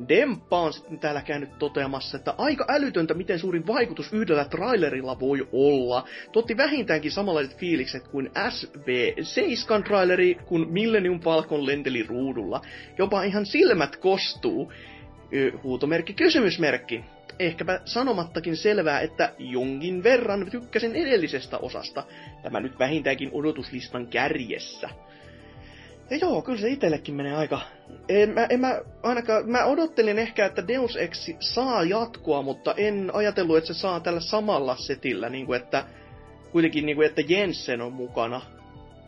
Demppa on sitten täällä käynyt toteamassa, että aika älytöntä, miten suuri vaikutus yhdellä trailerilla voi olla. Totti vähintäänkin samanlaiset fiilikset kuin SV7 traileri, kun Millennium Falcon lenteli ruudulla. Jopa ihan silmät kostuu. Huutomerkki kysymysmerkki. Ehkäpä sanomattakin selvää, että jonkin verran tykkäsin edellisestä osasta. Tämä nyt vähintäänkin odotuslistan kärjessä. Ja joo, kyllä se itsellekin menee aika... En mä, en mä ainakaan... Mä odottelin ehkä, että Deus Ex saa jatkoa, mutta en ajatellut, että se saa tällä samalla setillä, niin kuin että... Kuitenkin niin kuin, että Jensen on mukana.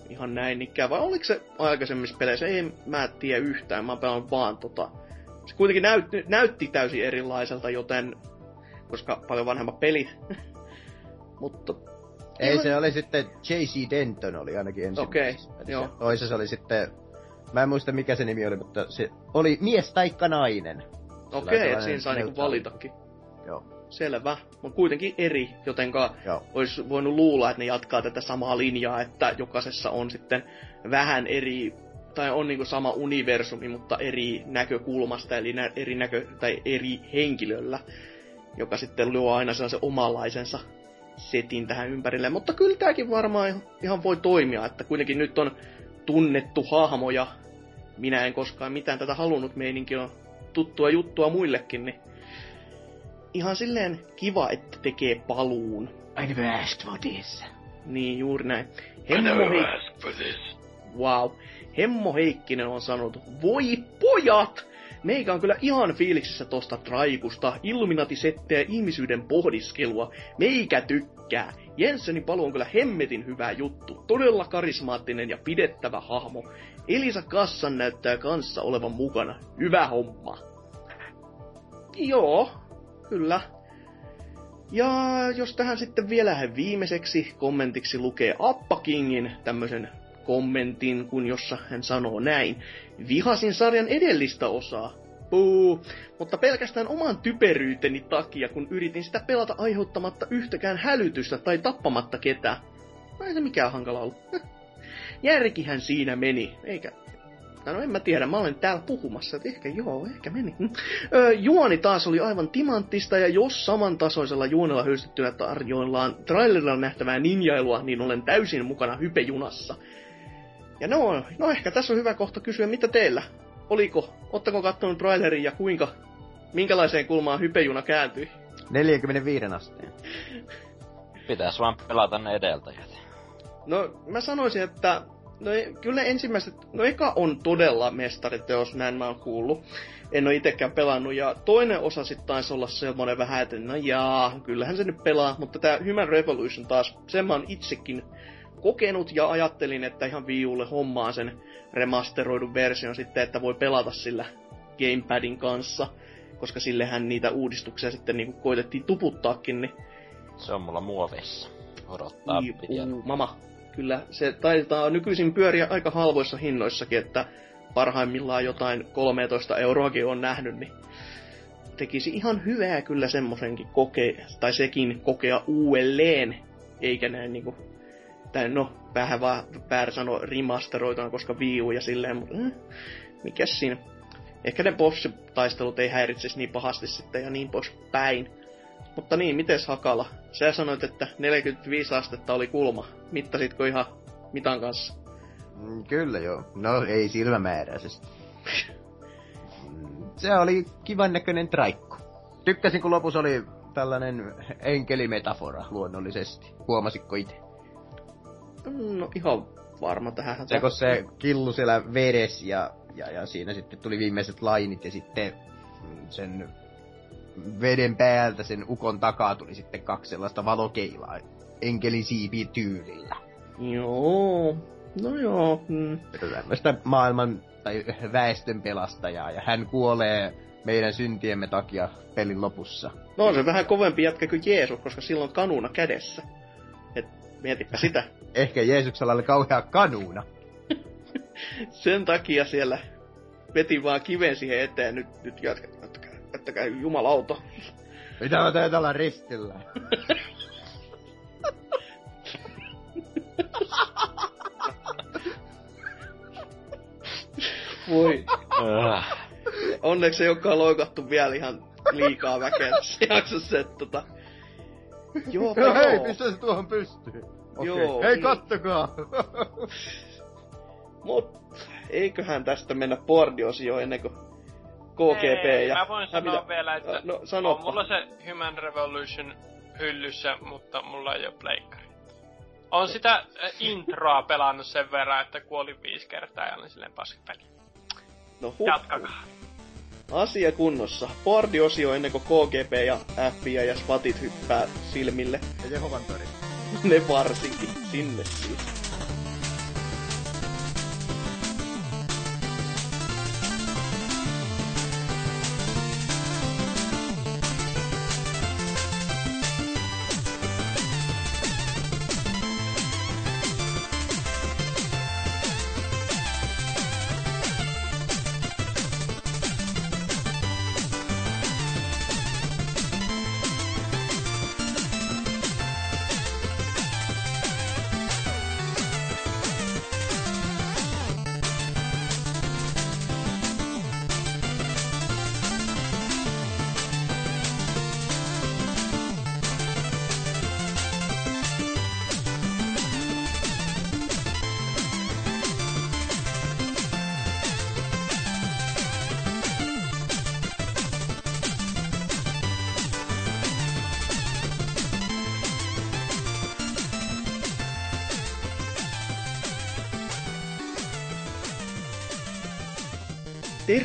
Ihan näin ikään. Vai oliko se aikaisemmissa peleissä? Ei mä tiedä yhtään, mä pelaan vaan tota... Se kuitenkin näytti, näytti täysin erilaiselta, joten... Koska paljon vanhemmat pelit. mutta Ei, se oli sitten J.C. Denton oli ainakin ensimmäisessä. Okei, pelissä. joo. Toisessa oli sitten, mä en muista mikä se nimi oli, mutta se oli mies taikka nainen. okei, okay, että siinä sai niinku valitakin. Joo, Selvä, mutta kuitenkin eri, jotenka joo. olisi voinut luulla, että ne jatkaa tätä samaa linjaa, että jokaisessa on sitten vähän eri, tai on niinku sama universumi, mutta eri näkökulmasta, eli nä- eri näkö, tai eri henkilöllä, joka sitten luo aina sellaisen omanlaisensa setin tähän ympärille. Mutta kyllä tämäkin varmaan ihan- voi toimia, että kuitenkin nyt on tunnettu hahmo ja minä en koskaan mitään tätä halunnut, meininki on tuttua juttua muillekin, niin ihan silleen kiva, että tekee paluun. I never asked for this. Niin, juuri näin. Hemmo, Heik- wow. Hemmo Heikkinen on sanonut, voi pojat! Meikä on kyllä ihan fiiliksissä tosta traikusta, Illuminati-settejä ihmisyyden pohdiskelua. Meikä tykkää. Jensenin paluu on kyllä hemmetin hyvä juttu. Todella karismaattinen ja pidettävä hahmo. Elisa Kassan näyttää kanssa olevan mukana. Hyvä homma. Joo, kyllä. Ja jos tähän sitten vielä viimeiseksi kommentiksi lukee Appa Kingin tämmöisen kommentin, kun jossa hän sanoo näin. Vihasin sarjan edellistä osaa. Puu, mutta pelkästään oman typeryyteni takia, kun yritin sitä pelata aiheuttamatta yhtäkään hälytystä tai tappamatta ketään. No ei se mikään hankala ollut. Järkihän siinä meni, eikä No en mä tiedä, mä olen täällä puhumassa, että ehkä joo, ehkä meni. Öö, juoni taas oli aivan timanttista, ja jos samantasoisella juonella höystettynä tarjoillaan trailerilla nähtävää ninjailua, niin olen täysin mukana hypejunassa. Ja no, no ehkä tässä on hyvä kohta kysyä, mitä teillä? Oliko, ottako kattonut trailerin ja kuinka, minkälaiseen kulmaan hypejuna kääntyi? 45 asteen. Pitäis vaan pelata ne edeltäjät. No, mä sanoisin, että No ei- kyllä ne ensimmäiset, no eka on todella mestariteos, näin mä oon kuullut. En ole itekään pelannut, ja toinen osa sitten taisi olla semmonen vähän, että no jaa, kyllähän se nyt pelaa, mutta tämä Human Revolution taas, sen mä oon itsekin kokenut ja ajattelin, että ihan Wii Ulle hommaan sen remasteroidun version sitten, että voi pelata sillä gamepadin kanssa, koska sillehän niitä uudistuksia sitten niinku koitettiin tuputtaakin, niin Se on mulla muovissa. Odottaa Ii, pian. uu, mama. Kyllä se taitaa nykyisin pyöriä aika halvoissa hinnoissakin, että parhaimmillaan jotain 13 euroakin on nähnyt, niin tekisi ihan hyvää kyllä semmosenkin kokea, tai sekin kokea uudelleen, eikä näin niinku, tai no, vähän vaan väärä sano remasteroitaan, koska Wii U ja silleen, mutta eh, mikäs siinä. Ehkä ne boss-taistelut ei häiritsisi niin pahasti sitten ja niin pois päin. Mutta niin, mites Hakala? Sä sanoit, että 45 astetta oli kulma. Mittasitko ihan mitan kanssa? Mm, Kyllä joo. No ei silmämääräisesti. Mm, Se oli kivan näköinen traikku. Tykkäsin kun lopussa oli tällainen enkelimetafora luonnollisesti. Huomasitko itse? No ihan varma tähän. Se kun se killu siellä vedessä ja, ja, ja siinä sitten tuli viimeiset lainit ja sitten sen veden päältä sen ukon takaa tuli sitten kaksi sellaista valokeilaa enkelin siipi tyylillä. Joo. No joo. Mm. Tämmöistä maailman tai väestön pelastajaa ja hän kuolee meidän syntiemme takia pelin lopussa. No on se vähän kovempi jätkä kuin Jeesus, koska silloin kanuna kädessä. Et mietipä sitä. Ehkä Jeesuksella oli kauhea kanuuna. Sen takia siellä veti vaan kiven siihen eteen. Nyt, nyt jätkä, jättäkää, jättäkää jumalauta. Mitä mä teet olla ristillä? Voi. Onneksi ei olekaan loikattu vielä ihan liikaa väkeä tässä jaksossa, että tota... Joo, Joo, hei, pistä se tuohon pystyyn. Okei. Joo, Hei, niin. kattokaa! Mut eiköhän tästä mennä boardiosioon ennen kuin KGP Ei, ja... mä voin sanoa mitä? vielä, että No, on mulla se Human Revolution hyllyssä, mutta mulla ei ole pleikkari. On sitä äh, introa pelannut sen verran, että kuolin viisi kertaa ja olin silleen paskapeli. No huh, Jatkakaa. asia kunnossa. Boardiosio ennen kuin KGP ja FBI ja SWATit hyppää silmille. Ja Jehovan tori. Ne varsinkin. Sinne siis.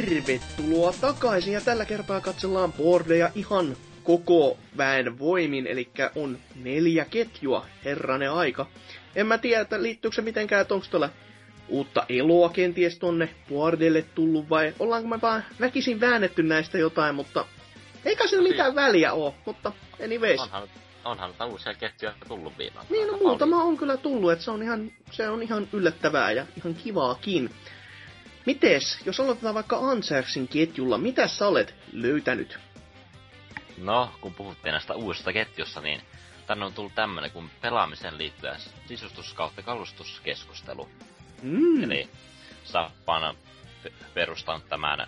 Tervetuloa takaisin ja tällä kertaa katsellaan boardeja ihan koko väen voimin, eli on neljä ketjua, herranen aika. En mä tiedä, että liittyykö se mitenkään, että onko tuolla uutta eloa kenties tonne boardelle tullut vai ollaanko me vaan väkisin väännetty näistä jotain, mutta eikä sillä mitään väliä oo, mutta anyways. Onhan, onhan uusia ketjuja tullut viime Niin, no muutama on kyllä tullut, että se on ihan, se on ihan yllättävää ja ihan kivaakin. Mites, jos aloitetaan vaikka Ansersin ketjulla, mitä sä olet löytänyt? No, kun puhuttiin näistä uusista ketjussa, niin tänne on tullut tämmönen kuin pelaamisen liittyen sisustus kautta kalustuskeskustelu. Mm. Eli Sappa on pe- perustanut tämän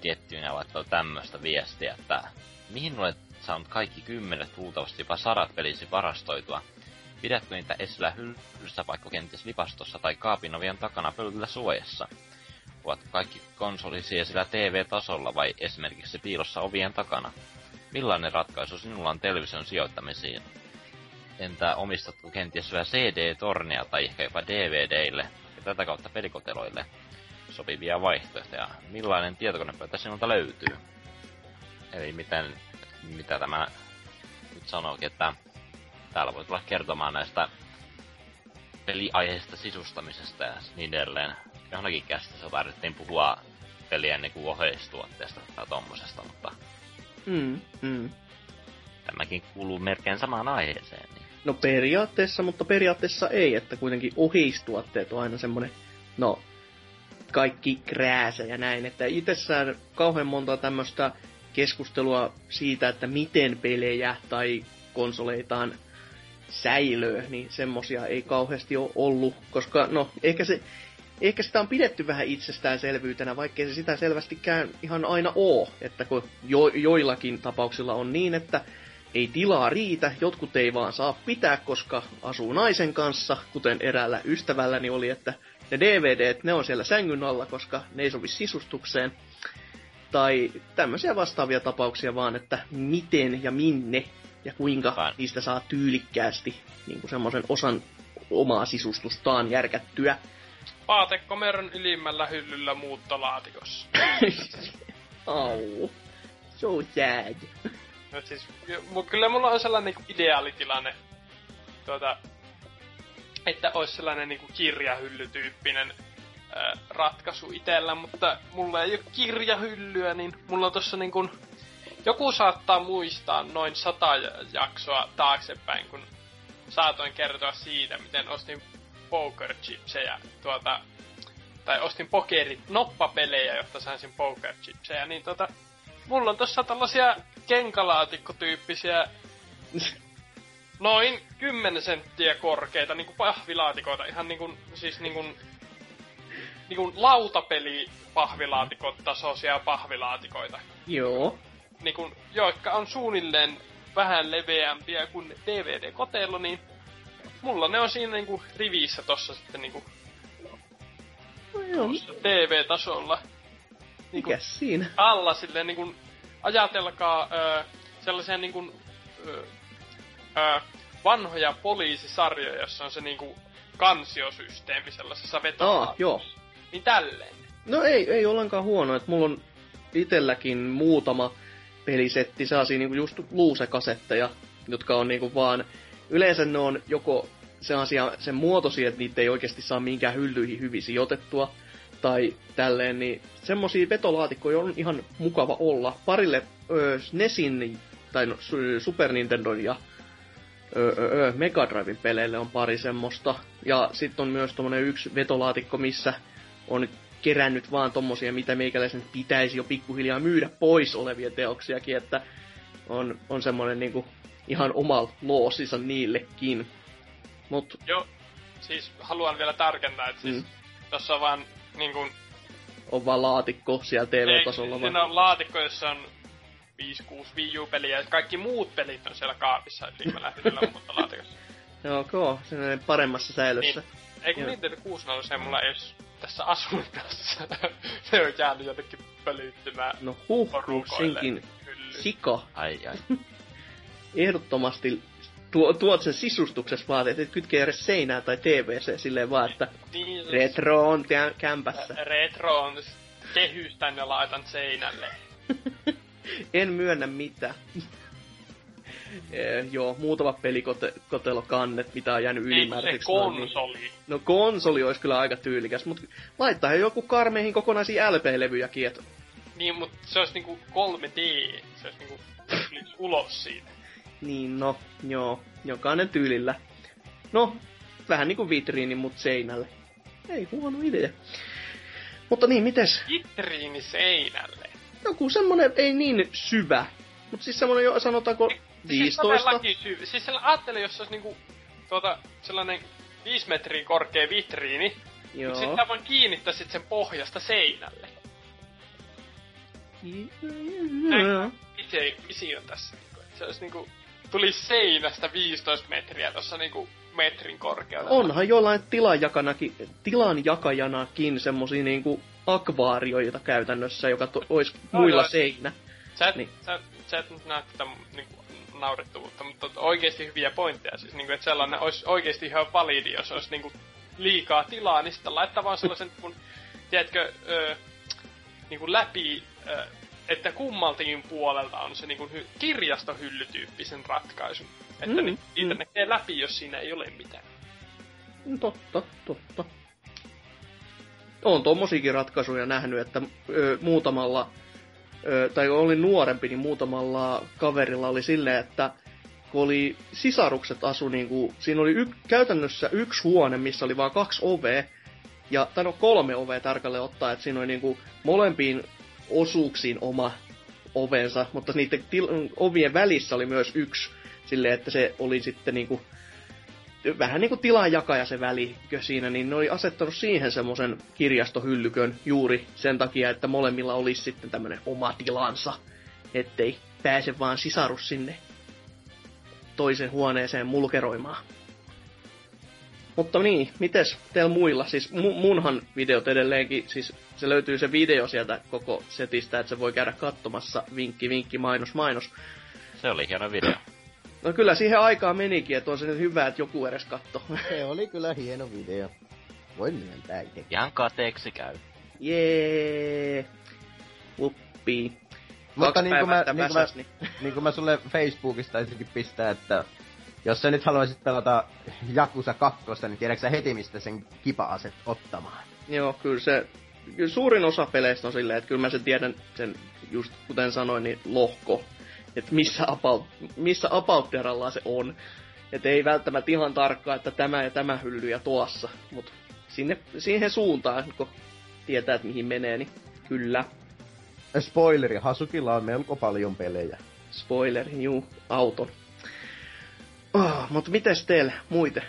ketjun ja laittanut tämmöistä viestiä, että mihin olet saanut kaikki kymmenet, luultavasti jopa sadat pelisi varastoitua. Pidätkö niitä esillä hyllyssä vaikka kenties lipastossa tai kaapin ovien takana pöydällä suojassa? Ovatko kaikki konsolisi esillä TV-tasolla vai esimerkiksi piilossa ovien takana? Millainen ratkaisu sinulla on television sijoittamisiin? Entä omistatko kenties vielä CD-tornia tai ehkä jopa DVDille? ja tätä kautta pelikoteloille sopivia vaihtoehtoja. Millainen tietokonepöytä sinulta löytyy? Eli miten, mitä tämä nyt sanookin, että täällä voi tulla kertomaan näistä peliaiheista sisustamisesta ja niin edelleen. Johonkin käsissä tarvittiin puhua pelien niinku oheistuotteesta tai tommosesta, mutta Mm, mm. tämäkin kuuluu melkein samaan aiheeseen. Niin. No periaatteessa, mutta periaatteessa ei, että kuitenkin oheistuotteet on aina semmonen, no, kaikki krääsä ja näin, että itsessään kauhean monta tämmöistä keskustelua siitä, että miten pelejä tai konsoleitaan säilöö, niin semmosia ei kauheasti ole ollut, koska no, ehkä se, ehkä sitä on pidetty vähän itsestäänselvyytenä, vaikkei se sitä selvästikään ihan aina oo, että kun jo, joillakin tapauksilla on niin, että ei tilaa riitä, jotkut ei vaan saa pitää, koska asuu naisen kanssa, kuten eräällä ystävälläni oli, että ne DVD, ne on siellä sängyn alla, koska ne ei sovi sisustukseen. Tai tämmöisiä vastaavia tapauksia vaan, että miten ja minne ja kuinka Vain. niistä saa tyylikkäästi niin kuin semmoisen osan omaa sisustustaan järkättyä. Paatekomeron ylimmällä hyllyllä muuttolaatikossa. Au. So sad. No siis, mu- kyllä mulla on sellainen niinku ideaalitilanne, tuota, että olisi sellainen niinku kirjahyllytyyppinen ää, ratkaisu itellä, mutta mulla ei ole kirjahyllyä, niin mulla on tossa niinku, joku saattaa muistaa noin sata ja- jaksoa taaksepäin, kun saatoin kertoa siitä, miten ostin poker chipsejä tuota, tai ostin pokerit, noppapelejä, jotta sain sen poker chipsejä, niin tota, mulla on tossa tällaisia kenkalaatikkotyyppisiä noin 10 senttiä korkeita niinku pahvilaatikoita, ihan niinku, siis niinku, niinku lautapeli pahvilaatikot tasoisia pahvilaatikoita. Joo. Niinku, jotka on suunnilleen vähän leveämpiä kuin DVD-kotello, niin mulla ne on siinä niinku rivissä tossa sitten niinku No joo, TV-tasolla. Niinku, mikäs siinä? alla silleen niin kuin, ajatelkaa ö, sellaisia niin kuin, ö, ö, vanhoja poliisisarjoja, jossa on se niin kuin, kansiosysteemi sellaisessa vetoa. Aa, joo. Niin tälleen. No ei, ei ollenkaan huono, että mulla on itelläkin muutama pelisetti, sellaisia niinku just luusekasetteja, jotka on niinku vaan, yleensä ne on joko sellaisia sen muotoisia, että niitä ei oikeasti saa minkään hyllyihin hyvin sijoitettua, tai tälleen, niin semmosia vetolaatikkoja on ihan mukava olla. Parille ö, SNESin, tai no, Su- Super Nintendon ja Mega Driven peleille on pari semmoista. Ja sitten on myös tommonen yksi vetolaatikko, missä on kerännyt vaan tommosia, mitä meikäläisen pitäisi jo pikkuhiljaa myydä pois olevia teoksiakin, että on, on semmonen niinku ihan oma loosissa niillekin. Mut Jo, siis haluan vielä tarkentaa, että siis Mm. tossa on vaan niin kuin, on vaan laatikko siellä TV-tasolla. siinä vaan. on laatikko, jossa on 5-6 Wii U-peliä ja kaikki muut pelit on siellä kaapissa ylimmällä hyllyllä muuta laatikossa. Joo, koo, sellainen paremmassa säilössä. Niin. Eikö Joo. Nintendo 64 mulla ei olisi tässä asunnassa. se on jäänyt jotenkin pölyttymään No huh, senkin sika. Ai ai. Ehdottomasti tuo, tuot sen sisustuksessa vaan, että et kytkee edes seinää tai TVC silleen vaan, että Niin, retro on tä- kämpässä. retro on kehystän ja laitan seinälle. En myönnä mitään. Eh, joo, muutamat pelikotelokannet, mitä on jäänyt Niin se ylimääräiseksi. noin, niin- konsoli. No konsoli olisi kyllä aika tyylikäs, mutta laittaa joku karmeihin kokonaisia LP-levyjäkin, että Niin, mutta se olisi niinku 3D. Se olisi niinku ulos siitä. Niin no, joo, jokainen tyylillä. No, vähän niinku vitriini, mut seinälle. Ei huono idea. Mutta niin, mites? Vitriini seinälle. Joku semmonen, ei niin syvä, mut siis semmonen jo sanotaanko Siis 15. todellakin syvä. Siis sella, ajattelin, jos se olisi niinku tuota, sellainen 5 metriä korkea vitriini, Joo. Mut sitten vaan kiinnittäisit sen pohjasta seinälle. Joo. Itse visio tässä. Niinku, se olisi niinku, tulisi seinästä 15 metriä tuossa niinku metrin korkeudella. Onhan jollain tilanjakanakin, tilanjakajanakin semmosia niinku akvaarioita käytännössä, joka to, ois No muilla joo. seinä. Sä et, Niin. sä, sä et nyt näe tätä niinku, naurettavuutta, mutta oikeasti hyviä pointteja. Siis niinku, että sellainen olisi oikeasti ihan validi, jos olisi niinku liikaa tilaa, niin sitten laittaa vaan sellaisen, kun, tiedätkö, ö, niin kuin läpi, ö, että kummaltakin puolelta on se niin kuin hy- kirjastohyllytyyppisen ratkaisun. Että Mm, mm, niin, niitä mm. näkee läpi, jos siinä ei ole mitään. No, Totta, totta. Oon tommosiakin ratkaisuja nähnyt, että ö, muutamalla, ö, tai kun olin nuorempi, niin muutamalla kaverilla oli silleen, että kun oli sisarukset asu, niin kuin, siinä oli y, käytännössä yksi huone, missä oli vain kaksi ovea, ja, tai no kolme ovea tarkalleen ottaa, että siinä oli niin kuin, molempiin osuuksiin oma ovensa, mutta niiden til- ovien välissä oli myös yksi, silleen, että se oli sitten niin kuin, vähän niin kuin tilanjakaja se välikö siinä, niin ne oli asettanut siihen semmoisen kirjastohyllykön juuri sen takia, että molemmilla olisi sitten tämmöinen oma tilansa, ettei pääse vaan sisarus sinne toisen huoneeseen mulkeroimaan. Mutta niin, mites teillä muilla? Siis mu- munhan videot edelleenkin, siis se löytyy se video sieltä koko setistä, että se voi käydä katsomassa, vinkki, vinkki, mainos, mainos. Se oli hieno video. No kyllä siihen aikaan menikin, että on se nyt hyvä, että joku edes katto. Se oli kyllä hieno video. Voin myöntää itse. Ihan kateeksi käy. Jee. Uppi. Mutta Kaksi niin kuin mä, niin kuin mä, niin. niin kuin mä sulle Facebookista taisinkin pistää, että jos sä nyt haluaisit pelata Jakusa 2, niin tiedätkö sä heti mistä sen kipa-aset ottamaan? Joo, kyllä se... Kyllä suurin osa peleistä on silleen, että kyllä mä sen tiedän sen, just kuten sanoin, niin lohko. Että missä about, missä about se on. Että ei välttämättä ihan tarkkaa, että tämä ja tämä hylly ja tuossa. Mutta sinne, siihen suuntaan, kun tietää, että mihin menee, niin kyllä. Spoileri, Hasukilla on melko paljon pelejä. Spoiler, juu, auton. Oh, mutta mites teillä muite?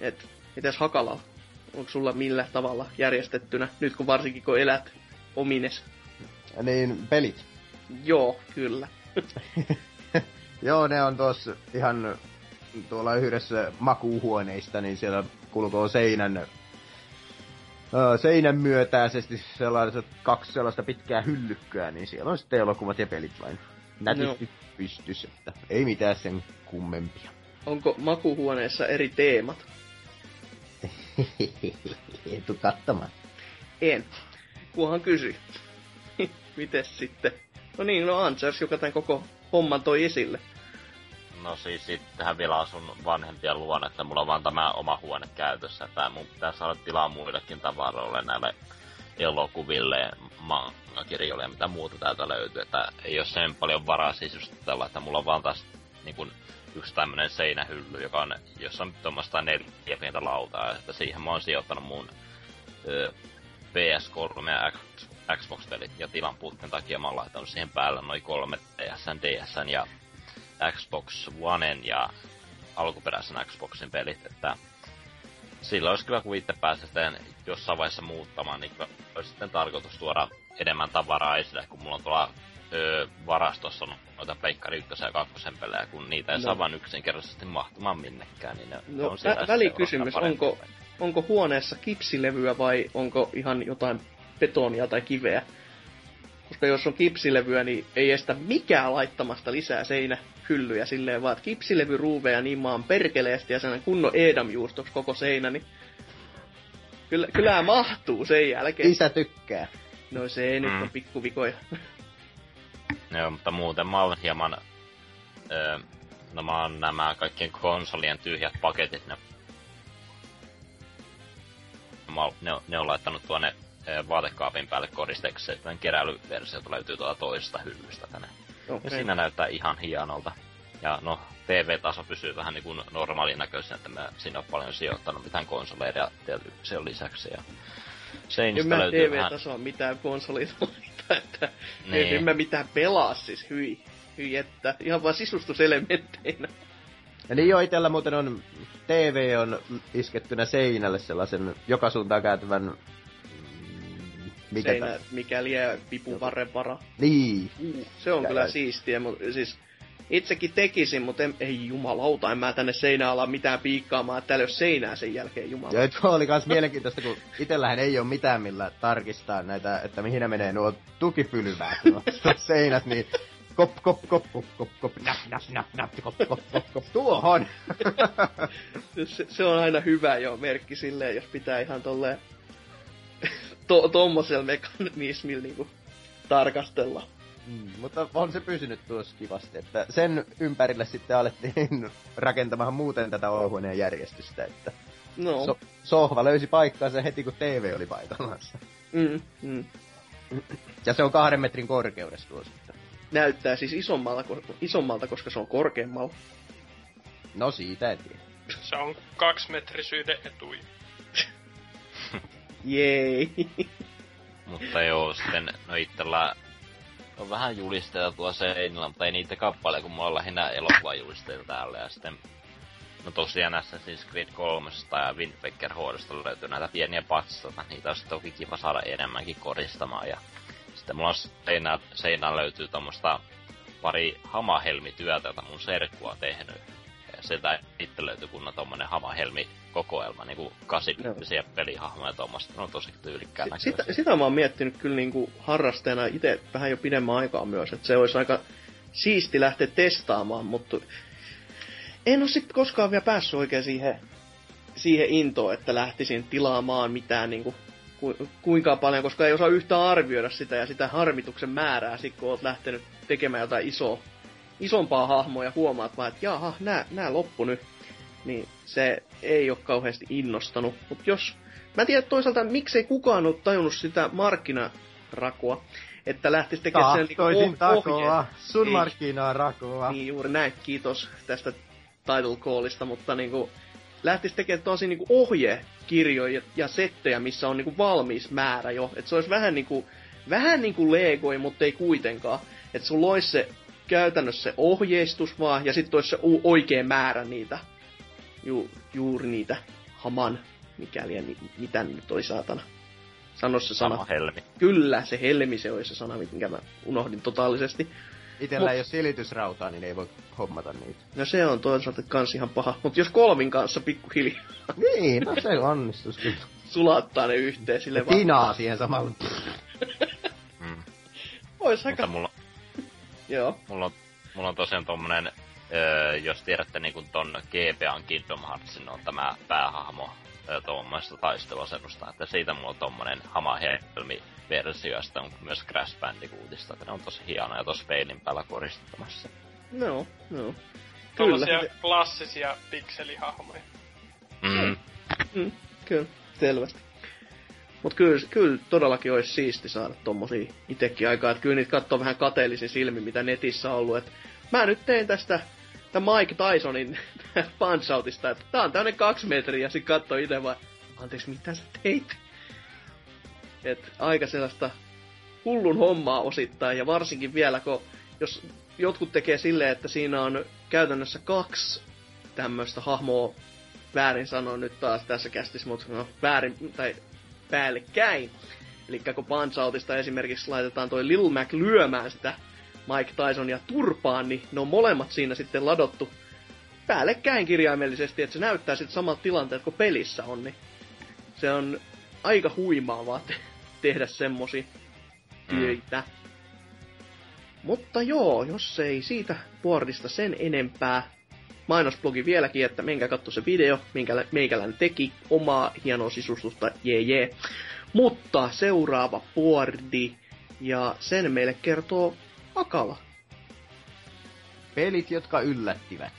Et, mites Hakalalla? Onko sulla millä tavalla järjestettynä, nyt kun varsinkin kun elät omines? Niin, pelit. Joo, kyllä. Joo, ne on tuossa ihan tuolla yhdessä makuuhuoneista, niin siellä kulkoo seinän, seinän myötäisesti sellaiset kaksi sellaista pitkää hyllykköä, niin siellä on sitten elokuvat ja pelit vain nätisti pystys, että ei mitään sen kummempia. Onko makuhuoneessa eri teemat? ei tuu katsomaan. En. Kunhan kysy. Mites sitten? No niin, no Ansers, joka tämän koko homman toi esille. No siis sittenhän vielä asun vanhempien luona, että mulla on vaan tämä oma huone käytössä. Että mun pitää saada tilaa muillekin tavaroille näille elokuville, ja manga-kirjoille ja mitä muuta täältä löytyy. Että ei ole sen paljon varaa siis just tällä, että mulla on vaan taas niin kun, yksi tämmönen seinähylly, joka on, jossa on tuommoista neljä pientä lautaa. Että siihen mä oon sijoittanut mun ö, PS3 ja X- Xbox-pelit ja tilan puutteen takia mä oon laittanut siihen päälle noin kolme DSn, DSn ja Xbox Oneen ja alkuperäisen Xboxin pelit, että sillä olisi kyllä, kun itse pääsee jossain vaiheessa muuttamaan, niin olisi sitten tarkoitus tuoda enemmän tavaraa esille, kun mulla on tuolla öö, varastossa noita Peikkari 1 ja 2 pelejä, kun niitä ei No. saa vain yksinkertaisesti mahtumaan minnekään, niin ne, No, on siellä vä- välikysymys, onko, onko huoneessa kipsilevyä vai onko ihan jotain betonia tai kiveä? Koska jos on kipsilevyä, niin ei estä mikään laittamasta lisää seinähyllyjä silleen, vaan kipsilevyruuveja niin maan perkeleesti ja sen kunnon edamjuustoksi koko seinä, niin kyllä, kyllä mahtuu sen jälkeen. Isä tykkää. No se ei nyt Mm. on pikkuvikoja. Joo, mutta muuten mä oon hieman... Öö, no mä oon nämä kaikkien konsolien tyhjät paketit, ne, mä oon, ne, on- ne on laittanut tuonne öö, vaatekaapin päälle koristeeksi, että keräilyversiota löytyy tuolta toisesta hyllystä tänne. Ja Okay. siinä näyttää ihan hienolta. Ja no, TV-taso pysyy vähän niin kuin normaalin näköisenä, että mä siinä on paljon sijoittanut mitään konsoleita ja television lisäksi. Ja En seinistä mä löytyy vähän... TV-tasoa mitään konsolia laita, että Niin. en mä mitään pelaa siis, hyi. Hyi että, ihan vaan sisustuselementteinä. Ja niin jo itellä muuten on, TV on iskettynä seinälle sellaisen joka suuntaan kääntyvän... mm, Mikä Seinä, tää- mikä lie vipun varren vara. Niin. Uh, se on Mikä kyllä siistiä, mutta siis itsekin tekisin, mutta en, ei jumalauta, en mä tänne seinään ala mitään piikkaamaan, että täällä ei ole seinää sen jälkeen, jumala. Ja tuo oli kans mielenkiintoista, kun itellähän ei ole mitään millä tarkistaa näitä, että mihin ne menee nuo tukipylväät, nuo seinät, niin Kop, kop, kop, kop, kop, kop, nap, nap, nap, nap, kop, kop, kop, kop, tuohon. se, se, on aina hyvä jo merkki silleen, jos pitää ihan tolleen to, tommosella mekanismilla niinku tarkastella. Mm, mutta on se pysynyt tuossa kivasti, että sen ympärille sitten alettiin rakentamaan muuten tätä olohuoneen järjestystä, että no. so, sohva löysi paikkaansa heti kun TV oli paikallaan. Mm, mm. Ja se on kahden metrin korkeudessa tuossa. Näyttää siis isommalta, isommalta, koska se on korkeammalla. No siitä en tiedä. Se on kaksimetrisyyden etui. Jei. Mutta joo, sitten no itsellä on vähän julisteita tuo seinillä, mutta ei niitä kappaleja, kun mulla on lähinnä elokuvajulisteita täällä. Ja sitten, no tosiaan Assassin's Creed 3 ja Wind Waker HD löytyy näitä pieniä patstoita. Niitä olisi toki kiva saada enemmänkin koristamaan. Ja sitten mulla seinään, löytyy tommoista pari hamahelmityötä, jota mun serkku on tehnyt. Ja sieltä itse löytyy kunnon tommonen hamahelmi kokoelma, niinku kasipittisiä no. pelihahmoja tuommoista. Ne on tosi tyylikkää S- sitä, sitä mä oon miettinyt kyllä niinku harrasteena itse vähän jo pidemmän aikaa myös, että se olisi aika siisti lähteä testaamaan, mutta en ole sitten koskaan vielä päässyt oikein siihen, siihen intoon, että lähtisin tilaamaan mitään niinku ku, kuinka paljon, koska ei osaa yhtään arvioida sitä ja sitä harmituksen määrää, sit kun oot lähtenyt tekemään jotain isoa, isompaa hahmoa ja huomaat vaan, että jaha, nää, nää loppu nyt niin se ei ole kauheasti innostanut. Mutta jos... Mä en tiedä toisaalta, miksei kukaan ole tajunnut sitä markkinarakua, että lähtisi tekemään sen niin oh, takoa, sun markkinaa rakoa. Niin juuri näin, kiitos tästä title callista, mutta niinku lähtisi tekemään tosi niinku ohjekirjoja ja settejä, missä on niinku valmis määrä jo. Että se olisi vähän niinku, vähän niinku Legoi, mutta ei kuitenkaan. Että sun loisi se käytännössä se ohjeistus vaan, ja sitten olisi se oikea määrä niitä ju, juuri niitä haman, mikäli ja mi, mitä nyt oli saatana. Sano se sana. Sama helmi. Kyllä, se helmi se oli se sana, minkä mä unohdin totaalisesti. Itellä Mut... ei ole silitysrautaa, niin ei voi hommata niitä. No se on toisaalta kans ihan paha. Mutta jos kolmin kanssa pikkuhiljaa. niin, no se onnistus kyllä. Sulattaa ne yhteen sille vaan. Tinaa siihen samalla. mm. Ois aika... Mutta mulla... Joo. Mulla on, mulla on tosiaan tommonen öö, jos tiedätte niin kuin ton GBAn Kingdom Heartsin on tämä päähahmo tuommoista taisteluasennusta, että siitä mulla on tommonen hamahelmi versio, ja on myös Crash Bandicootista, että ne on tosi hienoja tuossa peilin päällä koristamassa. No, no. Kyllä. klassisia pikselihahmoja. Mm. Mm, kyllä, selvästi. Mut kyllä, kyllä todellakin olisi siisti saada tommosia itekin aikaa, että kyllä niitä katsoo vähän kateellisin silmin, mitä netissä on ollut, että mä nyt tein tästä tämä Mike Tysonin punch outista, että tää on tämmönen kaksi metriä, ja sit katsoo itse vaan, anteeksi, mitä sä teit? Et aika sellaista hullun hommaa osittain, ja varsinkin vielä, kun jos jotkut tekee silleen, että siinä on käytännössä kaksi tämmöistä hahmoa, väärin sanoa nyt taas tässä kästissä, mutta no, väärin, tai päällekkäin. Eli kun Punch Outista esimerkiksi laitetaan toi Lil Mac lyömään sitä Mike Tyson ja turpaan, niin ne on molemmat siinä sitten ladottu päällekkäin kirjaimellisesti, että se näyttää sitten samat tilanteet kuin pelissä on, niin se on aika huimaavaa te- tehdä semmosia töitä. Mm. Mutta joo, jos ei siitä boardista sen enempää, mainosblogi vieläkin, että menkää katso se video, minkä meikäläinen teki, omaa hienoa sisustusta, jee jee. Mutta seuraava boardi, ja sen meille kertoo Akala. Pelit, jotka yllättivät.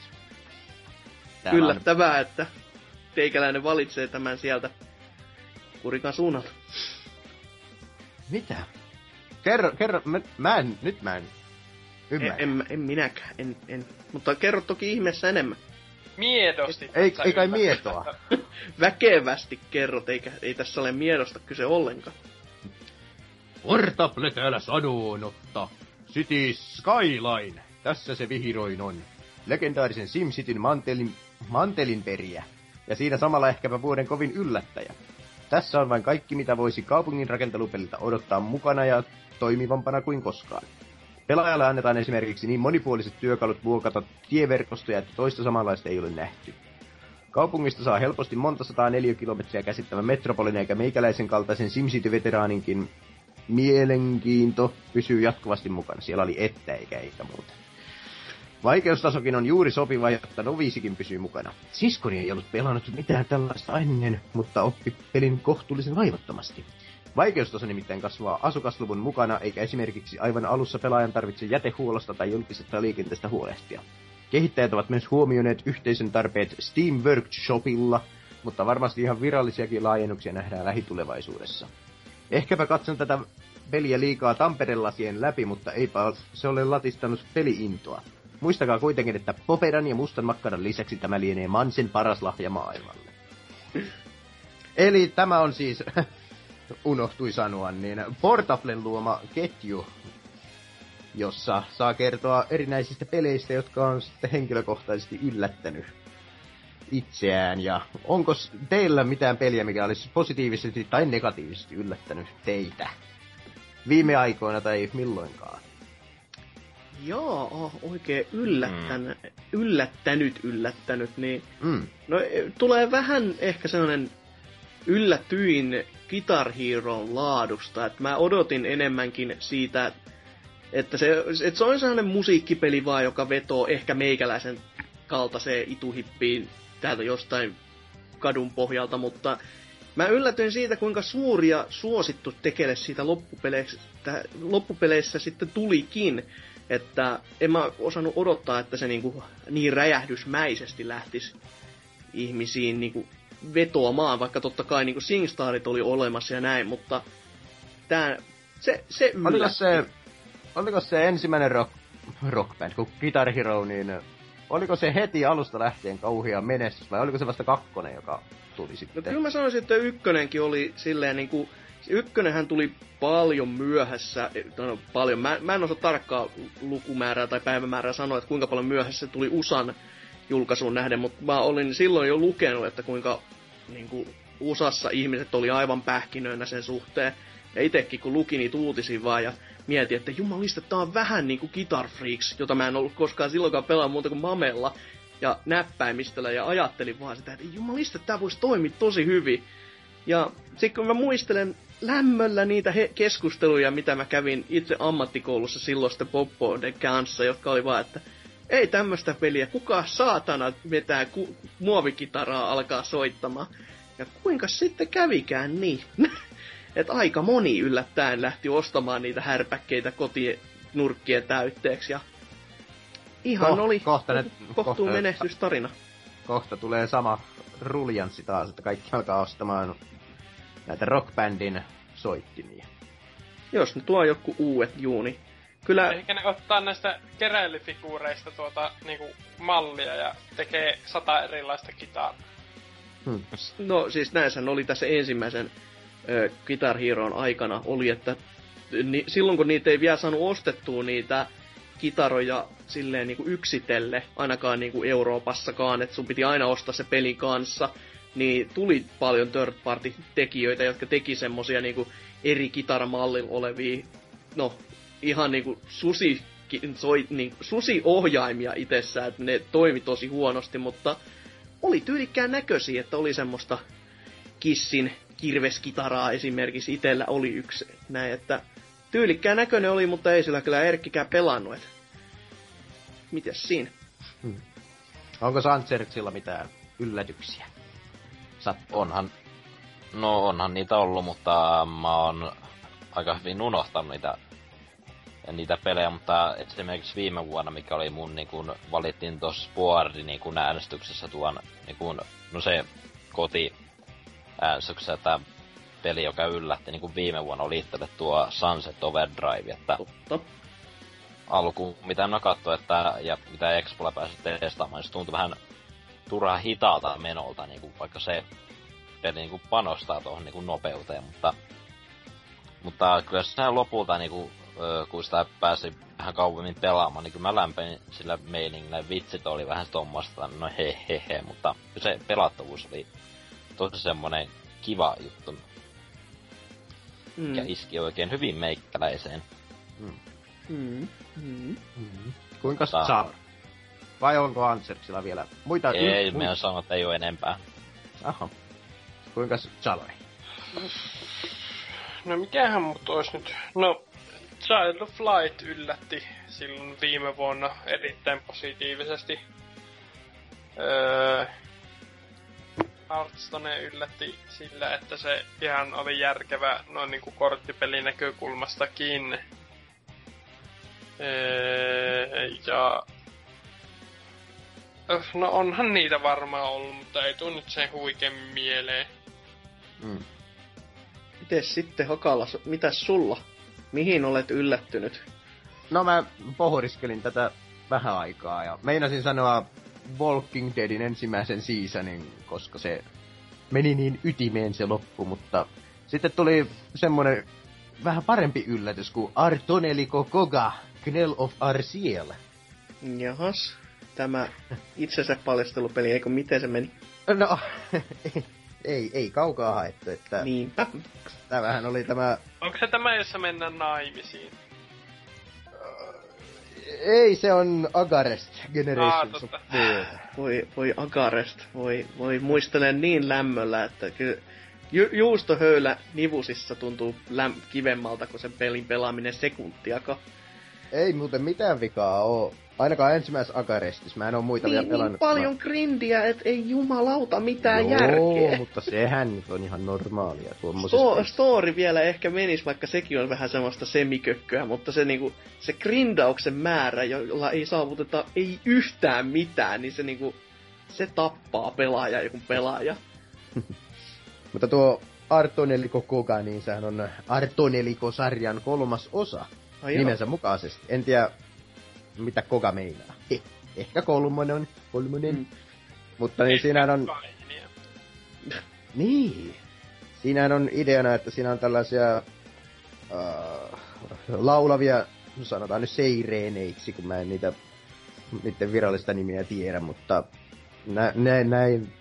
Täällä Yllättävää, on... että teikäläinen valitsee tämän sieltä kurikan suunnalta. Mitä? Kerro, kerro, mä, mä en, nyt mä en ymmärrä. En, en, en minäkään, en, en. Mutta kerro toki ihmeessä enemmän. Miedosti. Ei, ei kai mietoa. Väkevästi kerrot, eikä, ei tässä ole miedosta kyse ollenkaan. Portable täällä sanonutta. City Skyline. Tässä se vihiroin on. Legendaarisen SimCityn mantelin, mantelin periä. Ja siinä samalla ehkäpä vuoden kovin yllättäjä. Tässä on vain kaikki, mitä voisi kaupungin rakentelupeliltä odottaa mukana ja toimivampana kuin koskaan. Pelaajalle annetaan esimerkiksi niin monipuoliset työkalut vuokata tieverkostoja, että toista samanlaista ei ole nähty. Kaupungista saa helposti monta sataa kilometriä käsittävän metropolin eikä meikäläisen kaltaisen SimCity-veteraaninkin mielenkiinto pysyy jatkuvasti mukana. Siellä oli että eikä eikä muuta. Vaikeustasokin on juuri sopiva, jotta novisikin pysyy mukana. Siskoni ei ollut pelannut mitään tällaista ennen, mutta oppi pelin kohtuullisen vaivattomasti. Vaikeustaso nimittäin kasvaa asukasluvun mukana, eikä esimerkiksi aivan alussa pelaajan tarvitse jätehuollosta tai julkisesta liikenteestä huolehtia. Kehittäjät ovat myös huomioineet yhteisön tarpeet Steam Workshopilla, mutta varmasti ihan virallisiakin laajennuksia nähdään lähitulevaisuudessa. Ehkäpä katson tätä peliä liikaa Tamperelasien läpi, mutta eipä se ole latistanut peliintoa. Muistakaa kuitenkin, että Popedan ja mustan makkaran lisäksi tämä lienee Mansen paras lahja maailmalle. Eli tämä on siis, unohtui sanoa, niin Portablen luoma ketju, jossa saa kertoa erinäisistä peleistä, jotka on sitten henkilökohtaisesti yllättänyt itseään. Ja onko teillä mitään peliä, mikä olisi positiivisesti tai negatiivisesti yllättänyt teitä? Viime aikoina tai milloinkaan? Joo, oikein yllättänyt, mm. yllättänyt, yllättänyt, niin Mm. no, tulee vähän ehkä sellainen yllätyin Guitar Hero'n laadusta, että mä odotin enemmänkin siitä, että se, että se on sellainen musiikkipeli vaan, joka vetoo ehkä meikäläisen kaltaiseen ituhippiin täältä jostain kadun pohjalta, mutta mä yllätyin siitä, kuinka suuri ja suosittu tekele siitä loppupeleissä, loppupeleissä sitten tulikin. Että en mä osannut odottaa, että se niinku niin räjähdysmäisesti lähtisi ihmisiin niinku vetoamaan, vaikka totta kai niinku Singstarit oli olemassa ja näin, mutta tää, se, se Oliko se, oliko se ensimmäinen rock, rock band, kun Guitar Hero, niin oliko se heti alusta lähtien kauhea menestys, vai oliko se vasta kakkonen, joka tuli No sitten? kyllä mä sanoisin, että ykkönenkin oli silleen niinku... Se ykkönenhän tuli paljon myöhässä, no paljon, mä, mä en osaa tarkkaa lukumäärää tai päivämäärää sanoa, että kuinka paljon myöhässä se tuli USAn julkaisuun nähden, mutta mä olin silloin jo lukenut, että kuinka niinku, USAssa ihmiset oli aivan pähkinöinä sen suhteen. Ja itekin kun luki niitä uutisia vaan ja mietin, että jumalista, tää on vähän niinku Guitar Freaks, jota mä en ollut koskaan silloinkaan pelaa muuta kuin Mamella ja näppäimistöllä ja ajattelin vaan sitä, että jumalista, tää voisi toimia tosi hyvin. Ja sitten kun mä muistelen lämmöllä niitä he- keskusteluja, mitä mä kävin itse ammattikoulussa silloisten poppoiden kanssa, jotka oli vaan, että ei tämmöistä peliä, kuka saatana vetää ku- muovikitaraa alkaa soittamaan. Ja kuinka sitten kävikään niin? että aika moni yllättäen lähti ostamaan niitä härpäkkeitä kotinurkkien täytteeksi ja ihan Ko- oli kohta ne- kohtuu kohta- menestystarina. Kohta tulee sama ruljanssi taas, että kaikki alkaa ostamaan näitä rockbandin soittimia. Jos ne tuo joku uudet juuni. Kyllä, Ehkä ne ottaa näistä keräilyfiguureista tuota niinku mallia ja tekee sata erilaista kitaraa. Hmm. no siis näissähän oli tässä ensimmäisen ö, Guitar Heroon aikana, oli, että ni, silloin kun niitä ei vielä saanut ostettua niitä kitaroja silleen niinku yksitelle, ainakaan niinku Euroopassakaan, että sun piti aina ostaa se pelin kanssa, niin tuli paljon third party tekijöitä, jotka teki semmosia niinku eri kitaramallilla olevia, no ihan niinku susi, soi, niin, susi-ohjaimia itsessään, että ne toimi tosi huonosti, mutta oli tyylikkään näköisiä, että oli semmoista kissin kirveskitaraa esimerkiksi itellä oli yksi näin, että tyylikkään näköinen oli, mutta ei sillä kyllä Erkkikään pelannut, et mitäs siinä? Onko Sancherksilla mitään yllätyksiä? Sat Onhan, no onhan niitä ollut, mutta mä oon aika hyvin unohtanut niitä, niitä pelejä, mutta esimerkiksi viime vuonna, mikä oli mun niin kun valittiin tuossa Boardi niin kun äänestyksessä tuon, niin kun, no se koti äänestyksessä, että peli, joka yllätti niin kuin viime vuonna, oli itselle tuo Sunset Overdrive, että Totta. alku, mitä katsoin, että, ja mitä Expolla pääsi testaamaan, niin se tuntui vähän turhaa hitaalta menolta, niin kuin, vaikka se peli niin kuin panostaa tuohon niin kuin nopeuteen, mutta, mutta kyllä se lopulta, niin kuin, kun sitä pääsi vähän kauemmin pelaamaan, niin kyllä mä lämpenin sillä meiningillä, vitsit oli vähän tuommoista, no he he he, mutta se pelattavuus oli tosi semmonen kiva juttu, mikä Mm. iski oikein hyvin meikkäläiseen. Mm. Mm. Kuinka Saa. saa? Vai onko Antserksilla vielä muita? Ei, me on sanonut, että ei ole enempää. Aha. Kuinka Chaloi? no mikähän mut ois nyt... No, Child of Light yllätti silloin viime vuonna erittäin positiivisesti. Öö, yllätti sillä, että se ihan oli järkevä noin niinku korttipelin näkökulmastakin. Öö, ja... Öh, No onhan niitä varmaan ollut, mutta ei tuu nyt sen huikemmin mieleen. Mm. Mites sitten Hakala, mitäs sulla? Mihin olet yllättynyt? No mä pohdiskelin tätä vähän aikaa ja meinasin sanoa Walking Deadin ensimmäisen seasonin, koska se meni niin ytimeen se loppu, mutta sitten tuli semmonen vähän parempi yllätys kuin Artoneliko Koga, Knell of Arciel. Jahas, tämä itsensä paljastelupeli, eikö miten se meni? No, ei, ei kaukaa haettu, että Niinpä. tämähän oli tämä Onko se tämä, jossa mennään naimisiin? Ei, se on Agarest Generations Aa, of totta. Fear. Voi, voi Agarest, voi, voi muistelen niin lämmöllä, että kyllä ju, juustohöylä nivusissa tuntuu läm, kivemmalta kuin sen pelin pelaaminen sekuntiakaan. Ei muuten mitään vikaa oo. Ainakaan ensimmäisessä Agarestissa. Mä en oo muita vielä Niin, niin pelannut. paljon grindiä, että ei jumalauta mitään Joo, järkeä. mutta sehän nyt on ihan normaalia. Sto- story vielä ehkä menis, vaikka sekin on vähän semmoista semikökköä, mutta se niinku, se grindauksen määrä, jolla ei saavuteta ei yhtään mitään, niin se niinku, se tappaa pelaaja joku pelaaja. Mutta tuo Artoneliko Koga, niin sehän on Artoneliko-sarjan kolmas osa. Ai joo. nimensä mukaisesti. En tiedä, mitä Koga meinaa. Eh, ehkä kolmonen, kolmonen. Mm. Mutta niin siinähän on, niin. Siinähän on ideana, että siinä on tällaisia uh, laulavia, sanotaan nyt seireeneiksi, kun mä en niitä, niiden virallista nimiä tiedä, mutta nä, nä, näin,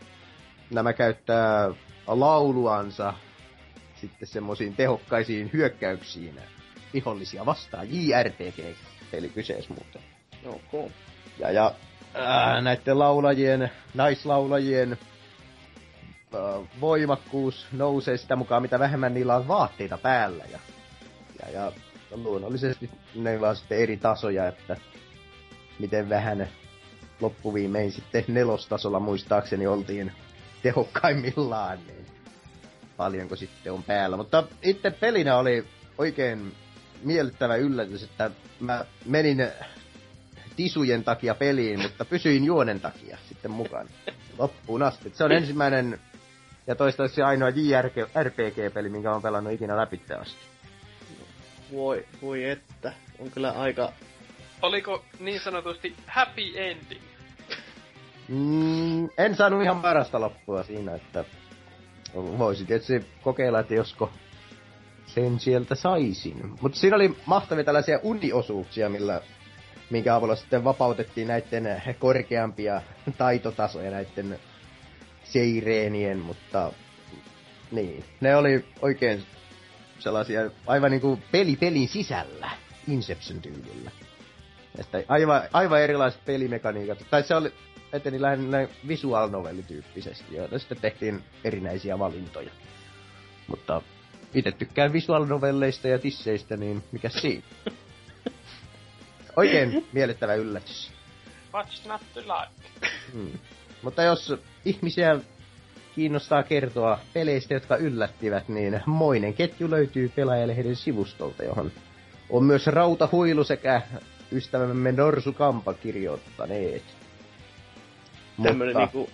nämä käyttää lauluansa sitten semmoisiin tehokkaisiin hyökkäyksiin vihollisia vastaan. JRPG, eli kyseessä muuten. Okay. Ja, ja ää, näiden laulajien, naislaulajien ää, voimakkuus nousee sitä mukaan, mitä vähemmän niillä on vaatteita päällä. Ja, ja, ja luonnollisesti neillä on sitten eri tasoja, että miten vähän loppuviimein sitten nelostasolla muistaakseni oltiin tehokkaimmillaan, niin paljonko sitten on päällä. Mutta itse pelinä oli oikein miellyttävä yllätys, että mä menin tisujen takia peliin, mutta pysyin juonen takia sitten mukana loppuun asti. Se on ensimmäinen ja toistaiseksi ainoa JRPG-peli, minkä olen pelannut ikinä läpi asti. Voi, voi että. On kyllä aika... Oliko niin sanotusti happy ending? Mm, en saanut ihan parasta loppua siinä, että voisi tietysti kokeilla, että josko sen sieltä saisin. Mutta siinä oli mahtavia tällaisia uniosuuksia, millä, minkä avulla sitten vapautettiin näiden korkeampia taitotasoja näiden seireenien, mutta niin, ne oli oikein sellaisia aivan niinku peli pelin sisällä, Inception tyylillä. Että aivan, aivan erilaiset pelimekaniikat. Tai se oli, eteni lähinnä visual novellityyppisesti, joita sitten tehtiin erinäisiä valintoja. Mutta itse tykkään visual novelleista ja tisseistä, niin mikä siinä? Oikein miellyttävä yllätys. What's not to like? Hmm. Mutta jos ihmisiä kiinnostaa kertoa peleistä, jotka yllättivät, niin moinen ketju löytyy pelaajalehden sivustolta, johon on myös Rautahuilu sekä ystävämme Norsu Kampa kirjoittaneet. Tämmönen niinku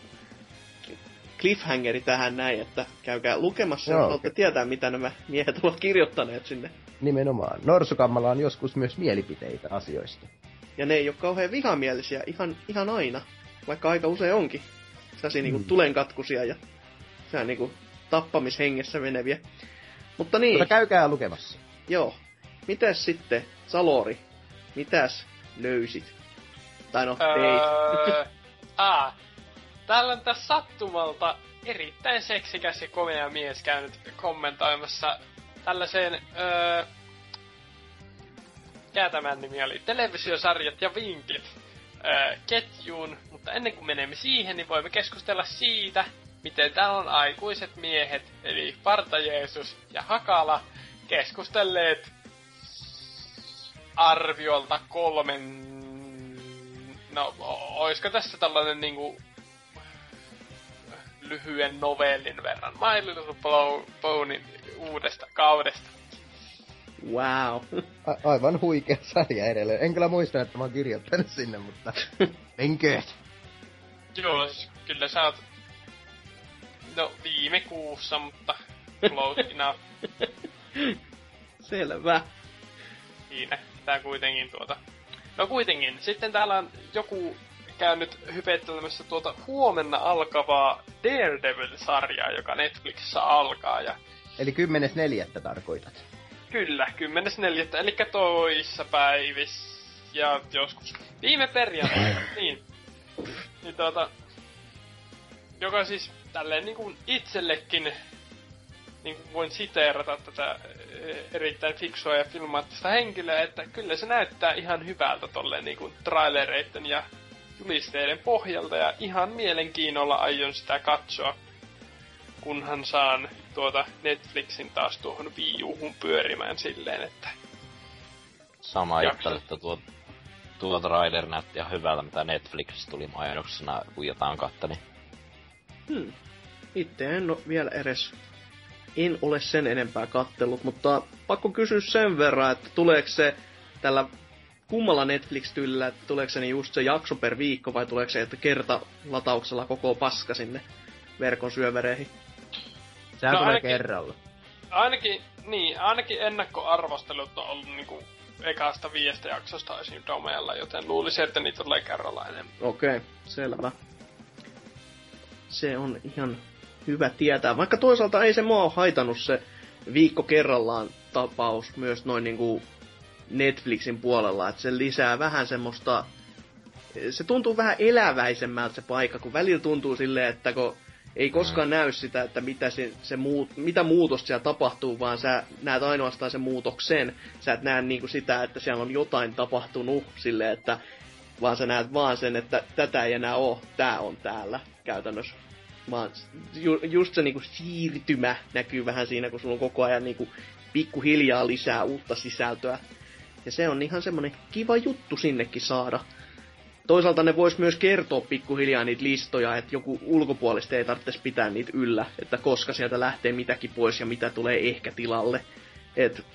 cliffhangeri tähän näin, että käykää lukemassa, Joo, jos haluatte tietää, mitä nämä miehet ovat kirjoittaneet sinne. Nimenomaan. Norsukammalla on joskus myös mielipiteitä asioista. Ja ne ei ole kauhean vihamielisiä ihan, ihan aina, vaikka aika usein onkin. Sellaisia niinku tulenkatkusia ja sehän niinku tappamishengessä meneviä. Mutta niin, Mutta käykää lukemassa. joo. Mitäs sitten, Salori? Mitäs löysit? Tai no, ei. Öö, aa, täällä on tässä sattumalta erittäin seksikäs ja komea mies käynyt kommentoimassa tällaiseen, öö, mikä tämän nimi oli, televisiosarjat ja vinkit öö, ketjuun, mutta ennen kuin menemme siihen, niin voimme keskustella siitä, miten täällä on aikuiset miehet, eli Parta Jeesus ja Hakala, keskustelleet arviolta kolmen... No, oisko tässä tällainen niinku lyhyen novellin verran My Little Ponyn uudesta kaudesta. Wow. A- aivan huikea sarja edelleen. En kyllä muista, että mä oon kirjoittanut sinne, mutta... Menkööt! Joo, siis kyllä sä oot... No, viime kuussa, mutta close enough. Selvä. Siinä. Tää kuitenkin tuota... No kuitenkin, sitten täällä on joku käynyt hypettelemässä tuota huomenna alkavaa Daredevil-sarjaa, joka Netflixissä alkaa. Ja Eli 10.4. tarkoitat. kyllä, 10.4. eli toissa päivis ja joskus viime perjantaina, niin. Niin tuota, joka siis tälleen niin kuin itsellekin niin kuin voin siteerata tätä eh, erittäin fiksua ja filmaattista henkilöä, että kyllä se näyttää ihan hyvältä tolleen niin kuin trailereiden ja julisteiden pohjalta ja ihan mielenkiinnolla aion sitä katsoa, kunhan saan tuota Netflixin taas tuohon Wii U:hun pyörimään silleen, että Sama juttu, että tuo, tuo trailer näytti ihan hyvältä, mitä Netflix tuli mainoksena, kun jotain kattani. Hmm. Itse en ole vielä edes... En ole sen enempää kattellut, mutta pakko kysyä sen verran, että tuleeko se tällä kummalla Netflix-tyylillä, että tuleeko se niin just se jakso per viikko vai tuleeko se, että kerta latauksella koko paska sinne verkon syövereihin? Sehän No tulee ainakin- kerralla. ainakin, niin, ainakin ennakkoarvostelut on ollut niinku ekasta viiestä jaksosta esim. Domeella, joten luulisin, että niitä tulee kerralla enemmän. Okei, okay, selvä. Se on ihan hyvä tietää. Vaikka toisaalta ei se mua ole haitannut se viikko kerrallaan tapaus myös noin niinku Netflixin puolella, että se lisää vähän semmoista... Se tuntuu vähän eläväisemmältä se paikka, kun välillä tuntuu silleen, että kun ei koskaan näy sitä, että mitä, se, se muut, mitä muutosta siellä tapahtuu, vaan sä näet ainoastaan sen muutoksen. Sä et näe niinku sitä, että siellä on jotain tapahtunut silleen, että vaan sä näet vaan sen, että tätä ei enää oo, tää on täällä käytännössä. Vaan ju, just se niinku siirtymä näkyy vähän siinä, kun sulla on koko ajan niinku pikkuhiljaa lisää uutta sisältöä. Ja se on ihan semmonen kiva juttu sinnekin saada. Toisaalta ne vois myös kertoa pikkuhiljaa niitä listoja, että joku ulkopuolista ei tarvitsisi pitää niitä yllä, että koska sieltä lähtee mitäkin pois ja mitä tulee ehkä tilalle. Et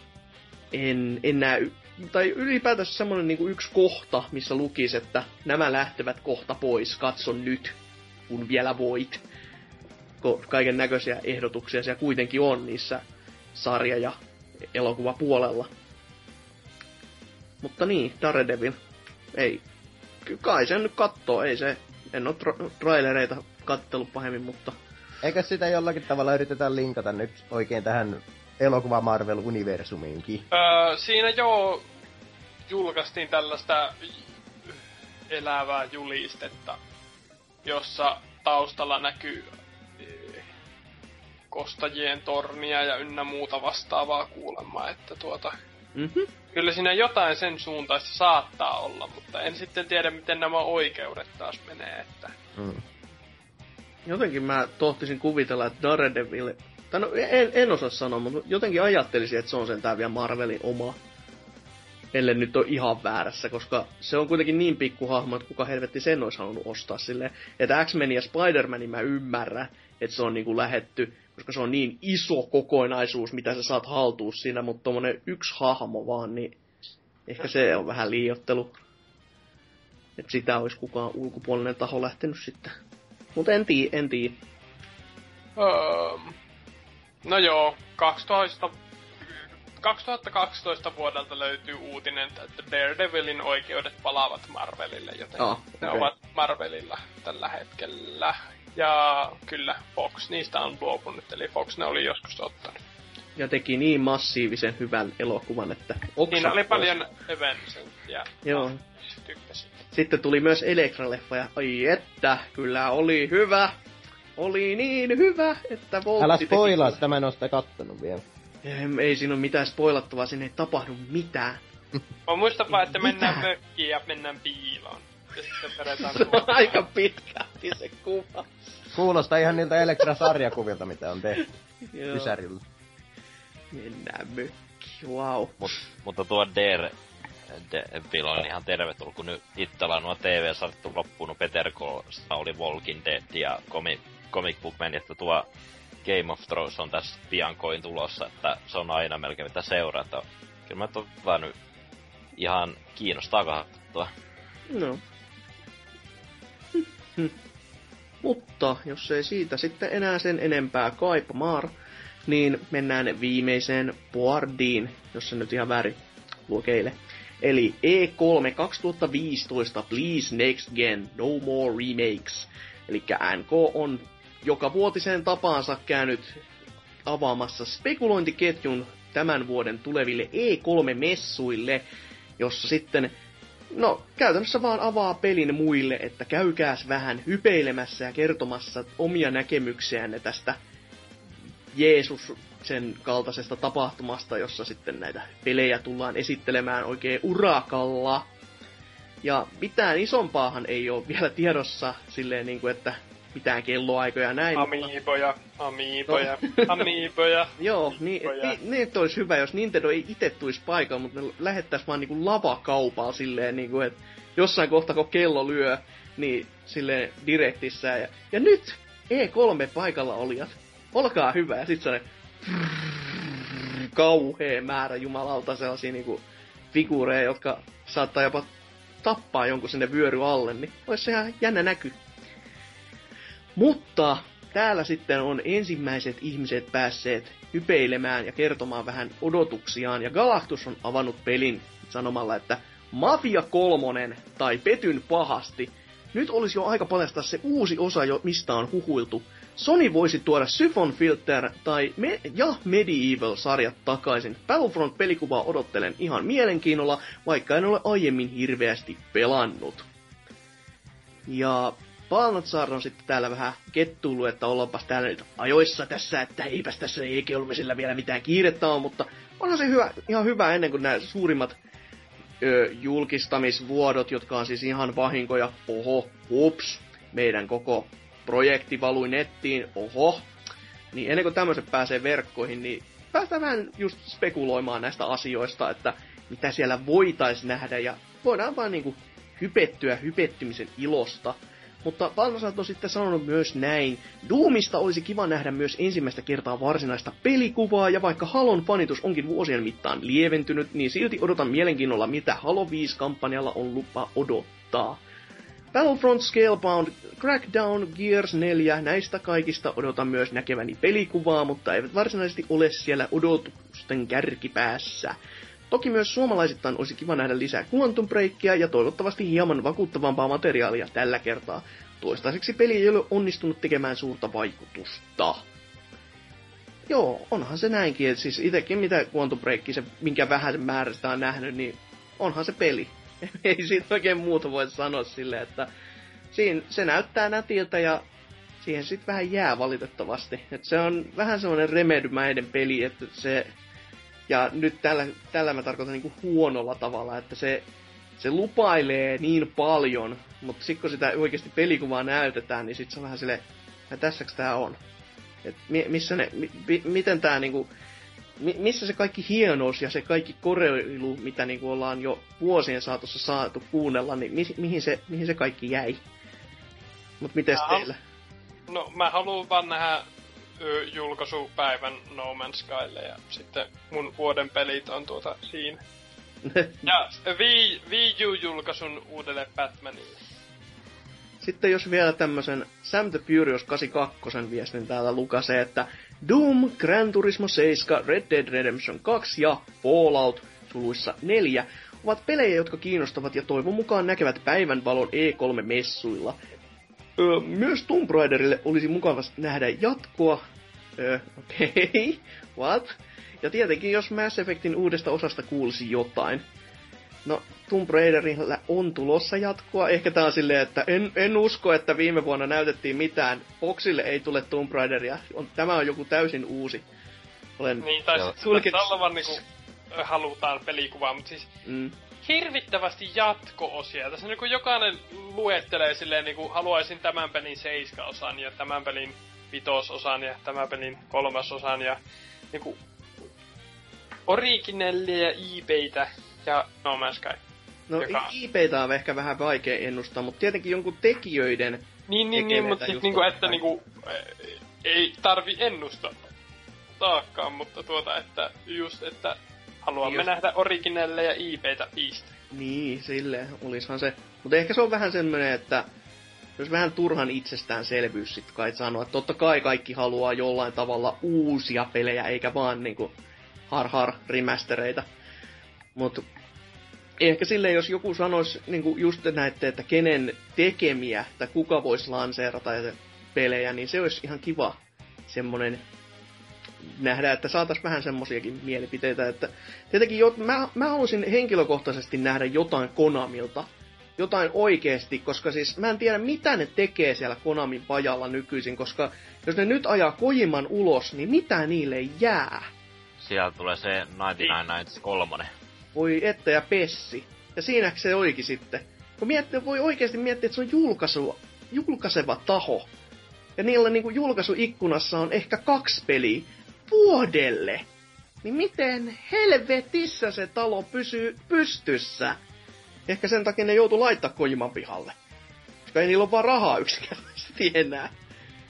en, en näe, tai ylipäätänsä semmonen niinku yksi kohta, missä lukisi, että nämä lähtevät kohta pois, katso nyt, kun vielä voit. Kaiken näköisiä ehdotuksia siellä kuitenkin on niissä sarja- ja elokuvapuolella. Mutta niin, Daredevil. Ei. Kai sen nyt kattoo, ei se. En oo tra- trailereita kattellut pahemmin, mutta Eikä sitä jollakin tavalla yritetä linkata nyt oikein tähän elokuva Marvel-universumiinkin? Öö, siinä jo julkaistiin tällaista elävää julistetta, jossa taustalla näkyy eh, kostajien tornia ja ynnä muuta vastaavaa kuulemma, että tuota, mhm. Kyllä siinä jotain sen suuntaista saattaa olla, mutta en sitten tiedä, miten nämä oikeudet taas menee, että Mm. jotenkin mä tohtisin kuvitella, että Daredevil... Tai no, en, en osaa sanoa, mutta jotenkin ajattelisin, että se on sentään vielä Marvelin oma. Ellei nyt ole ihan väärässä, koska se on kuitenkin niin pikkuhahmo, että kuka helvetti sen olisi halunnut ostaa silleen. Että X-Men ja Spider-Manin mä ymmärrän, että se on niinku lähetty, koska se on niin iso kokonaisuus, mitä sä saat haltuun siinä, mutta tommonen yksi hahmo vaan, niin ehkä se on vähän liiottelu. Että sitä olisi kukaan ulkopuolinen taho lähtenyt sitten. Mutta en tii, en tii. Öö, no joo, 12, 2012 vuodelta löytyy uutinen, että Daredevilin oikeudet palaavat Marvelille, joten Ah, ne okei. ovat Marvelilla tällä hetkellä. Ja kyllä, Fox niistä on luopunut, eli Fox ne oli joskus ottanut. Ja teki niin massiivisen hyvän elokuvan, että oksa Siinä oli pois. paljon Avengers'ia ja Joo. tykkäsin. Sitten tuli myös Elektra-leffa ja ai että, kyllä oli hyvä. Oli niin hyvä, että Voltti Älä teki spoilaa sen. sitä, mä en oo sitä kattonut vielä. Ei, ei siinä ole mitään spoilattavaa, siinä ei tapahdu mitään. Mä muistan vaan, että Mitä? mennään mökkiin ja mennään piiloon. Ja sitten Se on aika pitkälti se kuva. Kuulostaa ihan niiltä Elektra-sarjakuvilta, mitä on tehty Joo, Ysärillä. mennään mökkiin. wow. Mut, mutta tuo Dare Devil on ihan tervetullut, kun nyt itsellä on nuo TV-sarjat loppunut. Peter Callsta oli Walking Dead ja Comic, Comic Book Man, että tuo Game of Thrones on tässä piankoin tulossa, että se on aina melkein mitä seurata. Kyllä mä tota nyt ihan kiinnostaa katsoa. No. Mutta jos ei siitä sitten enää sen enempää kaipamar, niin mennään viimeiseen Boardiin, jos se nyt ihan väärin lukeille. Eli E3 2015 Please Next Gen No More Remakes. Eli NK on joka vuotiseen tapaansa käynyt avaamassa spekulointiketjun tämän vuoden tuleville E3-messuille, jossa sitten, no käytännössä vaan avaa pelin muille, että käykääs vähän hypeilemässä ja kertomassa omia näkemyksiänne tästä Jeesus sen kaltaisesta tapahtumasta, jossa sitten näitä pelejä tullaan esittelemään oikein urakalla. Ja mitään isompaahan ei ole vielä tiedossa silleen niin kuin, että mitään kelloaikoja näin. Amiiboja, amiiboja, no. amiiboja. Joo, niin, niin, niin olisi hyvä, jos Nintendo ei itse tulisi paikalle, mutta ne lähettäisi vaan niinku lavakaupaa silleen, niinku, että jossain kohtaa kun kello lyö, niin silleen direktissä. Ja, ja nyt E3 paikalla olijat, olkaa hyvä. Ja sit se kauhea määrä jumalauta sellaisia niinku figuureja, jotka saattaa jopa tappaa jonkun sinne vyöry alle, niin olisi se ihan jännä näky. Mutta täällä sitten on ensimmäiset ihmiset päässeet hypeilemään ja kertomaan vähän odotuksiaan. Ja Galactus on avannut pelin sanomalla, että Mafia kolmonen tai Petyn pahasti. Nyt olisi jo aika paljastaa se uusi osa, jo mistä on huhuiltu. Sony voisi tuoda Syphon Filter tai me- ja Medieval-sarjat takaisin. Battlefront-pelikuvaa odottelen ihan mielenkiinnolla, vaikka en ole aiemmin hirveästi pelannut. Ja Palnatsar on sitten täällä vähän kettuulu, että ollaanpas täällä nyt ajoissa tässä, että eipäs tässä ei sillä vielä mitään kiirettä on, mutta onhan se hyvä, ihan hyvä ennen kuin nämä suurimmat ö, julkistamisvuodot, jotka on siis ihan vahinkoja. Oho, ups, meidän koko projekti valui nettiin, oho. Niin ennen kuin tämmöiset pääsee verkkoihin, niin päästään vähän just spekuloimaan näistä asioista, että mitä siellä voitaisiin nähdä, ja voidaan vaan niinku hypettyä hypettymisen ilosta. Mutta Valnosat on sitten sanonut myös näin. Doomista olisi kiva nähdä myös ensimmäistä kertaa varsinaista pelikuvaa, ja vaikka Halon fanitus onkin vuosien mittaan lieventynyt, niin silti odotan mielenkiinnolla, mitä Halo 5-kampanjalla on lupa odottaa. Battlefront Scalebound, Crackdown, Gears 4, näistä kaikista odotan myös näkeväni pelikuvaa, mutta eivät varsinaisesti ole siellä odotusten kärkipäässä. Toki myös suomalaisittain olisi kiva nähdä lisää Quantum Breakia ja toivottavasti hieman vakuuttavampaa materiaalia tällä kertaa. Toistaiseksi peli ei ole onnistunut tekemään suurta vaikutusta. Joo, onhan se näinkin, että siis itekin mitä Quantum Break, se, minkä vähän määrästä on nähnyt, niin onhan se peli. ei siitä oikein muuta voi sanoa silleen, että siinä, se näyttää nätiltä ja siihen sitten vähän jää valitettavasti. Et se on vähän semmoinen remedymäinen peli, että se ja nyt tällä, tällä mä tarkoitan niinku huonolla tavalla, että se, se lupailee niin paljon, mutta sitten kun sitä oikeasti pelikuvaa näytetään, niin sitten se on vähän silleen, että tässäks tää on? Et missä ne, mi, miten tää niinku, missä se kaikki hienous ja se kaikki koreilu, mitä niinku ollaan jo vuosien saatossa saatu kuunnella, niin mi, mihin, se, mihin se kaikki jäi? Mut miten teillä? No mä haluan vaan nähdä julkaisupäivän No Man's Skylle ja sitten mun vuoden pelit on tuota siinä. ja Wii, Wii U-julkaisun uudelle Batmanille. Sitten jos vielä tämmösen Sam the Furious 82 viestin täällä lukasee, että Doom, Gran Turismo 7, Red Dead Redemption 2 ja Fallout suluissa 4 ovat pelejä, jotka kiinnostavat ja toivon mukaan näkevät päivänvalon E3-messuilla. Myös Tomb Raiderille olisi mukava nähdä jatkoa. Öö, okei, okay. what? Ja tietenkin, jos Mass Effectin uudesta osasta kuulisi jotain. No, Tomb Raiderilla on tulossa jatkoa. Ehkä tää on silleen, että en, en usko, että viime vuonna näytettiin mitään. Foxille ei tule Tomb Raideria. On, tämä on joku täysin uusi. Olen niin, tai sulkit... vaan niinku halutaan pelikuvaa, mutta siis mm hirvittävästi jatko-osia. Tässä niin jokainen luettelee silleen, niin kuin haluaisin tämän pelin seiska-osan ja tämän pelin vitososan ja tämän pelin kolmasosan ja niin kuin, originellia ja IPitä ja No Man's Sky. No Joka- IPtä on ehkä vähän vaikea ennustaa, mutta tietenkin jonkun tekijöiden... Niin, niin, niin, mutta siis just niinku, että niinku, ei tarvi ennustaa taakkaan, mutta tuota, että just, että haluamme Jos- nähdä originelleja IPtä piste. Niin, silleen olishan se. Mutta ehkä se on vähän semmoinen, että jos vähän turhan itsestäänselvyys sit kai sanoa, että totta kai kaikki haluaa jollain tavalla uusia pelejä, eikä vaan niinku har har remastereita. Mutta ehkä silleen, jos joku sanoisi niinku just näette, että kenen tekemiä tai kuka voisi lanseerata pelejä, niin se olisi ihan kiva semmonen nähdä, että saatais vähän semmosiakin mielipiteitä, että tietenkin jo, mä, mä haluaisin henkilökohtaisesti nähdä jotain Konamilta, jotain oikeesti, koska siis mä en tiedä mitä ne tekee siellä Konamin pajalla nykyisin, koska jos ne nyt ajaa Kojiman ulos, niin mitä niille jää? Sieltä tulee se 99 Nights 3. Voi että ja pessi. Ja siinä se olikin sitten. Kun miettii, voi oikeasti miettiä, että se on julkaisu, julkaiseva taho. Ja niillä niinku julkaisuikkunassa on ehkä kaksi peliä vuodelle. Niin miten helvetissä se talo pysyy pystyssä? Ehkä sen takia ne joutu laittaa Kojiman pihalle. Koska ei niillä ole vaan rahaa yksinkertaisesti enää.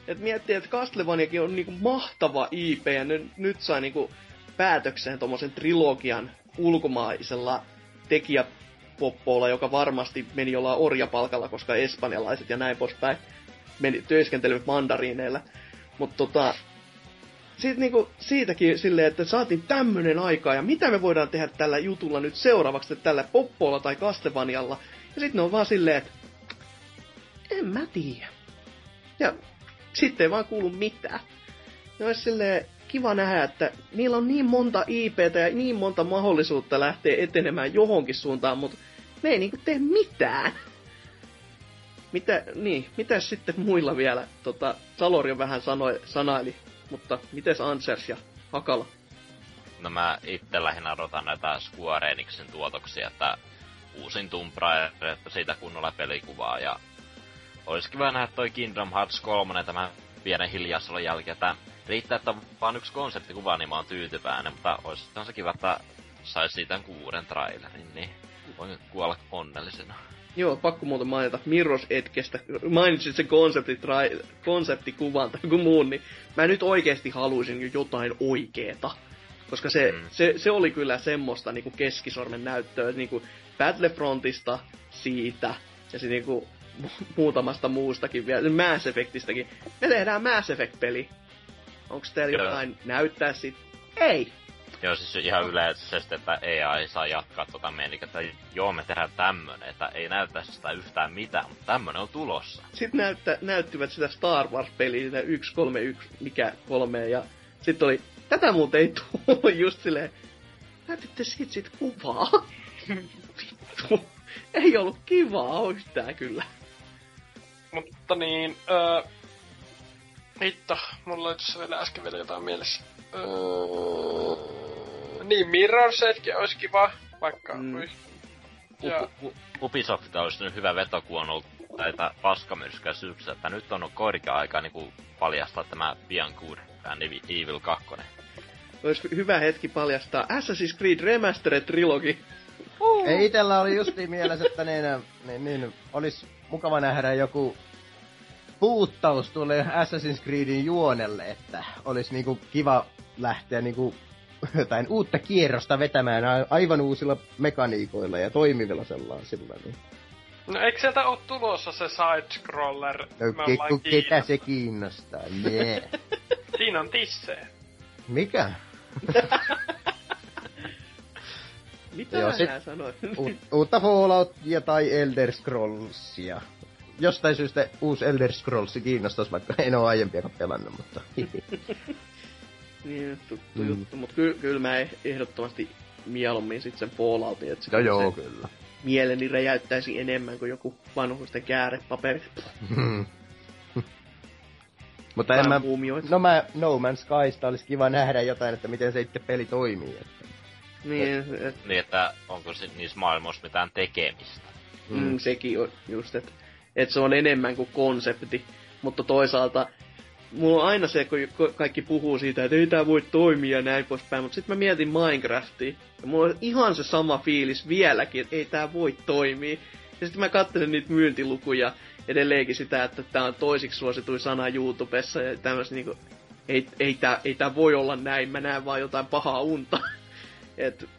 Et miettii, että Castlevaniakin on niinku mahtava IP ja ne nyt sai niinku päätökseen tommosen trilogian ulkomaisella tekijäpoppoilla, joka varmasti meni jollain orjapalkalla, koska espanjalaiset ja näin poispäin meni työskentelevät mandariineilla. Mutta tota, sit niinku siitäkin silleen, että saatiin tämmönen aikaa, ja mitä me voidaan tehdä tällä jutulla nyt seuraavaksi, tällä Poppoolla tai Kastevanialla. Ja sitten ne on vaan silleen, että en mä tiedä. Ja sitten ei vaan kuulu mitään. Ne olisi silleen kiva nähdä, että niillä on niin monta IPtä ja niin monta mahdollisuutta lähteä etenemään johonkin suuntaan, mutta ne ei niinku tee mitään. Mitä, niin, mitäs sitten muilla vielä? Tota, Salorio vähän sanoi, sanaili, mutta mites Ansers ja Hakala? No mä itse lähinnä odotan näitä Square Enixin tuotoksia, että uusin Tomb Raider, että siitä kunnolla pelikuvaa ja olisi kiva nähdä toi Kingdom Hearts 3 tämän pienen hiljaisolon jälkeen, että riittää, että vaan yksi konseptikuva, niin mä oon tyytyväinen, mutta olisi se kiva, että sais siitä kuuden trailerin, niin voin kuolla onnellisena. Joo, pakko muuten mainita Mirror's Edgestä. Mainitsit sen konsepti, konseptikuvan tai joku muun, niin mä nyt oikeasti haluaisin jo jotain oikeeta. Koska se, mm. se, se oli kyllä semmoista niinku keskisormen näyttöä niinku Battlefrontista siitä ja sitten niinku mu- muutamasta muustakin vielä, Mass Effectistäkin. Me tehdään Mass Effect-peli. Onko teillä jotain näyttää sit? Ei. Joo, siis ihan yleisesti, että AI ei saa jatkaa tota meininkiä, että joo, me tehdään tämmönen, että ei näytä sitä yhtään mitään, mutta tämmönen on tulossa. Sitten näyttä, näyttivät sitä Star Wars-peliä, sitä 131, mikä kolme, ja sitten oli, tätä muuten ei tullut just silleen, näytitte siitä sit kuvaa. Vittu, ei ollut kivaa yhtään kyllä. Mutta niin, öö, hitto, mulla oli tässä vielä äsken vielä jotain mielessä. Öö, niin, Mirror's Edge olisi kiva, vaikka Mm. mm. Ja, U- U- Ubisoft olisi nyt hyvä veto, kun on ollut näitä paskamyrskyjä syksyllä, että nyt on korkea aika niin paljastaa tämä Good and Evil 2. Olisi hyvä hetki paljastaa Assassin's Creed Remastered Trilogy. Ei itellä oli justi mielessä, että niin, niin, niin olisi mukava nähdä joku puuttaus tuolle Assassin's Creedin juonelle, että olisi niinku kiva lähteä niinku jotain uutta kierrosta vetämään aivan uusilla mekaniikoilla ja toimivilla sellaisilla. Niin. no eikö sieltä oo tulossa se side-scroller? No, ke, ollaan ku, Kiina. ketä se kiinnostaa? Yeah. Siinä on tissejä. Mikä? Mitä Joo, sit- sanoit? U- uutta Falloutia tai Elder Scrollsia. Jostain syystä uusi Elder Scrolls kiinnostaisi, vaikka en ole aiempiakaan pelannut, mutta... niin, tuttu Mm. juttu, mutta kyllä kyl mä ehdottomasti mieluummin sit sen Falloutin, että se, no joo, se kyllä. mieleni räjäyttäisi enemmän kuin joku vanhusten käärepaperit. Mutta en mä... No mä No Man's Skysta olisi kiva nähdä jotain, että miten se itse peli toimii. Että. Niin, et, Niin, että onko si- niissä maailmoissa mitään tekemistä. mm. mm, sekin on just, että et se on enemmän kuin konsepti. Mutta toisaalta mulla on aina se, kun kaikki puhuu siitä, että ei tää voi toimia ja näin poispäin, mutta sitten mä mietin Minecraftia, ja mulla on ihan se sama fiilis vieläkin, että ei tää voi toimia. Ja sitten mä katselen niitä myyntilukuja, edelleenkin sitä, että tää on toisiksi suosituin sana YouTubessa, ja tämmöistä niinku, ei, ei, tää, ei tää voi olla näin, mä näen vaan jotain pahaa unta. Et,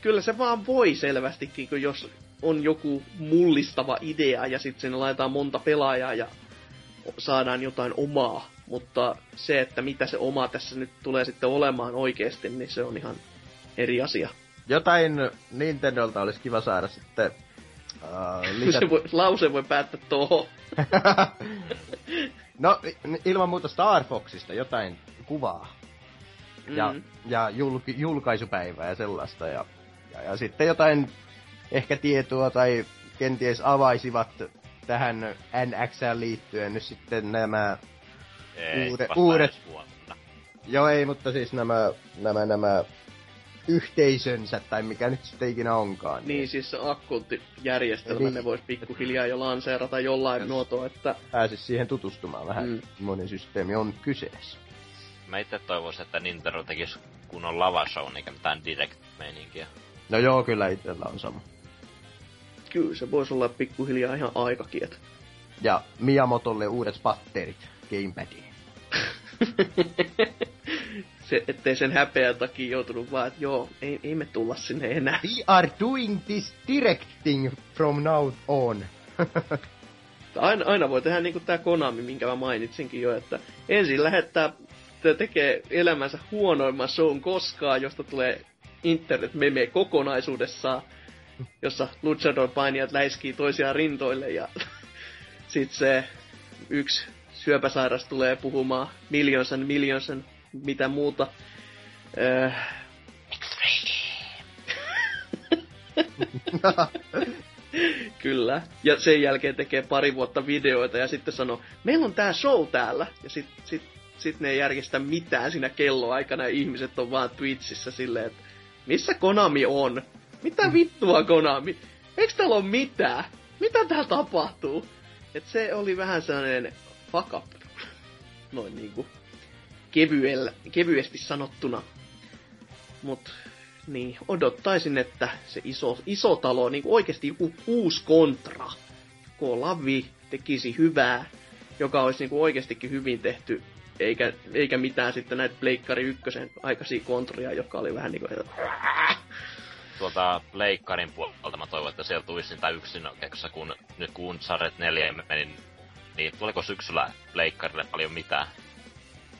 kyllä se vaan voi selvästikin, kun jos on joku mullistava idea ja sitten sinne laitetaan monta pelaajaa ja saadaan jotain omaa. Mutta se, että mitä se oma tässä nyt tulee sitten olemaan oikeasti, niin se on ihan eri asia. Jotain Nintendolta olisi kiva saada sitten uh, lisät... Se voi, lause voi päättää tuohon. no, ilman muuta Star Foxista jotain kuvaa. Ja, Mm. ja julki, julkaisupäivää ja sellaista. Ja, ja, ja sitten jotain ehkä tietoa tai kenties avaisivat tähän NX liittyen nyt sitten nämä Ei, uudet- vuonna. Joo, ei, mutta siis nämä, nämä, nämä yhteisönsä, tai mikä nyt sitten ikinä onkaan. Niin, siis se akkuuttijärjestelmä, Eli- ne vois pikkuhiljaa jo lanseerata jollain Yes. muotoa, että Pääsis siihen tutustumaan vähän, Mm. monen systeemi on kyseessä. Mä itse toivoisin, että Nintendo tekis kunnon lavashow, eikä mitään direct-meininkiä. No joo, kyllä itsellä on sama. Kyllä se voisi olla pikkuhiljaa ihan aikakin, että Ja Miyamotolle uudet patterit Gamepadiin. se, ettei sen häpeän takia joutunut vaan, että joo, ei, ei me tulla sinne enää. We are doing this directing from now on. Aina, aina voi tehdä niinku tää Konami, minkä mä mainitsinkin jo, että ensin lähettää, te tekee elämänsä huonoimman shown koskaan, josta tulee internet-meme kokonaisuudessaan, jossa luchador painijat läiskii toisiaan rintoille ja sit se yksi syöpäsairas tulee puhumaan miljonsan miljonsan mitä muuta. Öö, Kyllä. Ja sen jälkeen tekee pari vuotta videoita ja sitten sanoo, meillä on tää show täällä. Ja sit, sit, sit ne ei järjestä mitään siinä kelloaikana ja ihmiset on vaan Twitchissä silleen, että missä Konami on? Mitä vittua Konami? Eiks täällä ole mitään? Mitä täällä tapahtuu? Et se oli vähän sellainen fuck up. Noin niinku kevyellä, kevyesti sanottuna. Mut niin, odottaisin, että se iso, iso talo, niin oikeasti joku uusi kontra, kun Lavi tekisi hyvää, joka olisi niin oikeastikin hyvin tehty, eikä, eikä mitään sitten näitä Pleikkari ykkösen aikaisia kontria, jotka oli vähän niin kuin, Tuolta Pleikkarin puolelta mä toivon, että sieltä tulisi niitä yksinokeksa, kun nyt kun Uncharted 4 meni, niin tuliko syksyllä Pleikkarille paljon mitään?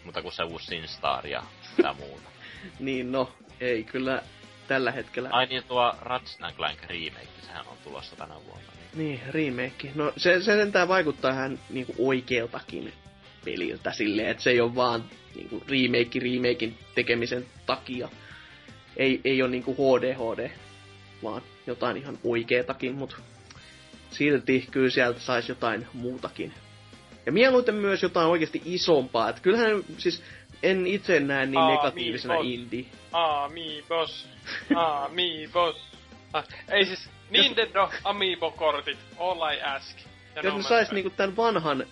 Mutta kun se uusi SingStar ja mitä muuta. niin no, ei kyllä tällä hetkellä. Ai niin, tuo Ratchet Clank remake, sehän on tulossa tänä vuonna. Niin. Niin, remake. No se, se sentään vaikuttaa ihan niinku oikealtakin peliltä silleen, että se ei ole vaan niinku remake remakein tekemisen takia. Ei, ei ole niinku HD HD, vaan jotain ihan oikeetakin, mutta silti kyllä sieltä saisi jotain muutakin. Ja mieluiten myös jotain oikeasti isompaa. Et kyllähän siis en itse näe niin Aa, negatiivisena indie. Amiibos. Amiibos. Ah, ei siis Nintendo Amiibo-kortit. All I ask. Ja Jos ne sais niinku tän vanhan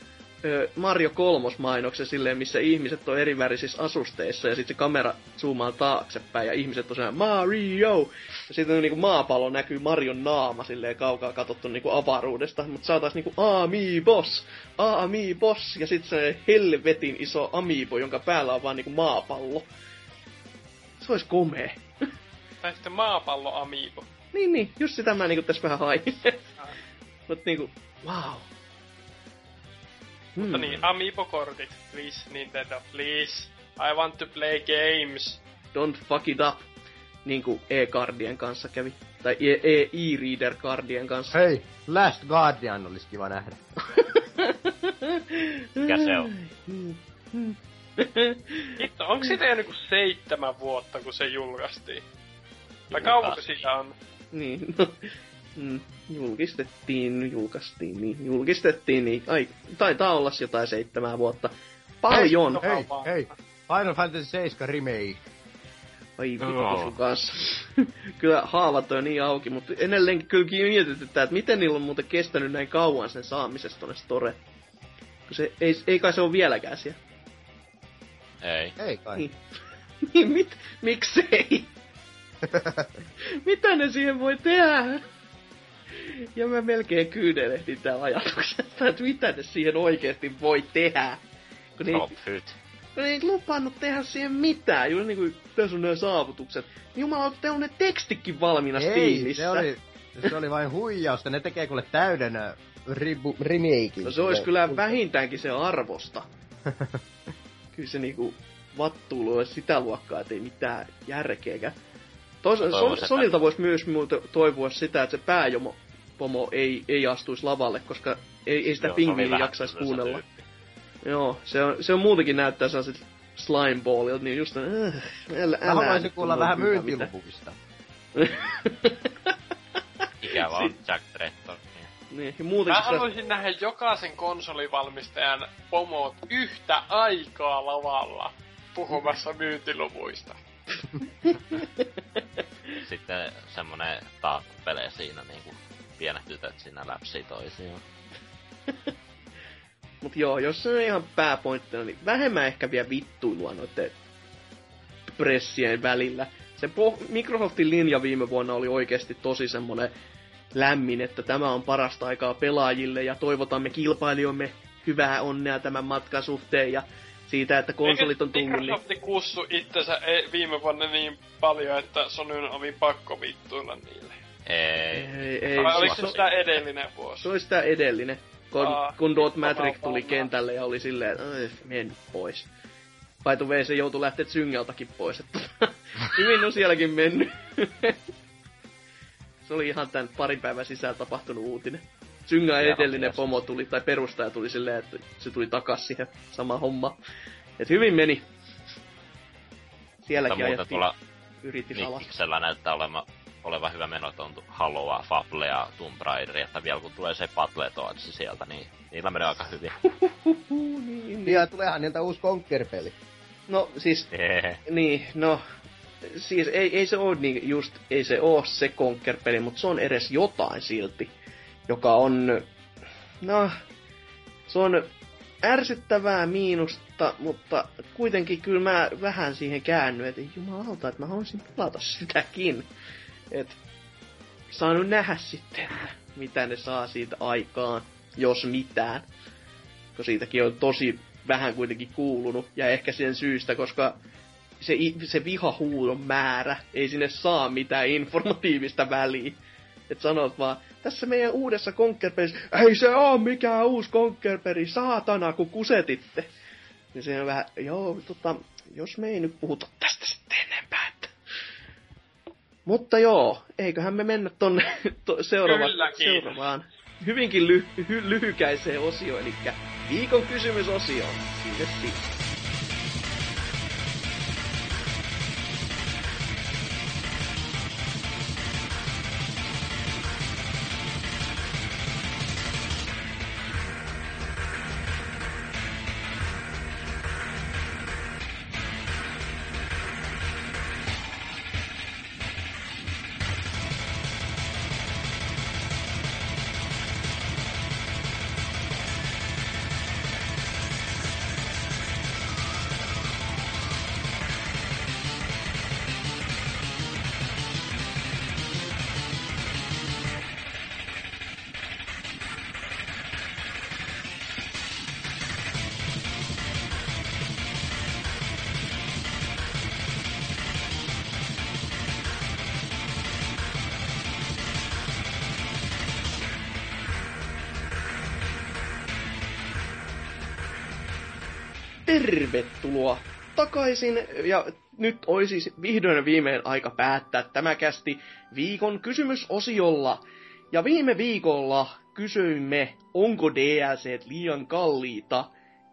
Mario kolmos mainoksen silleen, missä ihmiset on erivärisissä asusteissa ja sitten se kamera zoomaa taaksepäin ja ihmiset on sellainen Mario! Ja sitten niinku maapallo näkyy Marion naama silleen kaukaa katsottu niinku avaruudesta, mutta saatais niinku Amiibos! Amiibos! Ja sitten se helvetin iso Amiibo, jonka päällä on vaan niinku maapallo. Se olisi komee. Tai sitten maapallo Amiibo. Niin, niin, just sitä mä niinku tässä vähän hain. Mut niinku, wow. Mutta Hmm. niin, Amiibo-kortit. Please, Nintendo, please. I want to play games. Don't fuck it up. Niinku e-cardien kanssa kävi. Tai e- e- e-reader cardien kanssa. Hei, Last Guardian olisi kiva nähdä. Mikä se on? Hitto, onko siitä jo niinku seitsemän vuotta, kun se julkaistiin? Tai kauanko siitä on? niin, no, mm, julkistettiin, julkaistiin, niin, julkistettiin, niin, ai, taitaa olla jotain seitsemää vuotta. Paljon! Hei, Hei, hei, Final Fantasy 7 remake. Ai vittu sun kanssa. kyllä haavat on niin auki, mutta edelleenkin kyllä mietityttää, että miten niillä on muuten kestänyt näin kauan sen saamisesta tonne store. Kun se, ei, ei kai se ole vieläkään siellä. Ei. Ei kai. Niin. Niin, mit, miksei? Mitä ne siihen voi tehdä? Ja mä melkein kyynelehdin täällä ajatuksesta, että mitä ne siihen oikeesti voi tehdä. Kun ne, ei, kun ne ei lupannut tehdä siihen mitään. Juuri niinku, tässä on nämä saavutukset. Jumala, teillä on ne tekstikin valmiina Ei, Steamissa. se oli, se oli vain huijausta. Ne tekee kuule täyden äh, ribu, remakein. No se olisi kyllä vähintäänkin se arvosta. kyllä se niinku vattuulu olisi sitä luokkaa, että ei mitään järkeäkään. Että- Sonilta voisi myös muuta toivoa sitä, että se pääjomo pomo ei, ei astuisi lavalle, koska ei, ei sitä Joo, se jaksaisi kuunnella. tyyppi. Joo, se on, se on muutenkin näyttää sellaiset slimeballilta, niin just äh, älä, Mä älä haluaisin nyt kuulla vähän hyvä myyntiluvuista. Ikävä on Jack Tretton. Niin. niin, ja Mä muutenkin se, haluaisin nähdä jokaisen konsolivalmistajan pomot yhtä aikaa lavalla puhumassa myyntiluvuista. Sitten semmonen taakkupele siinä niinku pienet tytöt siinä läpsii toisiaan. Mut joo, jos se on ihan pääpointtina, niin vähemmän ehkä vielä vittuilua noiden pressien välillä. Se po- Microsoftin linja viime vuonna oli oikeasti tosi semmonen lämmin, että tämä on parasta aikaa pelaajille ja toivotamme kilpailijoille hyvää onnea tämän matkan suhteen ja siitä, että konsolit on tullut. Niin... Microsoft kussu itsensä viime vuonna niin paljon, että Sonyn oli pakko vittuilla niille. Ei. Ei, ei, Vai oliko se, sitä edellinen vuosi? se oli sitä edellinen. Kun, Aa, kun Dot sama Matrix tuli kentälle ja oli silleen, että "Ai, men pois. By the way, se joutui lähteä Zyngeltakin pois. Että hyvin on sielläkin mennyt. se oli ihan tän parin päivän sisällä tapahtunut uutinen. Zynga Hieno edellinen mies. pomo tuli, tai perustaja tuli silleen, että se tuli takas siihen sama homma. Et hyvin meni. Sielläkin ajettiin tuolla yritys alas. Näyttää olema, olevan hyvä meno, että on Haloa, Fable ja Tomb Raider, että vielä kun tulee se Battletoads sieltä, niin niillä menee aika hyvin. Niin, niin. Ja tuleehan niiltä uusi Conker-peli. No siis Ehe. Niin, no, siis ei, ei se oo niin just, ei se oo se Conker-peli, mutta se on edes jotain silti, joka on, no, se on ärsyttävää miinusta, mutta kuitenkin kyllä mä vähän siihen käännyin, että jumalauta, että mä haluaisin pelata sitäkin. Et saanut nähdä sitten, mitä ne saa siitä aikaan, jos mitään. Kun siitäkin on tosi vähän kuitenkin kuulunut, ja ehkä sen syystä, koska se, se vihahuudon määrä ei sinne saa mitään informatiivista väliä. Et sanot vaan, tässä meidän uudessa Conkerpelissä, ei se oo mikään uusi Conkerpeli, saatana, kun kusetitte. Niin se on vähän, joo, tota, jos me ei nyt puhuta tästä sitten enempää. Mutta joo, eiköhän me mennä tonne to, seuraava, Kylläkin. seuraavaan hyvinkin ly, hy, lyhykäiseen osioon, eli viikon kysymysosioon. Sinne siis. Tervetuloa takaisin. Ja nyt olisi siis vihdoin viimein aika päättää tämä kästi viikon kysymysosiolla. Ja viime viikolla kysyimme, onko DLC liian kalliita.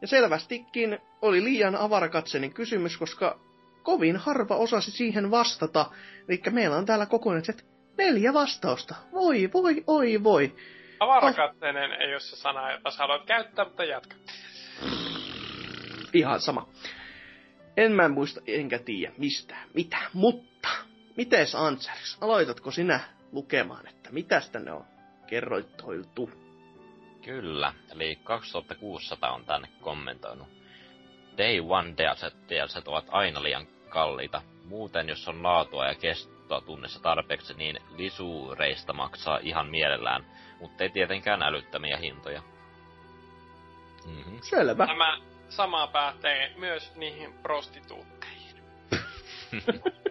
Ja selvästikin oli liian avarakatseinen kysymys, koska kovin harva osasi siihen vastata. Eli meillä on täällä kokonaiset neljä vastausta. Voi, voi, oi, voi. Avarakatteinen ei ole se sana, jota sä haluat käyttää, mutta jatka. Ihan sama. En mä muista, enkä tiedä mistä, mitä, mutta mites Ansers, aloitatko sinä lukemaan, että mitäs tänne on kerroittoiltu? Kyllä, eli 2600 on tänne kommentoinut. Day One DLC, DLC ovat aina liian kalliita. Muuten, jos on laatua ja kestoa tunnissa tarpeeksi, niin lisuureista maksaa ihan mielellään, mutta ei tietenkään älyttömiä hintoja. Mm-hmm. Selvä. Tämä sama pätee myös niihin prostituutteihin.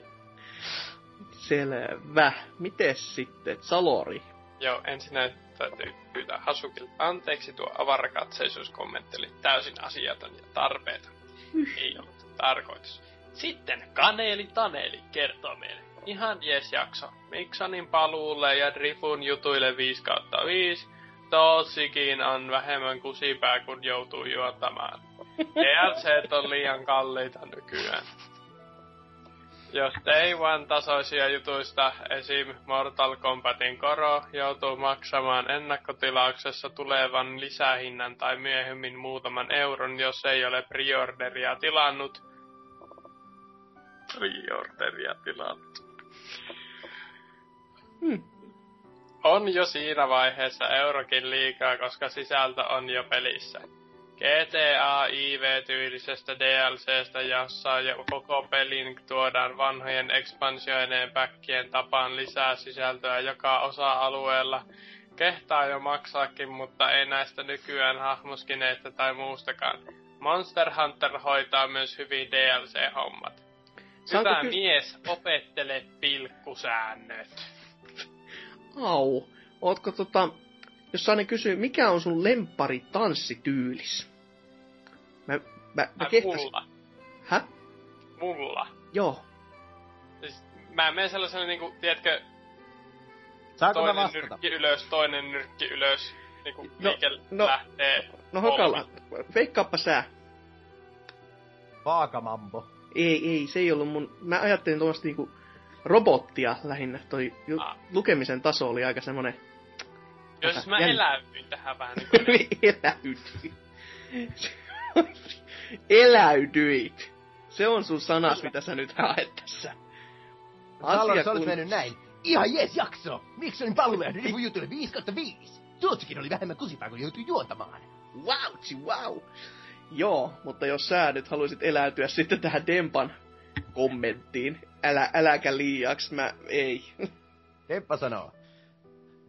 Selvä. Mites sitten, Salori? Joo, ensinnä täytyy pyytää Hasukilta anteeksi, tuo avarakatseisuuskommentti oli täysin asiaton ja tarpeeton. Ei ollut tarkoitus. Sitten Kaneeli Taneeli kertoo meille. Ihan jes jakso. Miksanin paluulle ja Drifun jutuille 5 kautta 5. Totsikin on vähemmän kusipää, kun joutuu juotamaan. DLC on liian kalliita nykyään. Jos Day One tasoisia jutuista, esim. Mortal Kombatin koro, joutuu maksamaan ennakkotilauksessa tulevan lisähinnan tai myöhemmin muutaman euron, jos ei ole preorderia tilannut. Preorderia tilannut. Hmm. On jo siinä vaiheessa eurokin liikaa, koska sisältö on jo pelissä. GTA IV-tyylisestä DLCstä, jossa jo koko pelin tuodaan vanhojen expansioineen päkkien tapaan lisää sisältöä joka osa-alueella. Kehtaa jo maksaakin, mutta ei näistä nykyään hahmoskineista tai muustakaan. Monster Hunter hoitaa myös hyvin DLC-hommat. Saanko Hyvä ky- mies, opettele pilkkusäännöt. Au. Ootko tota... Jos saan kysyä, mikä on sun lempari tanssityylis? Mä, mä, mä kehtasin... mulla. Hä? Mulla. Joo. Siis, mä menen sellaiselle niinku, tiedätkö, Saanko mä toinen vastata? nyrkki ylös, toinen nyrkki ylös. Niinku No, no, liike no, lähtee. No Hakala, veikkaappa sä. Vaakamambo. Ei, ei, se ei ollut mun... Mä ajattelin tuosta niinku robottia lähinnä. Toi ju- Ah. lukemisen taso oli aika semmonen... Jos siis mä Jänn- eläydyin tähän vähän niin Eläydyit. Eläydyit. Se on sun sanas, mitä sä nyt haet tässä. Asia kun- mennyt näin. Ihan jees jakso! Miksi olin palulle ja Rivu jutulle 5 kautta 5? Tuotsikin oli vähemmän kusipää, kun joutui juontamaan. Wow, wow. Joo, mutta jos sä nyt haluaisit eläytyä sitten tähän Dempan kommenttiin, älä, äläkä liiaksi, mä ei. Teppa sanoo.